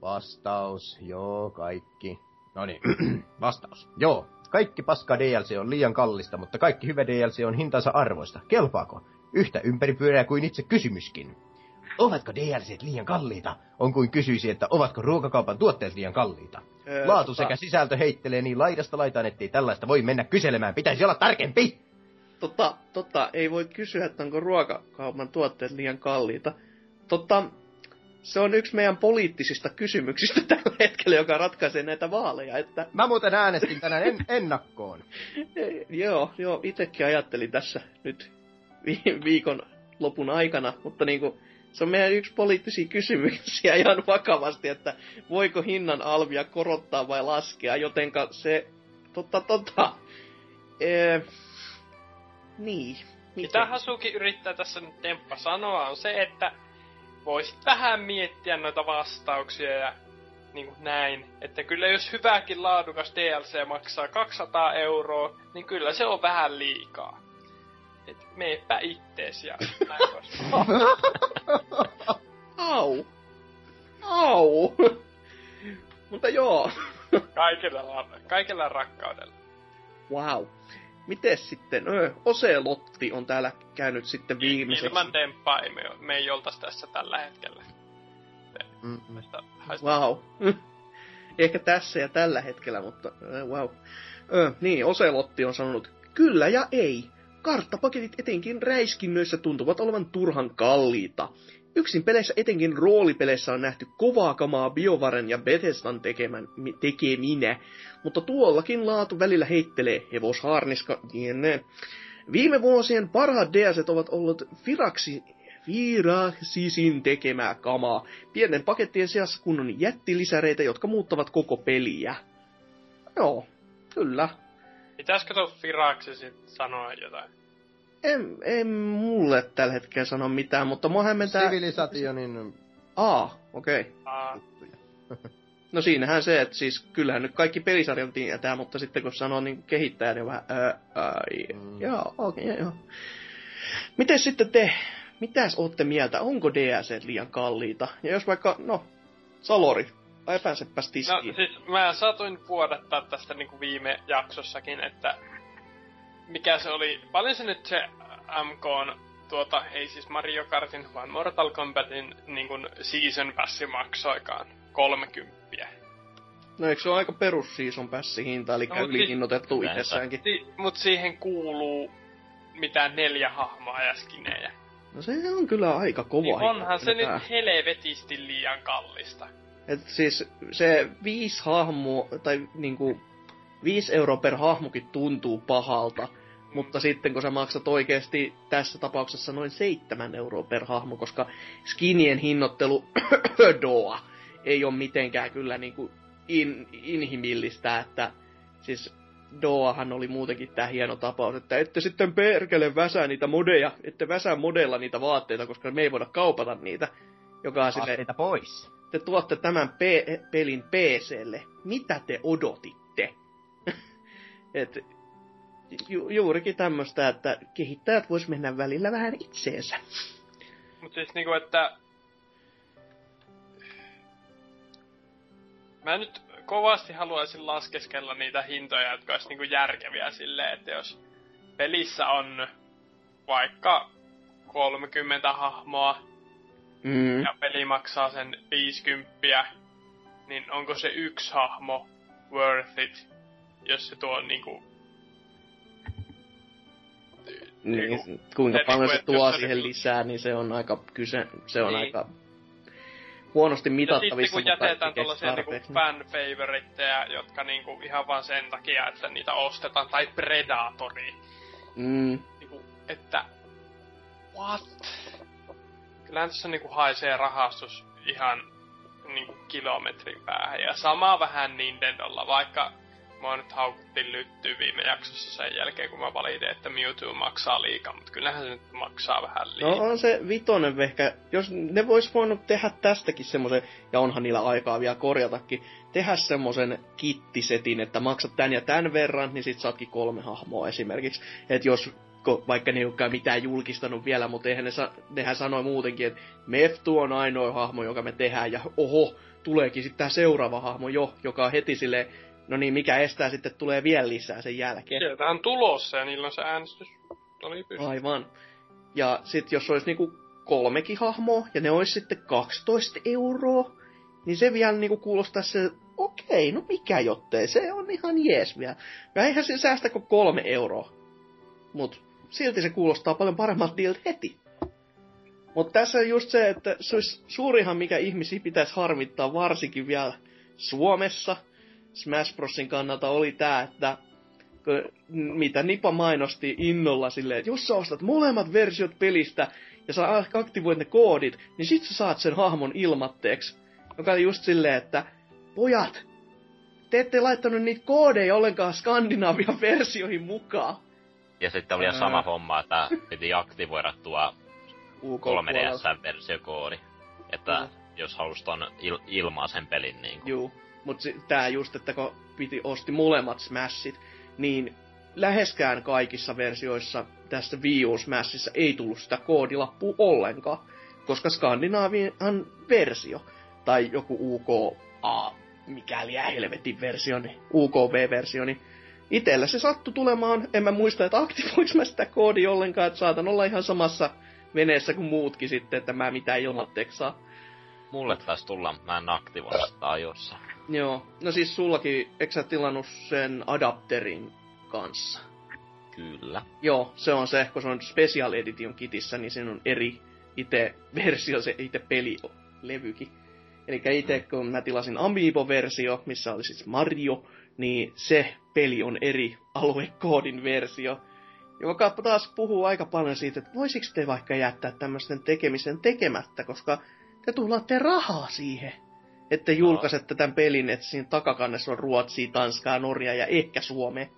Vastaus, joo, kaikki. No niin, vastaus. Joo, kaikki paska DLC on liian kallista, mutta kaikki hyvä DLC on hintansa arvoista. Kelpaako? Yhtä ympäripyöreä kuin itse kysymyskin. Ovatko DLCt liian kalliita? On kuin kysyisi, että ovatko ruokakaupan tuotteet liian kalliita. Öö, Laatu tota- sekä sisältö heittelee niin laidasta laitaan, ettei tällaista voi mennä kyselemään. Pitäisi olla tarkempi! Tota, tota, ei voi kysyä, että onko ruokakaupan tuotteet liian kalliita. Tota, se on yksi meidän poliittisista kysymyksistä tällä hetkellä, joka ratkaisee näitä vaaleja, että Mä muuten äänestin tänään en- ennakkoon. Eh, Joo, joo, itekin ajattelin tässä nyt vi- viikon lopun aikana, mutta niinku, se on meidän yksi poliittisia kysymyksiä ihan vakavasti, että voiko hinnan alvia korottaa vai laskea, jotenka se, totta, totta, ee, niin, Mitä Hasuki yrittää tässä nyt Temppa sanoa on se, että voisit vähän miettiä noita vastauksia ja niin kuin näin. Että kyllä jos hyväkin laadukas DLC maksaa 200 euroa, niin kyllä se on vähän liikaa. Et meepä ittees ja näin. Au, au, mutta joo, kaikella, kaikella rakkaudella. wow. Mites sitten, öö, Oselotti on täällä käynyt sitten viimeiseksi. Ilman Temppaa ei me, me ei oltais tässä tällä hetkellä. Mm, Wow. Ehkä tässä ja tällä hetkellä, mutta äh, wow. Ö, niin, Oselotti on sanonut, kyllä ja ei. Karttapaketit etenkin räiskinnöissä tuntuvat olevan turhan kalliita. Yksin peleissä, etenkin roolipeleissä on nähty kovaa kamaa Biovaren ja Bethesdan tekemän, mi- tekeminä, mutta tuollakin laatu välillä heittelee hevoshaarniska jne. Viime vuosien parhaat DLCt ovat olleet Firaksi, Firaxisin tekemää kamaa. Pienen pakettien sijassa kunnon jättilisäreitä, jotka muuttavat koko peliä. Joo, kyllä. Pitäisikö tuo Firaksi sit sanoa jotain? En, en mulle tällä hetkellä sano mitään, mutta mua hämmentää... Sivilisationin Aa, okei. Okay. Aa. No siinähän se, että siis kyllähän nyt kaikki pelisarjan tietää, mutta sitten kun sanoo niin kehittäjä, niin vähän, ää, ai, mm. joo, okei, okay, joo. Miten sitten te, mitäs ootte mieltä, onko DLC liian kalliita? Ja jos vaikka, no, Salori, epäsepäs tiskiin. No siis mä saatoin vuodattaa tästä niinku viime jaksossakin, että mikä se oli, paljon se nyt se MK on tuota, ei siis Mario Kartin, vaan Mortal Kombatin niin kuin season passi maksoikaan 30. No eikö se ole aika perus season passi hinta, eli no, ylihinnoitettu siis, itsessäänkin? Si- mut siihen kuuluu mitään neljä hahmoa ja skinejä. No se on kyllä aika kova niin onhan se tää. nyt helvetisti liian kallista. Et siis se viisi hahmoa, tai niinku, viisi euroa per hahmokin tuntuu pahalta. Mutta sitten kun sä maksat oikeasti tässä tapauksessa noin seitsemän euroa per hahmo, koska skinien hinnoittelu doa ei ole mitenkään kyllä niinku in, inhimillistä, että siis Doahan oli muutenkin tämä hieno tapaus, että ette sitten perkele väsää niitä modeja, ette väsää modella niitä vaatteita, koska me ei voida kaupata niitä. Joka on sille, pois. Te tuotte tämän pe- pelin PClle. Mitä te odotitte? Et, ju- juurikin tämmöistä, että kehittäjät vois mennä välillä vähän itseensä. Mutta siis niinku, että... Mä nyt kovasti haluaisin laskeskella niitä hintoja, jotka olisi niinku järkeviä silleen, että jos pelissä on vaikka 30 hahmoa mm. ja peli maksaa sen 50, niin onko se yksi hahmo worth it, jos se tuo niinku niin, niinku, kuinka paljon se tuo siihen niinku... lisää, niin se on aika kyse, se on niin. aika huonosti mitattavissa. Ja sitten kun jätetään tuollaisia niinku fan favoritteja, jotka niinku ihan vaan sen takia, että niitä ostetaan, tai Predatori. Mm. Niinku, että what? Kyllähän tässä niinku haisee rahastus ihan niinku kilometrin päähän. Ja sama vähän Nintendolla, vaikka Mä nyt haukuttiin lyttyä viime jaksossa sen jälkeen, kun mä valitin, että Mewtwo maksaa liikaa, mutta kyllähän se nyt maksaa vähän liikaa. No on se vitonen ehkä, jos ne vois voinut tehdä tästäkin semmoisen, ja onhan niillä aikaa vielä korjatakin, tehdä semmoisen kittisetin, että maksat tän ja tän verran, niin sit saatkin kolme hahmoa esimerkiksi. Että jos vaikka ne ei olekaan mitään julkistanut vielä, mutta eihän ne, sa- nehän sanoi muutenkin, että Meftu on ainoa hahmo, joka me tehdään, ja oho, tuleekin sitten tämä seuraava hahmo jo, joka on heti silleen, No niin, mikä estää sitten tulee vielä lisää sen jälkeen. Sieltä on tulossa ja niillä on se äänestys. Oli. Aivan. Ja sitten jos olisi niinku kolmekin hahmoa ja ne olisi sitten 12 euroa, niin se vielä niinku kuulostaa se, okei, no mikä jottei, se on ihan jees vielä. Ja eihän se säästä kuin kolme euroa. Mut silti se kuulostaa paljon paremmalta deal heti. Mutta tässä on just se, että se olisi suurihan, mikä ihmisiä pitäisi harmittaa, varsinkin vielä Suomessa – Smash Brosin kannalta oli tää, että mitä Nipa mainosti innolla silleen, että jos sä ostat molemmat versiot pelistä ja sä aktivoit ne koodit, niin sit sä saat sen hahmon ilmatteeksi. Joka oli just silleen, että pojat, te ette laittanut niitä koodeja ollenkaan Skandinavian versioihin mukaan. Ja sitten oli sama homma, että piti aktivoida tuo 3DS-versiokoodi. Että mm. jos halusi ton il- ilmaa sen pelin niin Juu. Mutta tää just, että kun piti osti molemmat Smashit, niin läheskään kaikissa versioissa tästä Wii U Smashissa ei tullut sitä koodilappua ollenkaan. Koska Skandinaavian versio, tai joku UKA, mikäli helvetin versio, niin UKV-versio, niin itellä se sattui tulemaan, en mä muista, että aktivoinko mä sitä koodia ollenkaan, että saatan olla ihan samassa veneessä kuin muutkin sitten, että mä mitään ilmatteeksi saa. Mulle taisi tulla, mä en aktivoi sitä ajossa. Joo, no siis sullakin, eikö sä tilannut sen adapterin kanssa? Kyllä. Joo, se on se, kun se on Special Edition kitissä, niin siinä on eri itse versio, se itse pelilevykin. Eli itse mm. kun mä tilasin Amiibo-versio, missä oli siis Mario, niin se peli on eri aluekoodin versio. Joka taas puhuu aika paljon siitä, että voisiko te vaikka jättää tämmöisten tekemisen tekemättä, koska te tuhlaatte rahaa siihen että julkaisette tämän pelin, että siinä takakannessa on Ruotsi, Tanskaa, Norja ja ehkä Suome.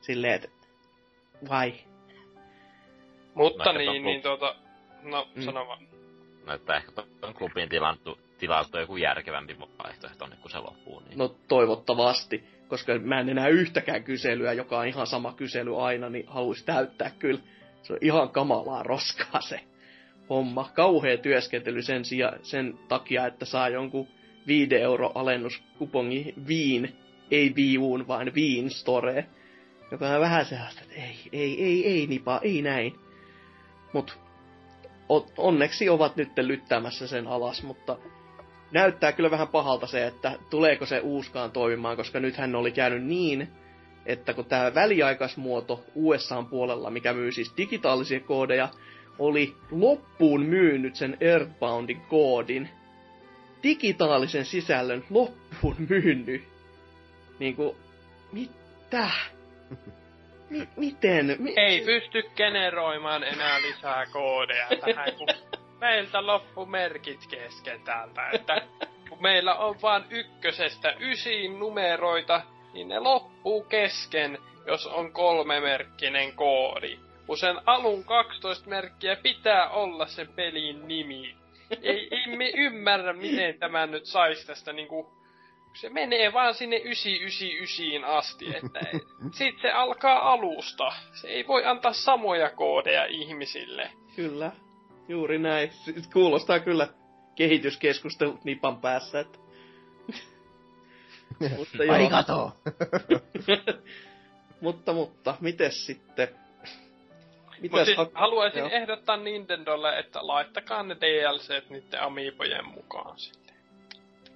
Silleen, että vai? Mutta no, niin, niin tuota, no mm. sano vaan. No, että ehkä tuon klubin tilantu, tilattu joku järkevämpi vaihtoehto niin kun se loppuu. Niin. No toivottavasti, koska mä en enää yhtäkään kyselyä, joka on ihan sama kysely aina, niin haluaisi täyttää kyllä. Se on ihan kamalaa roskaa se homma. Kauhea työskentely sen, sija, sen takia, että saa jonkun 5 euro alennuskupongi Viin, ei Viuun, vaan Viin Store. Joka on vähän sellaista, että ei, ei, ei, ei, nipa, ei näin. Mut onneksi ovat nyt lyttäämässä sen alas, mutta näyttää kyllä vähän pahalta se, että tuleeko se uuskaan toimimaan, koska nythän oli käynyt niin, että kun tämä väliaikaismuoto USAn puolella, mikä myy siis digitaalisia koodeja, oli loppuun myynyt sen Earthboundin koodin, digitaalisen sisällön loppuun myynyt. Niinku, mitä? Mi- miten? Mi- Ei pysty generoimaan enää lisää koodeja tähän, kun meiltä loppu merkit kesken täältä, että kun meillä on vaan ykkösestä ysiin numeroita, niin ne loppuu kesken, jos on kolmemerkkinen koodi. Kun sen alun 12 merkkiä pitää olla sen pelin nimi. Ei, ei me ymmärrä, miten tämä nyt saisi tästä niinku se menee vaan sinne 999 asti, että sit se alkaa alusta. Se ei voi antaa samoja koodeja ihmisille. Kyllä, juuri näin. Kuulostaa kyllä kehityskeskustelut nipan päässä, että... mutta joo. Arigato! mutta, mutta, mites sitten? Mitäs siis ha- haluaisin joo. ehdottaa Nintendolle, että laittakaa ne DLCt niiden amiibojen mukaan sitten.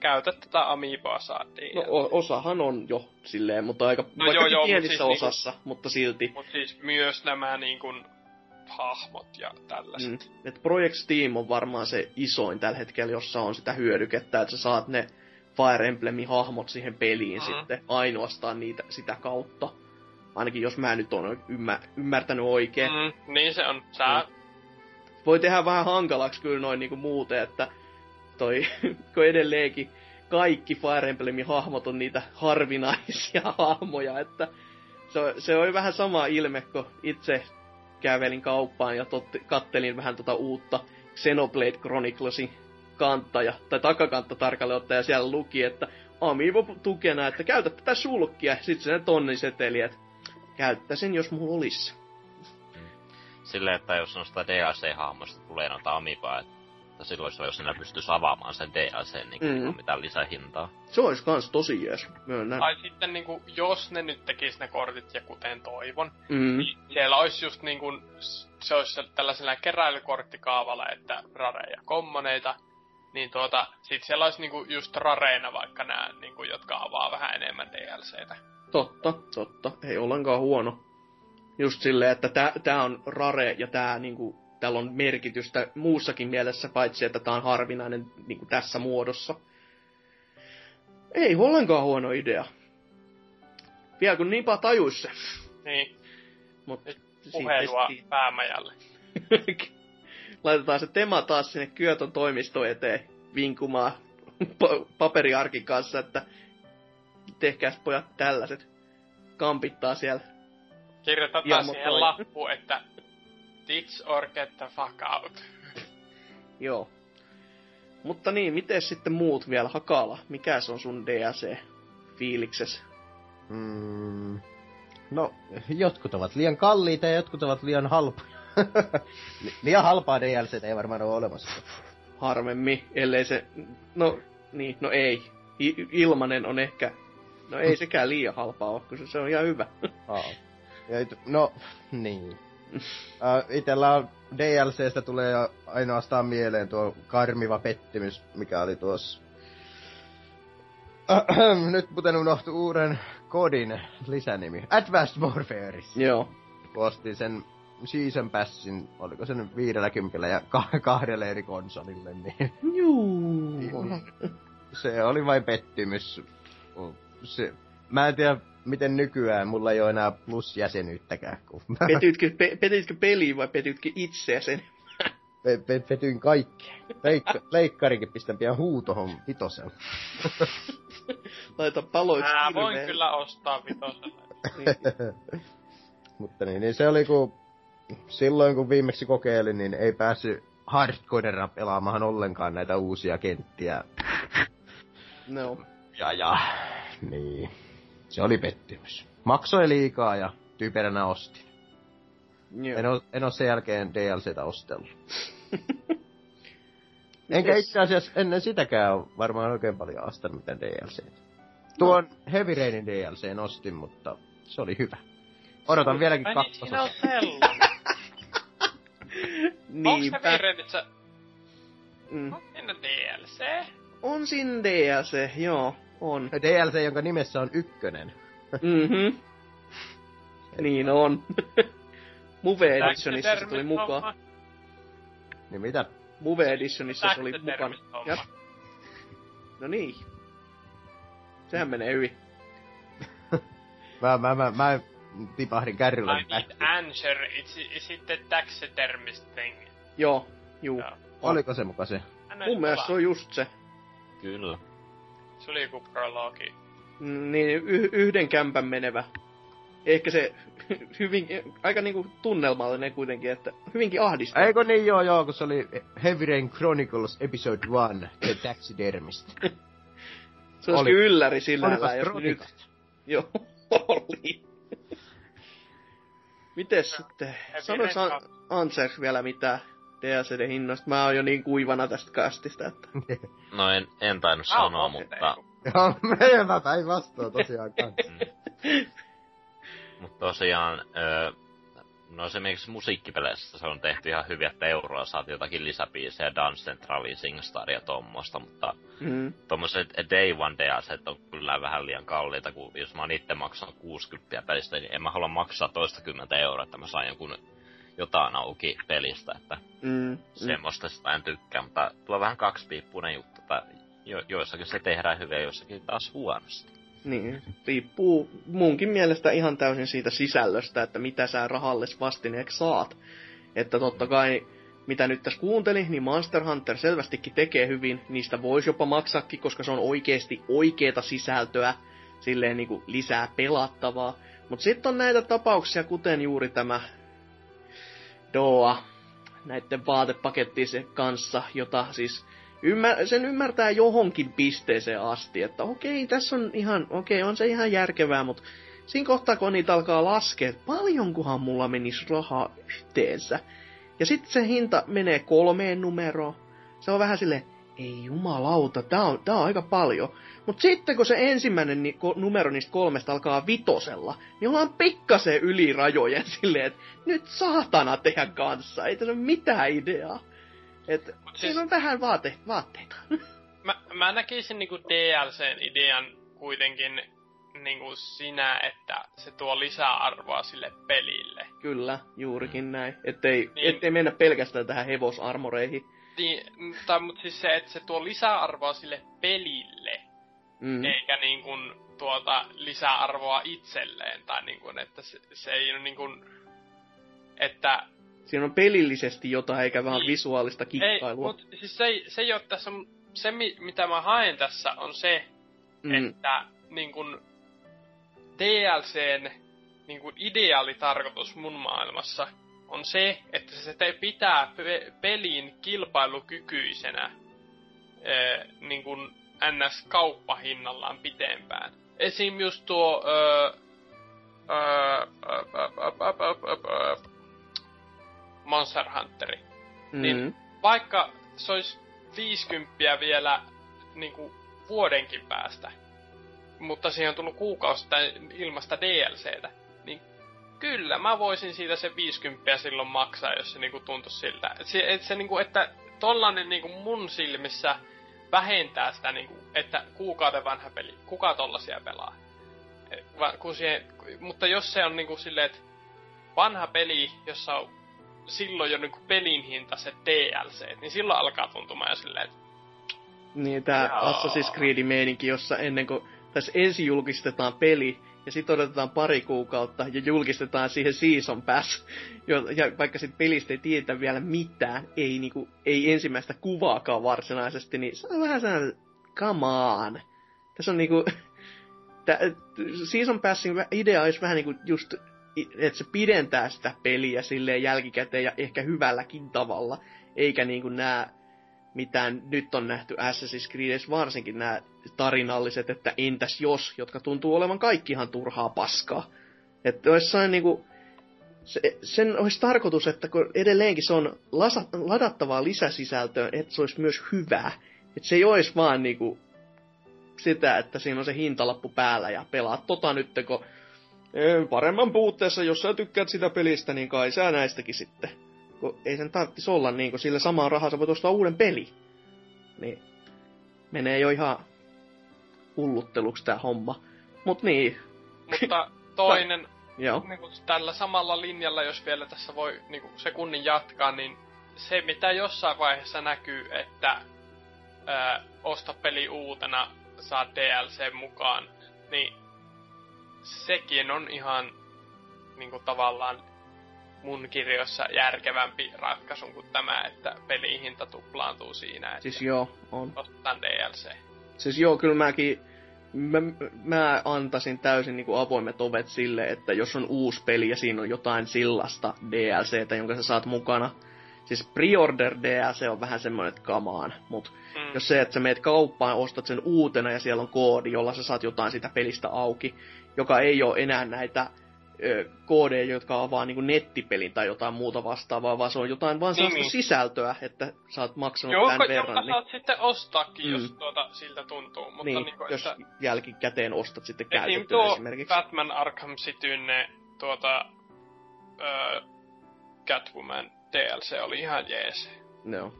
Käytä tätä amiiboa saatiin. No o- osahan on jo silleen, mutta aika no joo, joo, pienissä siis niinku- osassa, niinku, mutta silti. Mutta siis myös nämä niin kuin, hahmot ja tällaiset. Mm. Et Project Steam on varmaan se isoin tällä hetkellä, jossa on sitä hyödykettä, että sä saat ne Fire Emblemin hahmot siihen peliin mm. sitten ainoastaan niitä, sitä kautta. Ainakin jos mä nyt oon ymmär, ymmärtänyt oikein. Mm, niin se on. Sä... Mm. Voi tehdä vähän hankalaksi kyllä noin niinku muuten, että toi, kun edelleenkin kaikki Fire Emblemin hahmot on niitä harvinaisia hahmoja, että se, se oli vähän sama ilme, kun itse kävelin kauppaan ja totti, kattelin vähän tota uutta Xenoblade Chroniclesin kanttaja, tai takakantta tarkalleen ottaen, ja siellä luki, että Amiibo tukena, että käytä tätä sulkia, sitten se tonnin seteli, että käyttäisin, jos mulla olisi. Silleen, että jos noista DLC-hahmoista tulee noita Amiiboa, että silloin se jos sinä pystyisi avaamaan sen DLC, niin mm. Mm-hmm. mitään lisähintaa. Se olisi kans tosi jees, myönnän. Tai sitten niinku, jos ne nyt tekis ne kortit ja kuten toivon, mm. niin siellä olisi just niinku, se olisi tällaisella keräilykorttikaavalla, että rareja kommoneita, niin tuota, sit siellä olisi niinku just rareina vaikka nämä, niinku, jotka avaa vähän enemmän DLCtä. Totta, totta. Ei ollenkaan huono. Just silleen, että tää, tää on rare ja tää niinku, täällä on merkitystä muussakin mielessä, paitsi että tää on harvinainen niinku tässä muodossa. Ei ollenkaan huono idea. Vielä kun niinpä tajuis se. Niin. Mut puhelua päämäjälle. Laitetaan se tema taas sinne Kyöton toimisto eteen vinkumaan paperiarkin kanssa, että tehkääs pojat tällaiset. Kampittaa siellä. Kirjoitetaan siihen lappu, että ditch or get the fuck out. Joo. Mutta niin, miten sitten muut vielä? Hakala, mikä se on sun DLC-fiilikses? Mm, no, jotkut ovat liian kalliita ja jotkut ovat liian halpoja. liian halpaa DLC ei varmaan ole olemassa. Harvemmin, ellei se... No, niin, no ei. I- ilmanen on ehkä No ei sekään liian halpaa ole, kun se on ihan hyvä. Aa. Ja no, niin. itellä on DLCstä tulee ainoastaan mieleen tuo karmiva pettymys, mikä oli tuossa. Nyt muuten unohtu uuden kodin lisänimi. Advanced Warfare. Joo. Ostin sen Season Passin, oliko se nyt viidelläkympillä ja ka- kahdelle eri konsolille, niin... Juu. se oli vain pettymys se, mä en tiedä, miten nykyään mulla ei ole enää plusjäsenyyttäkään. Kun... Petytkö, pe, petytkö peliin vai petytkö itseäsi Pe, pe, petyin kaikki. Leikka, leikkarikin pistän pian huutohon vitosella. Laita paloiksi Mä voin kyllä ostaa vitosella. Mutta niin, niin se oli kun silloin kun viimeksi kokeilin, niin ei päässyt hardcorera pelaamaan ollenkaan näitä uusia kenttiä. No. Ja ja, niin. Se oli pettymys. Maksoi liikaa ja typeränä ostin. Joo. En oo, en oo sen jälkeen DLCtä ostellut. Enkä Mites? itse asiassa ennen sitäkään ole varmaan oikein paljon ostanut mitään DLCtä. Tuon Heavy Rainin DLC ostin, mutta se oli hyvä. Odotan vieläkin Ai niin, on kakkososa. sellainen. Onks. Heavy Rainissa, Mm. onks siinä DLC? On siinä DLC, joo, on. DLC, jonka nimessä on ykkönen. Mhm. niin on. Move Editionissa se tuli mukaan. Niin mitä? Move Editionissa se oli mukana. Homma. Ja, no niin. Sehän menee hyvin. Mä, mä, mä, mä tipahdin kärrylle. I need answer, is, is it the taxidermist thing? Joo, juu. Joo. Oliko se muka se? Mun mielestä se on just se. Kyllä. Se oli joku prologi. Mm, Niin, y- yhden kämpän menevä. Ehkä se hyvin, aika niinku tunnelmallinen kuitenkin, että hyvinkin ahdistaa. Eikö niin joo joo, kun se oli Heavy Rain Chronicles Episode 1, The Taxidermist. se olisi oli. ylläri sillä lailla, jos nyt... Chronicles? Joo, oli. Mites sitten? Sanois An- Ansers vielä mitään DLCD hinnoista? Mä oon jo niin kuivana tästä kastista, että... No en, en tainnut Ah, sanoa, mutta, Joo, meidän päinvastoin tosiaan kanssa. mutta tosiaan, öö, no esimerkiksi musiikkipeleissä se on tehty ihan hyvin, että euroa saat jotakin lisäbiisejä, Dance Centrali, Singstar ja tommosta, mutta Mm. tommoset Day One DLC on kyllä vähän liian kalliita, kun jos mä oon itse maksanut 60 pelistä, niin en mä halua maksaa toistakymmentä euroa, että mä saan jonkun jotain auki pelistä, että Mm. mm. semmoista sitä en tykkää, mutta tuo on vähän kaksipiippunen juttu, että jo, joissakin se tehdään hyvin ja joissakin taas huonosti. Niin, riippuu munkin mielestä ihan täysin siitä sisällöstä, että mitä sä rahalles vastineeksi saat. Että totta kai, mitä nyt tässä kuuntelin, niin Monster Hunter selvästikin tekee hyvin. Niistä voisi jopa maksaakin, koska se on oikeasti oikeeta sisältöä, silleen niinku lisää pelattavaa. Mutta sitten on näitä tapauksia, kuten juuri tämä Doa näiden vaatepakettisen kanssa, jota siis ymmär, sen ymmärtää johonkin pisteeseen asti, että okei, tässä on ihan, okei, on se ihan järkevää, mutta siinä kohtaa, kun niitä alkaa laskea, että paljonkohan mulla menisi rahaa yhteensä. Ja sitten se hinta menee kolmeen numeroon. Se on vähän sille ei jumalauta, tää on, tää on aika paljon. Mutta sitten kun se ensimmäinen ni- ko- numero niistä kolmesta alkaa vitosella, niin ollaan pikkasen yli rajojen silleen, että nyt saatana tehdä kanssa, ei tässä ole mitään ideaa. Et Mut siis... siinä on vähän vaate, vaatteita. mä, mä näkisin niinku DLCn idean kuitenkin niinku sinä, että se tuo lisäarvoa sille pelille. Kyllä, juurikin näin. Ettei, niin. ettei mennä pelkästään tähän hevosarmoreihin. Niin, tai mut siis se, että se tuo lisäarvoa sille pelille, Mm. eikä niin kuin tuota lisäarvoa itselleen, tai niin kuin, että se, se ei ole niin kuin, että Siinä on pelillisesti jotain, eikä vaan Niin. visuaalista ei, kikkailua. mut siis se ei, se ei ole tässä, se mi, mitä mä haen tässä on se, mm. että niin kuin DLCn niin kuin ideaalitarkoitus mun maailmassa on se, että se te pitää pe- pelin kilpailukykyisenä ee, niin kuin NS-kauppahinnallaan pitempään. Esim. just tuo öö, öö, öö, öö, öö, öö, öö, Monster Hunteri. Mm. niin- Vaikka se olisi 50 vielä niin kuin vuodenkin päästä, mutta siihen on tullut kuukausittain ilmasta DLCtä, kyllä mä voisin siitä se 50 silloin maksaa, jos se niinku tuntuisi siltä. Et se, et se niinku, että tollanen niinku mun silmissä vähentää sitä niinku, että kuukauden vanha peli, kuka tollasia pelaa. Va- kun siihen, mutta jos se on niinku silleen, että vanha peli, jossa on silloin jo niinku pelin hinta se DLC, niin silloin alkaa tuntumaan jo silleen, että Niin, tää. Assassin's Creed meininki, jossa ennen kuin tässä ensin julkistetaan peli, ja sitten odotetaan pari kuukautta, ja julkistetaan siihen Season Pass, jo, ja vaikka sit pelistä ei tiedetä vielä mitään, ei, niinku, ei ensimmäistä kuvaakaan varsinaisesti, niin se on vähän sellainen, come on. Tässä on niinku, tää, Season Passin idea olisi vähän niinku just, että se pidentää sitä peliä silleen jälkikäteen ja ehkä hyvälläkin tavalla. eikä niinku nää mitään nyt on nähty Assassin's Creedessä, varsinkin nämä tarinalliset, että entäs jos, jotka tuntuu olevan kaikkihan turhaa paskaa. Että jossain niinku, se, sen olisi tarkoitus, että kun edelleenkin se on lasa, ladattavaa lisäsisältöä, että se olisi myös hyvää. Että se ei olisi vaan niinku sitä, että siinä on se hintalappu päällä ja pelaat tota nyt, kun paremman puutteessa, jos sä tykkäät sitä pelistä, niin kai sä näistäkin sitten. Kun ei sen tarvitsisi olla niin, kun sillä samaa rahaa sä voit ostaa uuden peli. Niin menee jo ihan hullutteluksi tää homma. Mut niin. Mutta toinen, Joo. niin kuin tällä samalla linjalla, jos vielä tässä voi niin kuin sekunnin jatkaa, niin se mitä jossain vaiheessa näkyy, että ää, osta peli uutena, saa DLC mukaan, niin sekin on ihan niin kuin tavallaan mun kirjoissa järkevämpi ratkaisu kuin tämä, että pelihinta tuplaantuu siinä, että Siis joo, on. ostetaan DLC. Siis joo, kyllä mäkin, mä, mä antaisin täysin niinku avoimet ovet sille, että jos on uusi peli ja siinä on jotain sillasta DLCtä, jonka sä saat mukana. Siis pre-order DLC on vähän semmoinen, että kamaan, mut Mm. jos se, että sä meet kauppaan, ostat sen uutena ja siellä on koodi, jolla sä saat jotain sitä pelistä auki, joka ei ole enää näitä koodeja, jotka on vaan niinku nettipelin tai jotain muuta vastaavaa, vaan se on jotain vaan Niin, sellaista niin. sisältöä, että sä oot maksanut Joo, tämän verran. niin- saat sitten ostaakin, jos Mm. tuota siltä tuntuu. Mutta niin, niin kuin, jos että jälkikäteen ostat sitten esim. käytettyä tuo esimerkiksi. Batman Arkham Cityn ne tuota öö, Catwoman DLC oli ihan jees. Joo.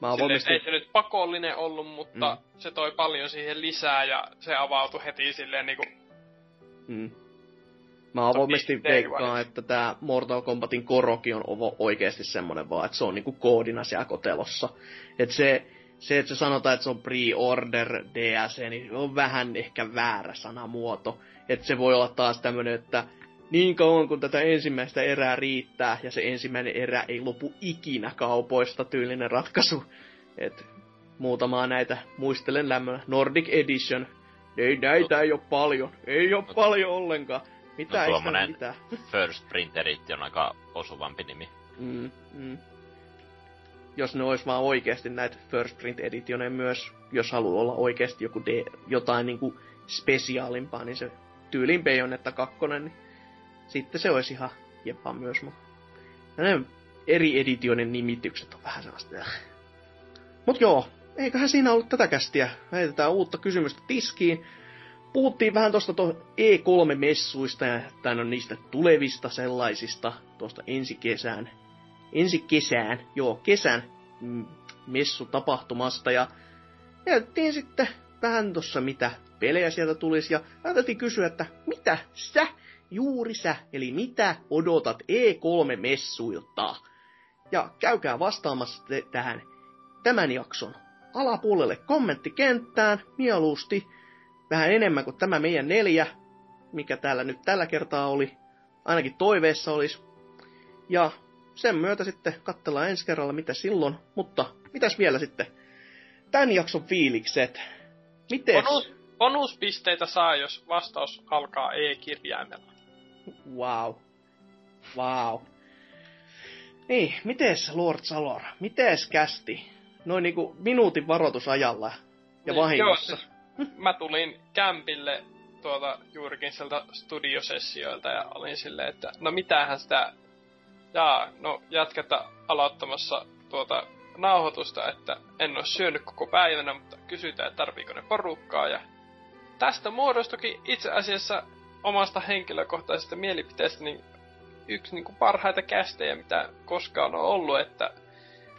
Mä Silleen, valmasti... ei se nyt pakollinen ollut, mutta Mm. se toi paljon siihen lisää ja se avautui heti silleen niinku... Mm. Mä valmasti day veikkaan, että tää Mortal Kombatin koroki on oikeesti semmonen vaan, että se on niinku koodina siellä kotelossa. Et se, se, että se sanotaan, että se on pre-order DLC, niin on vähän ehkä väärä sanamuoto. Että se voi olla taas tämmönen, että niin kauan kun tätä ensimmäistä erää riittää, ja se ensimmäinen erä ei lopu ikinä kaupoista tyylinen ratkaisu. Et muutamaa näitä muistelen lämmöllä. Nordic Edition. Ei näitä ei ole paljon. Ei ole paljon ollenkaan. Mitä No tuommoinen- mitään. First Print Edition on aika osuvampi nimi. Mm, mm. Jos ne olisi vaan oikeasti näitä First Print Editioneja myös, jos haluaa olla oikeasti joku D, jotain niinku spesiaalimpaa, niin se tyylin Bayonetta 2, niin sitten se olisi ihan jepa myös. Mutta ne eri editionen nimitykset on vähän sellaista. äh. Mut joo, eiköhän siinä ollut tätä kästiä. Heitetään uutta kysymystä tiskiin. Puhuttiin vähän tuosta to E3-messuista ja tai no niistä tulevista sellaisista tuosta ensi kesään, ensi kesään, joo, kesän mm, messutapahtumasta. Ja mietittiin sitten vähän tuossa mitä pelejä sieltä tulisi. Ja ajateltiin kysyä, että mitä sä, juuri sä, eli mitä odotat E3-messuilta? Ja käykää vastaamassa te- tähän tämän jakson alapuolelle kommenttikenttään. Mieluusti vähän enemmän kuin tämä meidän neljä, mikä täällä nyt tällä kertaa oli. Ainakin toiveessa olisi. Ja sen myötä sitten katsellaan ensi kerralla, mitä silloin. Mutta mitäs vielä sitten? Tämän jakson fiilikset. Miten? Bonus, bonuspisteitä saa, jos vastaus alkaa E-kirjaimella. Wow. Wow. Niin, mites Lord Salor? Mites kästi? Noin niinku minuutin varoitusajalla ja Niin, vahingossa. Joo, mä tulin kämpille tuota juurikin sieltä studiosessioilta ja olin silleen, että no mitähän sitä... Jaa, no jatketa aloittamassa tuota nauhoitusta, että en ole syönyt koko päivänä, mutta kysytään, tarviiko ne porukkaa. Ja tästä muodostukin itse asiassa omasta henkilökohtaisesta mielipiteestä niin yksi niin kuin parhaita kästejä, mitä koskaan on ollut, että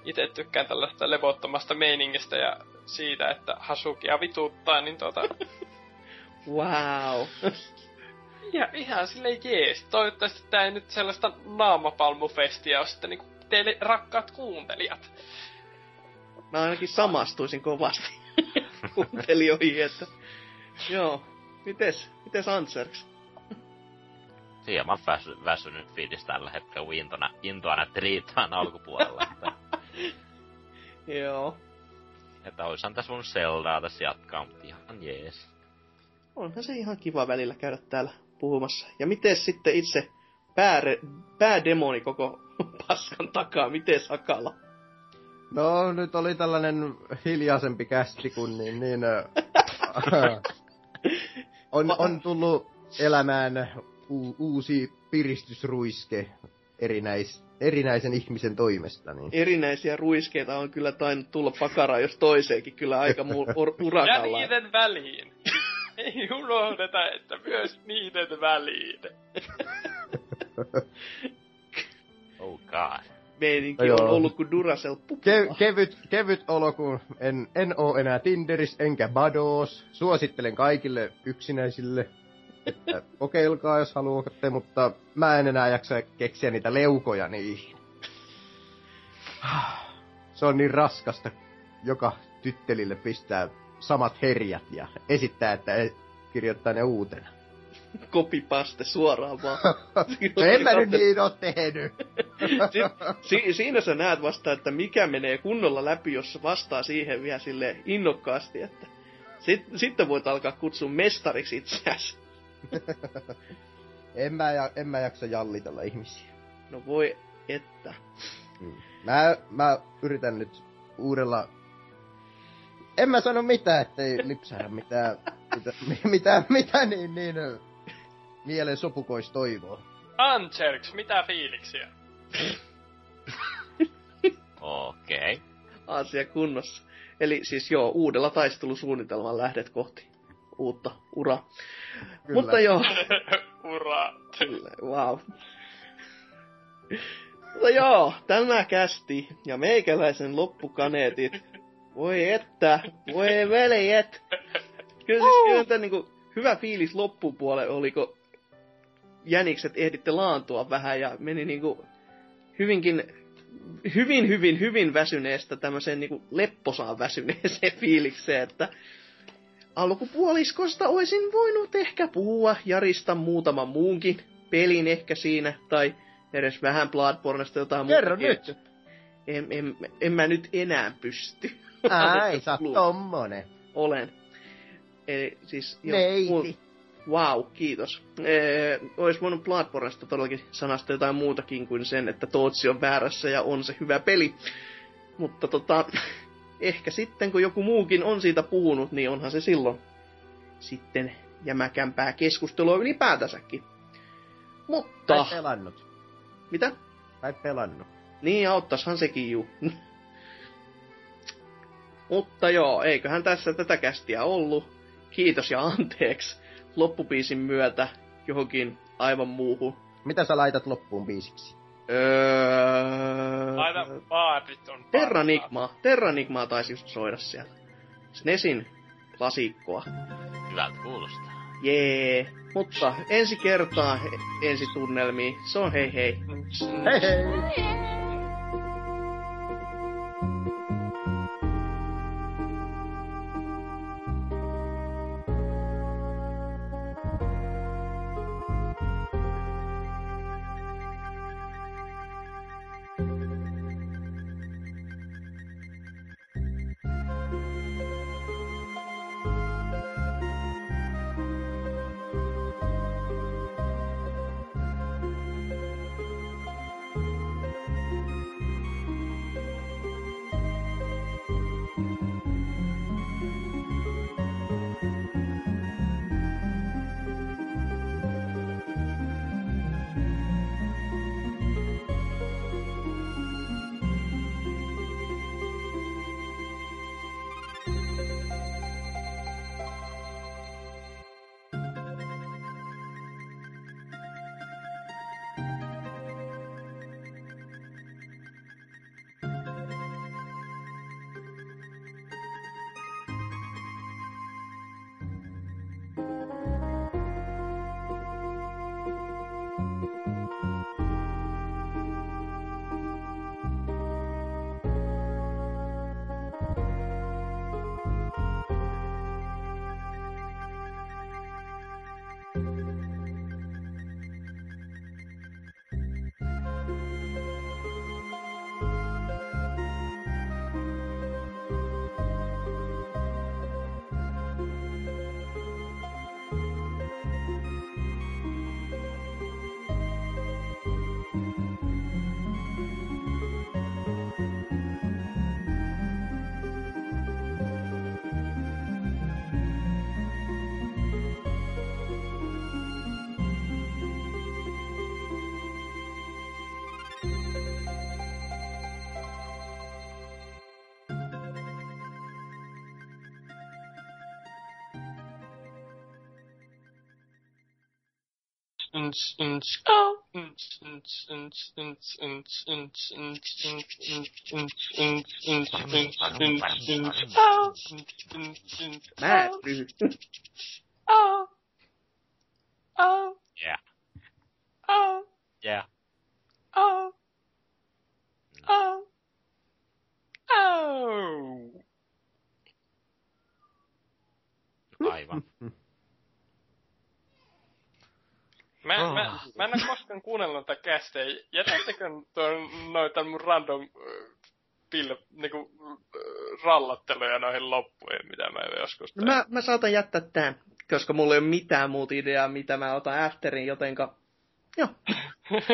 itse tykkään tällaista levottomasta meiningistä ja siitä, että Hasukia vituuttaa, niin tota... Wow. ja ihan silleen jees. Toivottavasti tää ei nyt sellaista naamapalmufestiä ole sitten niinku teille rakkaat kuuntelijat. Mä ainakin samastuisin kovasti kuuntelijoihin, että... Joo. Mites, mites Anserks? Hieman väsy, väsynyt fiilis tällä hetkellä, kun intona, intoa näytti riittävän alkupuolella. Joo. Että oishan tässä mun Zeldaa tässä jatkaa, mutta ihan jees. Onhan se ihan kiva välillä käydä täällä puhumassa. Ja miten sitten itse pääre, päädemoni koko paskan takaa, miten Sakala? No, nyt oli tällainen hiljaisempi kästi, kun niin, niin on, on tullut elämään u, uusi piristysruiske erinäis, erinäisen ihmisen toimesta. Niin. Erinäisiä ruiskeita on kyllä tainnut tulla pakaraa, jos toiseenkin kyllä aika mu- or- Ja urakalla. niiden väliin. Ei unohdeta, että myös niiden väliin. Oh god. Meininki No on ollut kuin Duracell. Ke, kevyt, kevyt olo, kun en, en oo enää Tinderis enkä Bados. Suosittelen kaikille yksinäisille, että kokeilkaa jos haluatte, mutta mä en enää jaksa keksiä niitä leukoja niihin. Se on niin raskasta joka tyttelille pistää samat herjät ja esittää, että kirjoittaa ne uutena. Kopipaste suoraan vaan. No en mä nyt niin oo tehnyt. si- si- siinä sä näet vasta, että mikä menee kunnolla läpi, jos vastaa siihen vielä sille innokkaasti, että sit, sitten voit alkaa kutsua mestariksi itseäsi. En mä, en mä jaksa jallitella ihmisiä. No voi että. Mä, mä yritän nyt uudella... En mä sano mitään, ettei lipsahda mitään, mitä, mitä, mitä niin, niin mielen sopukois toivoo. Ancherks, mitä fiiliksiä? Okei. Okay. Asia kunnossa. Eli siis joo, uudella taistelusuunnitelmalla lähdet kohti uutta uraa. Kyllä. Mutta joo, Ura. Kyllä, wow. Mutta joo, tämä kästi ja meikäläisen loppukaneetit. Voi että, voi veljet. Kyllä siis kyllä tämä niinku, hyvä fiilis loppupuolelle oli, kun jänikset ehditte laantua vähän ja meni niinku hyvinkin, hyvin, hyvin, hyvin väsyneestä tämmöiseen niinku lepposaan väsyneeseen fiilikseen, että alkupuoliskosta olisin voinut ehkä puhua Jarista muutaman muunkin pelin ehkä siinä, tai edes vähän Bloodborneista jotain Kerro muuta. nyt. En, en, en, mä nyt enää pysty. Ai, sä oot tommonen. Olen. Eli siis... Neiti. mul- Wow, kiitos. Ee, ois voinut Bloodborneista todellakin sanasta jotain muutakin kuin sen, että Tootsi on väärässä ja on se hyvä peli. Mutta tota, ehkä sitten kun joku muukin on siitä puhunut, niin onhan se silloin sitten jämäkämpää keskustelua ylipäätänsäkin. Mutta... Tai pelannut. Mitä? Tai pelannut. Niin, auttashan sekin juu. Mutta joo, eiköhän tässä tätä kästiä ollut. Kiitos ja anteeksi loppupiisin myötä johonkin aivan muuhun. Mitä sä laitat loppuun biisiksi? Öö... Aina baarit on Terranigma. Terranigmaa taisi just soida sieltä. Snesin klasikkoa. Hyvältä kuulostaa. Jee. Mutta ensi kertaa, ensi tunnelmiin. Se on hei hei. Hei hei! uns, uns, Matt. Oh. Oh. Oh. Oh. Oh. Oh. Mä, oh. mä, mä en ole koskaan kuunnellut noita kästejä. Jätättekö tuon, noita mun random äh, pil, niinku, äh, rallotteluja noihin loppuihin, mitä mä joskus No tein? mä, mä saatan jättää tän, koska mulla ei ole mitään muuta ideaa, mitä mä otan afterin, jotenka... Joo.